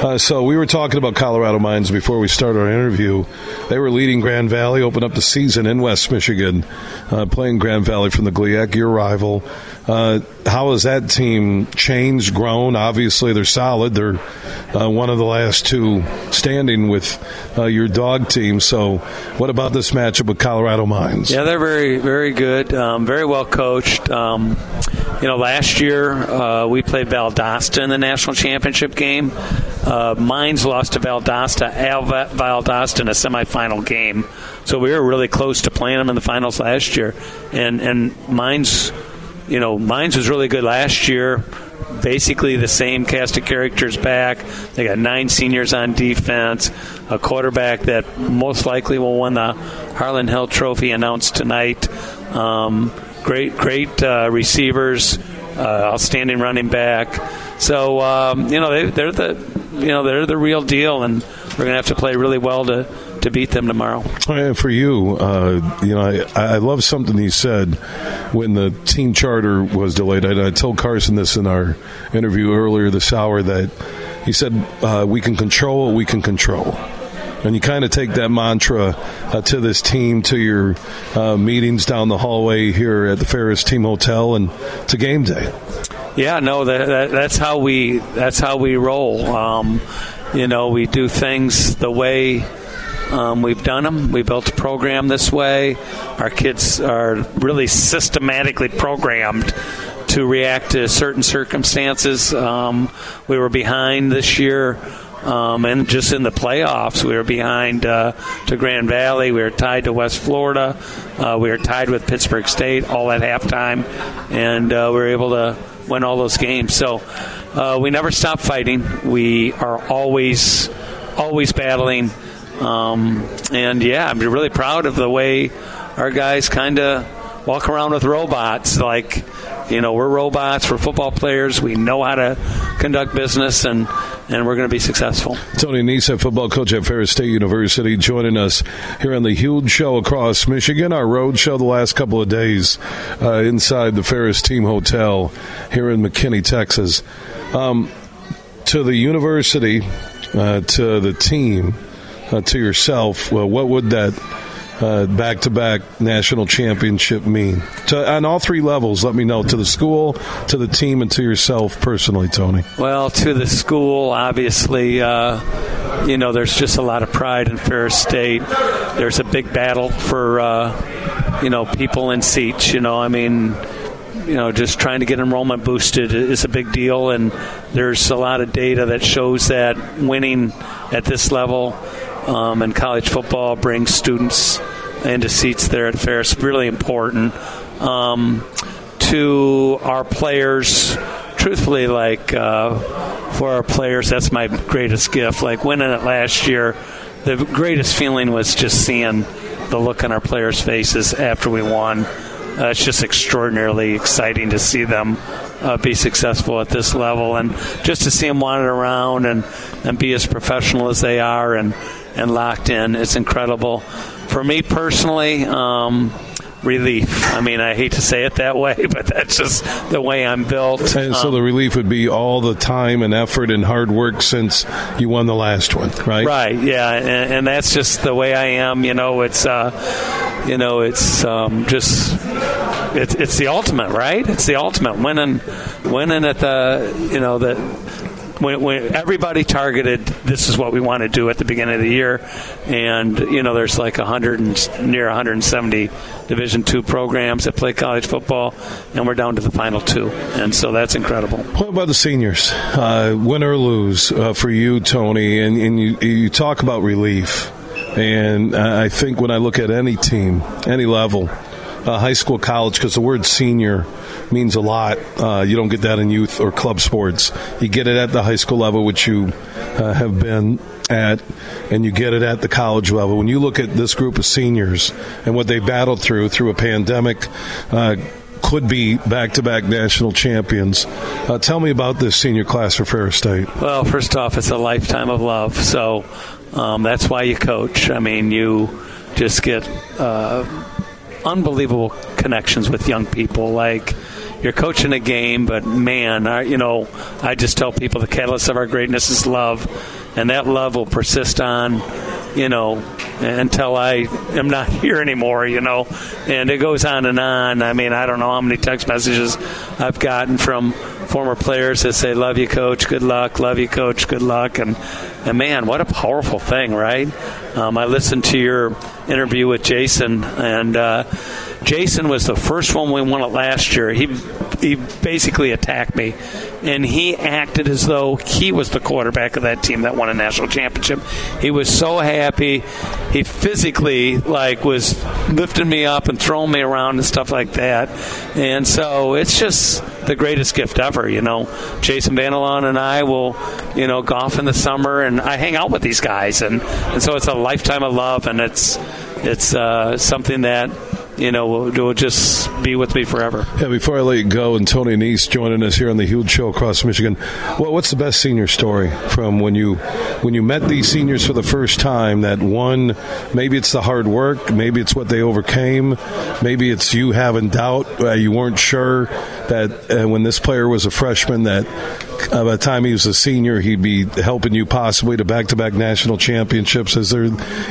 Uh, so we were talking about Colorado Mines before we started our interview. They were leading Grand Valley, open up the season in West Michigan, uh, playing Grand Valley from the GLIAC, your rival. Uh, how has that team changed, grown? Obviously, they're solid. They're uh, one of the last two standing with uh, your dog team. So, what about this matchup with Colorado Mines? Yeah, they're very, very good, um, very well coached. Um, you know, last year uh, we played Valdosta in the national championship game. Uh, Mines lost to Valdosta, Al Valdosta in a semifinal game. So we were really close to playing them in the finals last year, and and Mines you know, Mines was really good last year. Basically, the same cast of characters back. They got nine seniors on defense, a quarterback that most likely will win the Harlan Hill Trophy announced tonight. Um, great, great uh, receivers, uh, outstanding running back. So um, you know they, they're the you know they're the real deal, and we're going to have to play really well to to beat them tomorrow. And for you, uh, you know, I, I love something you said when the team charter was delayed. I, I told Carson this in our interview earlier this hour that he said uh, we can control what we can control. And you kind of take that mantra uh, to this team, to your uh, meetings down the hallway here at the Ferris Team Hotel, and to game day. Yeah, no, that, that, that's how we that's how we roll. Um, you know, we do things the way um, we've done them. We built a program this way. Our kids are really systematically programmed to react to certain circumstances. Um, we were behind this year. Um, and just in the playoffs, we were behind uh, to Grand Valley. We were tied to West Florida. Uh, we were tied with Pittsburg State all at halftime, and uh, we were able to win all those games. So uh, we never stop fighting. We are always, always battling. Um, and yeah, I'm really proud of the way our guys kind of walk around with robots. Like, you know, we're robots. We're football players. We know how to conduct business, and and we're going to be successful. Tony Annese, football coach at Ferris State University, joining us here on the huge show across Michigan. Our road show the last couple of days uh, inside the Ferris Team Hotel here in McKinney, Texas. Um, to the university, uh, to the team, to yourself, what would that back to back national championship mean? To, on all three levels, let me know to the school, to the team, and to yourself personally, Tony. Well, to the school, obviously, uh, you know, there's just a lot of pride in Ferris State. There's a big battle for, uh, you know, people in seats. You know, I mean, you know, just trying to get enrollment boosted is a big deal, and there's a lot of data that shows that winning at this level um, in college football brings students into seats there at Ferris. Really important um, to our players. Truthfully, like uh, for our players, that's my greatest gift. Like winning it last year, the greatest feeling was just seeing the look on our players' faces after we won. Uh, it's just extraordinarily exciting to see them uh, be successful at this level, and just to see them wander around and, and be as professional as they are, and and locked in. It's incredible. For me personally, um, relief. I mean, I hate to say it that way, [LAUGHS] but that's just the way I'm built. And so um, the relief would be all the time and effort and hard work since you won the last one, right? Right. Yeah, and, and that's just the way I am. You know, it's uh, you know, it's um, just it's it's the ultimate, right? It's the ultimate winning, winning at the you know the when, when, everybody targeted this is what we want to do at the beginning of the year, and you know there's like 100 and near 170 Division two programs that play college football, and we're down to the final two, and so that's incredible. What about the seniors? Uh, win or lose uh, for you, Tony, and, and you, you talk about relief, and I think when I look at any team, any level, uh, high school, college, because the word senior means a lot. Uh, you don't get that in youth or club sports. You get it at the high school level, which you uh, have been at, and you get it at the college level. When you look at this group of seniors and what they battled through through a pandemic, uh, could be back-to-back national champions. Uh, tell me about this senior class for Ferris State. Well, first off, it's a lifetime of love, so um, that's why you coach. I mean, you just get uh, unbelievable connections with young people. Like you're coaching a game, but man, I, you know, I just tell people the catalyst of our greatness is love, and that love will persist on, you know, until I am not [LAUGHS] here anymore, you know, and it goes on and on. I mean, I don't know how many text messages I've gotten from former players that say, "Love you, coach. Good luck. Love you, coach. Good luck." And and man, what a powerful thing, right? Um, I listened to your interview with Jason, and uh, Jason was the first one we won it last year. He he basically attacked me, and he acted as though he was the quarterback of that team that won a national championship. He was so happy. He physically like was lifting me up and throwing me around and stuff like that. And so it's just the greatest gift ever. You know, Jason Vander Laan and I will, you know, golf in the summer, and I hang out with these guys, and and so it's a lifetime of love, and it's it's uh, something that you know, will, will just be with me forever. Yeah, before I let you go, and Tony Annese joining us here on the huge show across Michigan, what's the best senior story from when you when you met these seniors for the first time? That one, maybe it's the hard work, maybe it's what they overcame, maybe it's you having doubt, uh, you weren't sure that uh, when this player was a freshman that uh, by the time he was a senior, he'd be helping you possibly to back-to-back national championships. Is there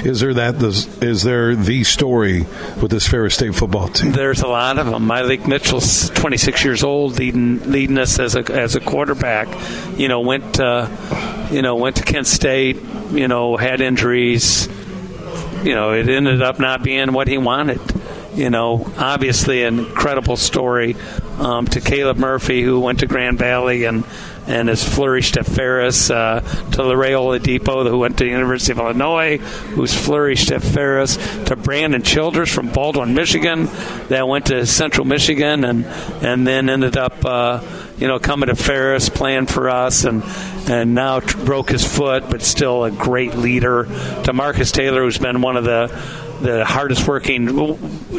is there that is there the story with this Ferris State football team? There's a lot of them. Mylik Mitchell's 26 years old, leading leading us as a as a quarterback. You know, went you know went to Kent State. You know, had injuries. You know, it ended up not being what he wanted you know, obviously an incredible story um, to Caleb Murphy, who went to Grand Valley and and has flourished at Ferris, uh, to Larray Depot, who went to the University of Illinois, who's flourished at Ferris, to Brandon Childers from Baldwin, Michigan, that went to Central Michigan and and then ended up. Uh, you know, coming to Ferris, playing for us, and and now broke his foot, but still a great leader. To Marcus Taylor, who's been one of the the hardest working,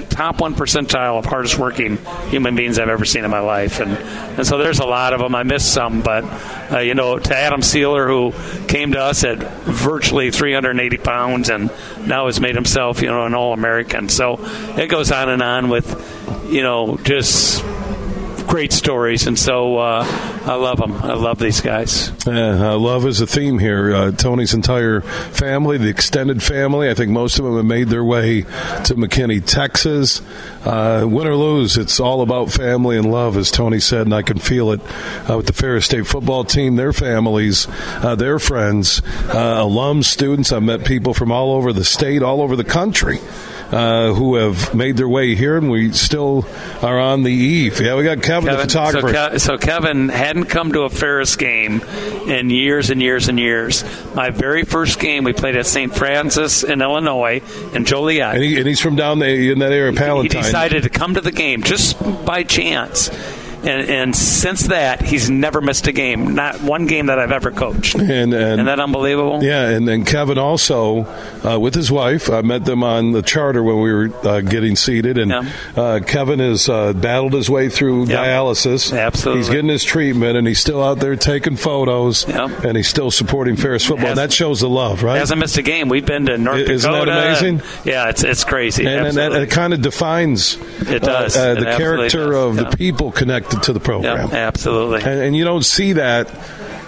top one percentile of hardest working human beings I've ever seen in my life, and and so there's a lot of them. I missed some, but uh, you know, to Adam Sealer, who came to us at virtually 380 pounds, and now has made himself, you know, an All American. So it goes on and on with, you know, just great stories, and so uh, I love them. I love these guys. Uh, love is a theme here. Uh, Tony's entire family, the extended family, I think most of them have made their way to McKinney, Texas. Uh, win or lose, it's all about family and love, as Tony said, and I can feel it uh, with the Ferris State football team, their families, uh, their friends, alums, students. I've met people from all over the state, all over the country uh, who have made their way here, and we still are on the eve. Yeah, we got Kevin, Kevin the photographer. So, Ke- so, Kevin hadn't come to a Ferris game in years and years and years. My very first game, we played at St. Francis in Illinois in Joliet. And, he, and he's from down there in that area, Palatine. He decided to come to the game just by chance and, and, since that, he's never missed a game. Not one game that I've ever coached. And, and Isn't that unbelievable? Yeah, and then Kevin also uh, with his wife. I met them on the charter when we were uh, getting seated, and yeah. uh, Kevin has uh, battled his way through yep. dialysis. Absolutely, he's getting his treatment, and he's still out there taking photos, yep. and he's still supporting Ferris football. and that shows the love, right? Hasn't missed a game. We've been to North Isn't Dakota. Isn't that amazing? And, yeah, it's it's crazy. And, and that, it kind of defines it does uh, the it character does. of yeah. the people connected to the program. Absolutely. And, and, you don't see that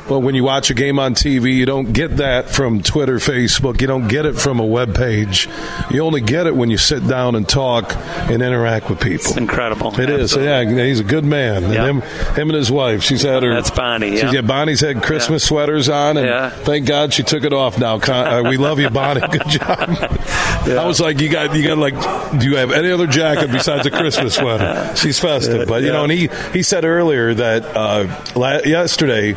well, when you watch a game on TV, you don't get that from Twitter, Facebook. You don't get it from a web page. You only get it when you sit down and talk and interact with people. It's incredible. It is. Yeah, he's a good man. Yep. And him, him and his wife. She's had her. That's Bonnie. Yeah. Bonnie's had Christmas yeah. sweaters on, and yeah. thank God she took it off. Now uh, we love you, Bonnie. [LAUGHS] Good job. yeah. I was like, you got, you got like, do you have any other jacket besides a Christmas sweater? She's festive, but you know, and he he said earlier that uh, yesterday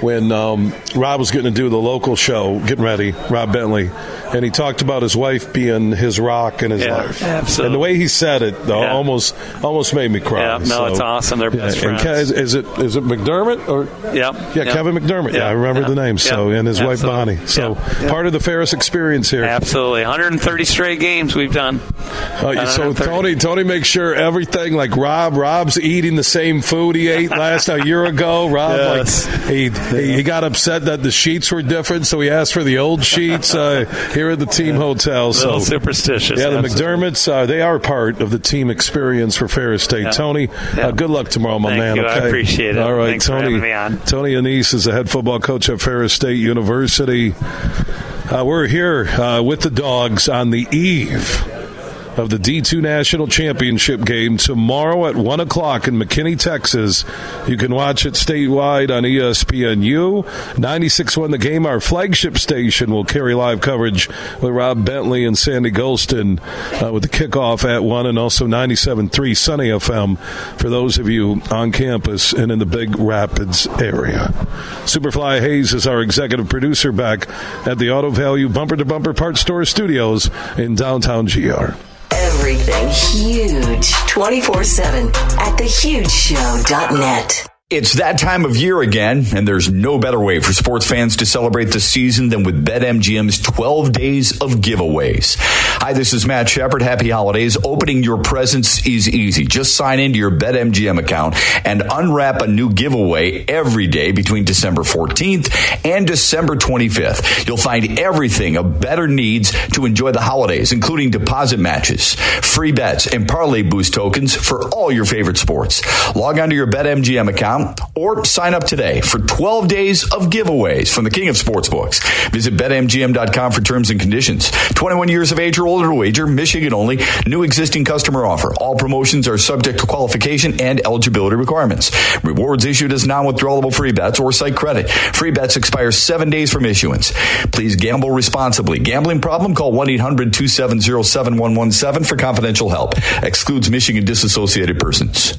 when um, Rob was getting to do the local show, getting ready, Rob Bentley, and he talked about his wife being his rock in his yeah, life. Absolutely. And the way he said it, though, yeah. almost almost made me cry. Yeah, no, so, it's awesome. They're best friends. Ke- is, is, it is it McDermott or yeah, yeah, Kevin McDermott? Yeah, I remember the name. So and his absolutely. wife Bonnie. So part of the Ferris experience here. Absolutely, 130 straight games we've done. Uh, so Tony, Tony makes sure everything like Rob. Rob's eating the same food he ate last a year ago. Rob, yes. like he, [LAUGHS] he, he got upset that the sheets were different, so he asked for the old sheets uh, here at the team hotel. So superstitious. Yeah, the absolutely. McDermotts uh, they are part of the team experience for Ferris State. Yeah. Tony, yeah. Uh, good luck tomorrow, my Thank man. You. Okay, I appreciate it. All right, Thanks Tony. Tony Annese is the head football coach at Ferris State University. Uh, we're here uh, with the dogs on the eve of the D2 National Championship game tomorrow at 1 o'clock in McKinney, Texas. You can watch it statewide on ESPNU. 96.1 The Game, our flagship station, will carry live coverage with Rob Bentley and Sandy Gholston uh, with the kickoff at 1 and also 97.3 Sunny FM for those of you on campus and in the Big Rapids area. Superfly Hayes is our executive producer back at the Auto Value Bumper to Bumper Parts Store Studios in downtown GR everything huge 24 7 at thehugeshow.net. It's that time of year again, and there's no better way for sports fans to celebrate the season than with BetMGM's 12 days of giveaways. Hi, this is Matt Shepard. Happy holidays. Opening your presents is easy. Just sign into your BetMGM account and unwrap a new giveaway every day between December 14th and December 25th. You'll find everything a better needs to enjoy the holidays, including deposit matches, free bets, and parlay boost tokens for all your favorite sports. Log on to your BetMGM account or sign up today for 12 days of giveaways from the king of sportsbooks. Visit betmgm.com for terms and conditions. 21 years of age or older to wager, Michigan only. New existing customer offer. All promotions are subject to qualification and eligibility requirements. Rewards issued as non-withdrawable free bets or site credit. Free bets expire seven days from issuance. Please gamble responsibly. Gambling problem? Call 1-800-270-7117 for confidential help. Excludes Michigan disassociated persons.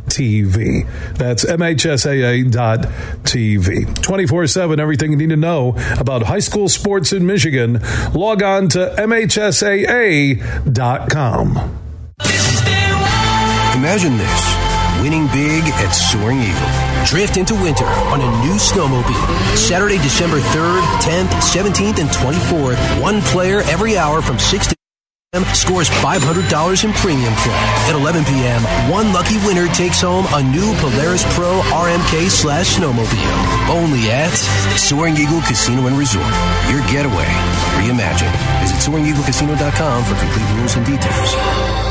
TV. That's MHSAA.tv. 24 7, everything you need to know about high school sports in Michigan. Log on to MHSAA.com. Imagine this winning big at Soaring Eagle. Drift into winter on a new snowmobile. Saturday, December 3rd, 10th, 17th, and 24th. One player every hour from 6 to scores $500 in premium play. At 11 p.m., one lucky winner takes home a new Polaris Pro RMK slash snowmobile. Only at Soaring Eagle Casino and Resort. Your getaway reimagined. Visit SoaringEagleCasino.com for complete rules and details.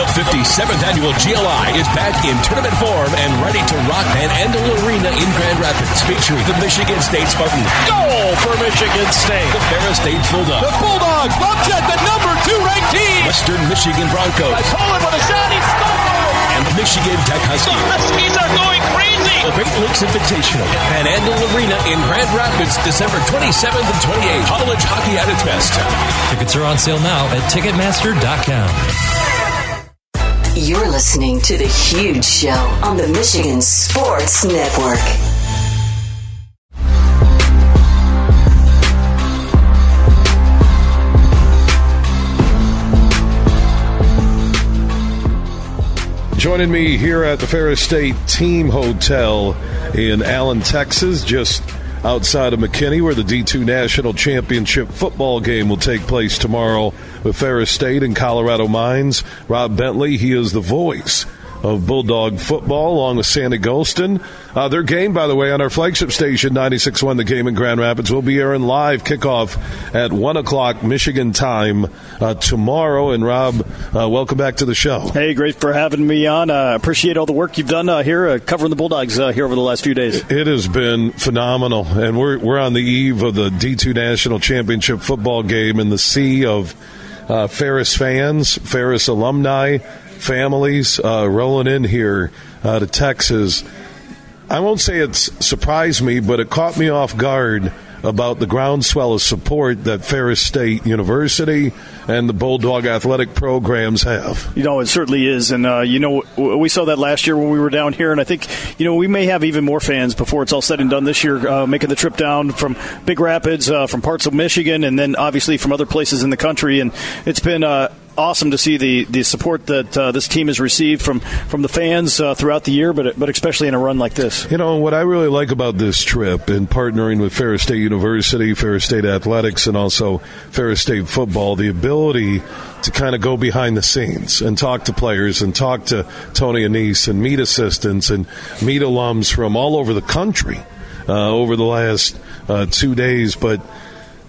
The 57th annual GLI is back in tournament form and ready to rock Van Andel Arena in Grand Rapids, featuring the Michigan State Spartans. Goal for Michigan State. The Ferris State Bulldogs. The Bulldogs upset the number two ranked team. Western Michigan Broncos. Poland with a shot. He scored. And the Michigan Tech Huskies. The Huskies are going crazy. The Great Lakes Invitational at Van Andel Arena in Grand Rapids, December 27th and 28th. College hockey at its best. Tickets are on sale now at Ticketmaster.com. You're listening to The Huge Show on the Michigan Sports Network. Joining me here at the Ferris State Team Hotel in Allen, Texas, just outside of McKinney, where the D2 National Championship football game will take place tomorrow with Ferris State and Colorado Mines. Rob Bentley, he is the voice of Bulldog football along with Sandy Gholston. Uh, their game, by the way, on our flagship station, 96.1 The Game in Grand Rapids, will be airing live kickoff at 1 o'clock Michigan time uh, tomorrow. And Rob, uh, welcome back to the show. Hey, great for having me on. Uh, appreciate all the work you've done uh, here uh, covering the Bulldogs here over the last few days. It has been phenomenal. And we're, we're on the eve of the D2 National Championship football game in the sea of Ferris fans, Ferris alumni, families uh, rolling in here uh, to Texas. I won't say it surprised me, but it caught me off guard about the groundswell of support that Ferris State University and the Bulldog athletic programs have. You know, it certainly is. And, uh, you know, we saw that last year when we were down here. And I think, you know, we may have even more fans before it's all said and done this year, uh, making the trip down from Big Rapids, uh, from parts of Michigan, and then obviously from other places in the country. And it's been, uh, awesome to see the, the support that uh, this team has received from, from the fans uh, throughout the year, but but especially in a run like this. You know what I really like about this trip and partnering with Ferris State University, Ferris State Athletics, and also Ferris State football, the ability to kind of go behind the scenes and talk to players and talk to Tony Annese and meet assistants and meet alums from all over the country uh, over the last uh, two days, but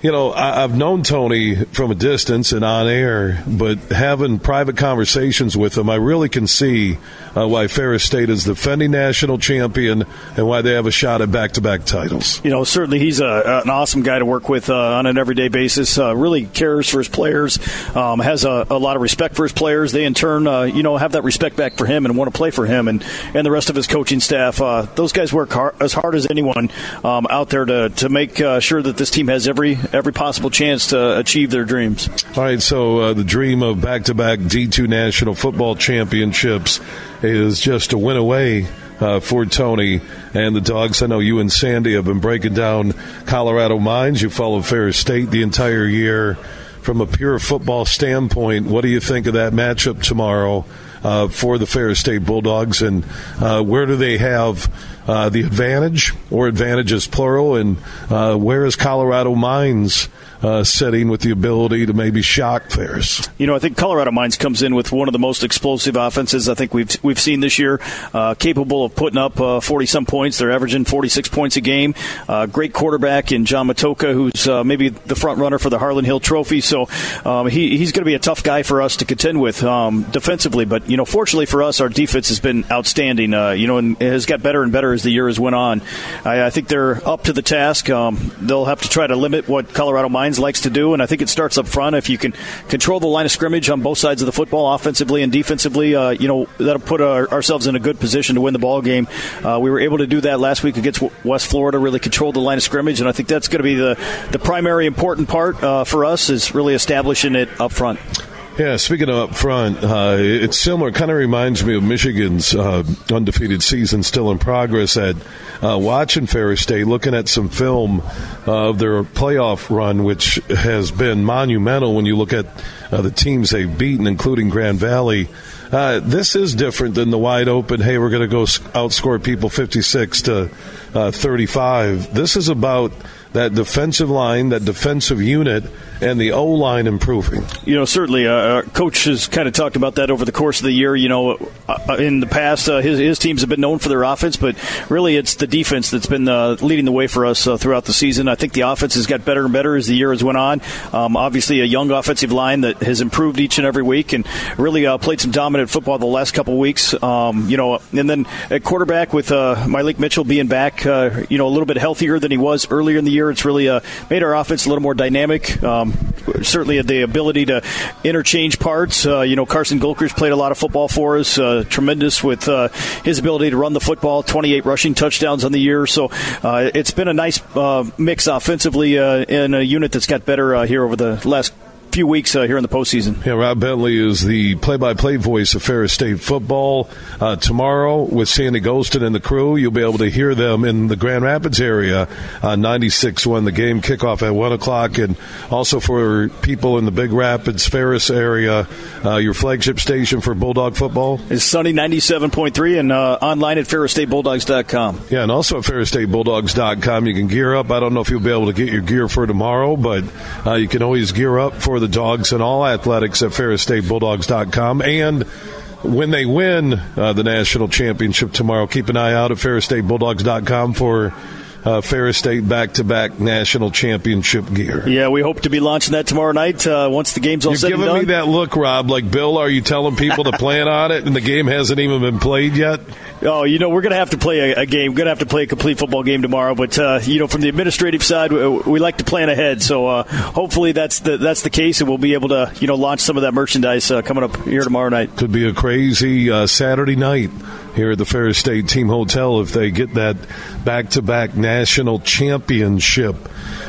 you know, I, have known Tony from a distance and on air, but having private conversations with him, I really can see uh, why Ferris State is defending national champion and why they have a shot at back-to-back titles. You know, certainly he's a, an awesome guy to work with uh, on an everyday basis. Uh, really cares for his players, um, has a, a, lot of respect for his players. They in turn, uh, you know, have that respect back for him and want to play for him and, and the rest of his coaching staff. Uh, those guys work hard, as hard as anyone um, out there to to make uh, sure that this team has every every possible chance to achieve their dreams. All right, so uh, the dream of back-to-back D2 national football championships is just a win away. Uh, for Tony and the dogs. I know you and Sandy have been breaking down Colorado Mines. You followed Ferris State the entire year. from a pure football standpoint, what do you think of that matchup tomorrow uh, for the Ferris State Bulldogs, and uh, where do they have uh, the advantage or advantages plural, and uh, where is Colorado Mines? Uh, setting with the ability to maybe shock Ferris. You know, I think Colorado Mines comes in with one of the most explosive offenses I think we've we've seen this year, uh, capable of putting up forty uh, some points. They're averaging forty six points a game. Uh, great quarterback in John Matocha, who's uh, maybe the front runner for the Harlan Hill Trophy. So um, he, he's going to be a tough guy for us to contend with um, defensively. But you know, fortunately for us, our defense has been outstanding. Uh, you know, and has got better and better as the year has went on. I, I think they're up to the task. Um, they'll have to try to limit what Colorado Mines likes to do, and I think it starts up front. If you can control the line of scrimmage on both sides of the football, offensively and defensively, uh, you know that'll put our, ourselves in a good position to win the ball game. Uh, we were able to do that last week against West Florida. Really controlled the line of scrimmage, and I think that's going to be the the primary important part uh, for us is really establishing it up front. Yeah, speaking of up front, uh, it's similar. Kind of reminds me of Michigan's uh, undefeated season still in progress. At uh, watching Ferris State, looking at some film of their playoff run, which has been monumental when you look at uh, the teams they've beaten, including Grand Valley. Uh, this is different than the wide open. Hey, we're going to go outscore people fifty-six to uh, thirty-five. This is about that defensive line, that defensive unit, and the O line improving. You know, certainly, uh, coach has kind of talked about that over the course of the year. You know, uh, in the past, uh, his, his teams have been known for their offense, but really it's the defense that's been uh, leading the way for us uh, throughout the season. I think the offense has got better and better as the year has went on. Um, obviously, a young offensive line that has improved each and every week and really uh, played some dominant football the last couple weeks. Um, you know, and then at quarterback with uh, Mylik Mitchell being back, you know, a little bit healthier than he was earlier in the year, it's really made our offense a little more dynamic. Um, certainly the ability to interchange parts. Uh, you know, Carson Gulker's played a lot of football for us, uh, tremendous with uh, his ability to run the football, 28 rushing touchdowns on the year. So uh, it's been a nice uh, mix offensively in a unit that's got better here over the last few weeks uh, here in the postseason. Yeah, Rob Bentley is the play-by-play voice of Ferris State football. Uh, tomorrow with Sandy Gholston and the crew, you'll be able to hear them in the Grand Rapids area on 96 when the game kickoff at 1 o'clock. And also for people in the Big Rapids, Ferris area, uh, your flagship station for Bulldog football? Is Sunny 97.3 and uh, online at ferrisstatebulldogs.com. Yeah, and also at ferrisstatebulldogs.com. You can gear up. I don't know if you'll be able to get your gear for tomorrow, but uh, you can always gear up for the dogs and all athletics at ferrisstatebulldogs.com. And when they win uh, the national championship tomorrow, keep an eye out at ferrisstatebulldogs.com for uh, Ferris State back to back national championship gear. Yeah, we hope to be launching that tomorrow night uh, once the game's all You're said giving and me that look, Rob. Like, Bill, are you telling people to [LAUGHS] plan on it and the game hasn't even been played yet? Oh, you know, we're going to have to play a, a game. We're going to have to play a complete football game tomorrow. But, uh, you know, from the administrative side, we, we like to plan ahead. So uh, hopefully that's the, that's the case, and we'll be able to, you know, launch some of that merchandise uh, coming up here tomorrow night. Could be a crazy uh, Saturday night here at the Ferris State Team Hotel if they get that back to back national championship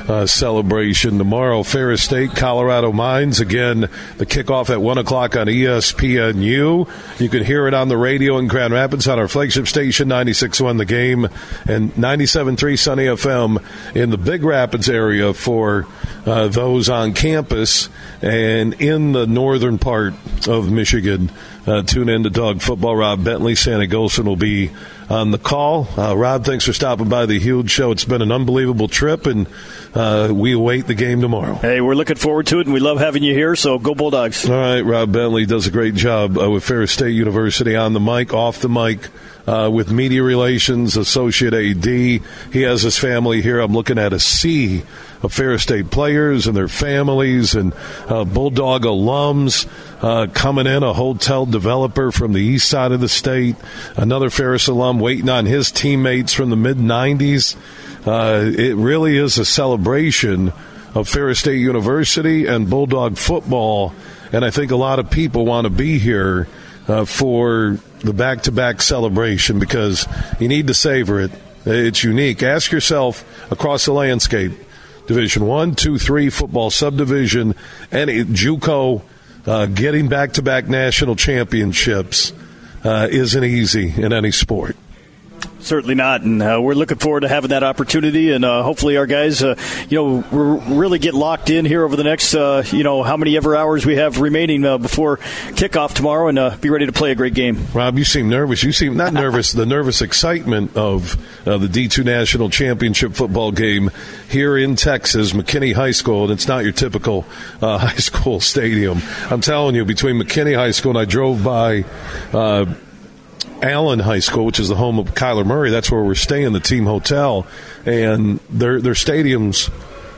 uh, celebration tomorrow. Ferris State, Colorado Mines. Again, the kickoff at 1 o'clock on ESPNU. You can hear it on the radio in Grand Rapids on our flagship station, 96.1 The Game, and 97.3 Sunny FM in the Big Rapids area for uh, those on campus and in the northern part of Michigan. Uh, tune in to Dog Football. Rob Bentley, Sandy Gholston will be on the call. Uh, Rob, thanks for stopping by the huge show. It's been an unbelievable trip, and uh, we await the game tomorrow. Hey, we're looking forward to it, and we love having you here. So go Bulldogs! All right, Rob Bentley does a great job uh, with Ferris State University on the mic, off the mic. Uh, with media relations, associate AD. He has his family here. I'm looking at a sea of Ferris State players and their families and uh, Bulldog alums uh, coming in, a hotel developer from the east side of the state, another Ferris alum waiting on his teammates from the mid 90s. Uh, it really is a celebration of Ferris State University and Bulldog football, and I think a lot of people want to be here uh, for the back to back celebration because you need to savor it. It's unique. Ask yourself across the landscape Division One, Two, Three football subdivision, any JUCO uh, getting back to back national championships uh, isn't easy in any sport. Certainly not, and uh, we're looking forward to having that opportunity, and uh, hopefully our guys, uh, you know, really get locked in here over the next, uh, you know, how many ever hours we have remaining uh, before kickoff tomorrow, and uh, be ready to play a great game. Rob, you seem nervous. You seem not nervous. the nervous excitement of the D2 National Championship football game here in Texas, McKinney High School, and it's not your typical [LAUGHS] high school stadium. I'm telling you, between McKinney High School and I drove by Allen High School, which is the home of Kyler Murray. That's where we're staying, the team hotel, and their their stadiums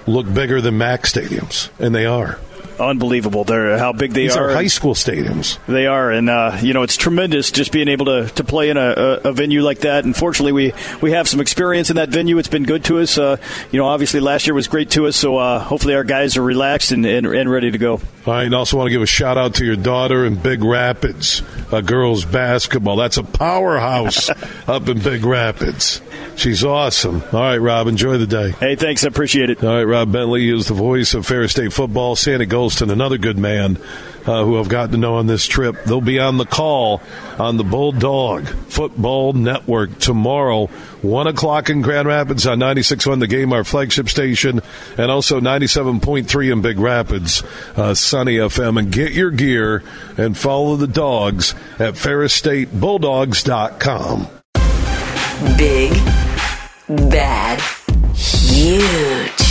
look bigger than Mac stadiums, and they are unbelievable. They're how big they These are. are high school stadiums. They are, and uh, you know it's tremendous just being able to, to play in a, a, a, venue like that. Unfortunately, we we have some experience in that venue. It's been good to us. Uh, you know, obviously last year was great to us. So uh, hopefully our guys are relaxed and, and, and, ready to go. All right, and also want to give a shout out to your daughter in Big Rapids, uh, girls basketball. That's a powerhouse [LAUGHS] up in Big Rapids. She's awesome. All right, Rob, enjoy the day. Hey, thanks. I appreciate it. All right, Rob Bentley is the voice of Ferris State football. Sandy Gholston, another good man uh, who I've gotten to know on this trip. They'll be on the call on the Bulldog Football Network tomorrow, 1 o'clock in Grand Rapids on 96.1 The Game, our flagship station, and also 97.3 in Big Rapids, uh, Sunny FM. And get your gear and follow the dogs at FerrisStateBulldogs.com. Big, bad, huge.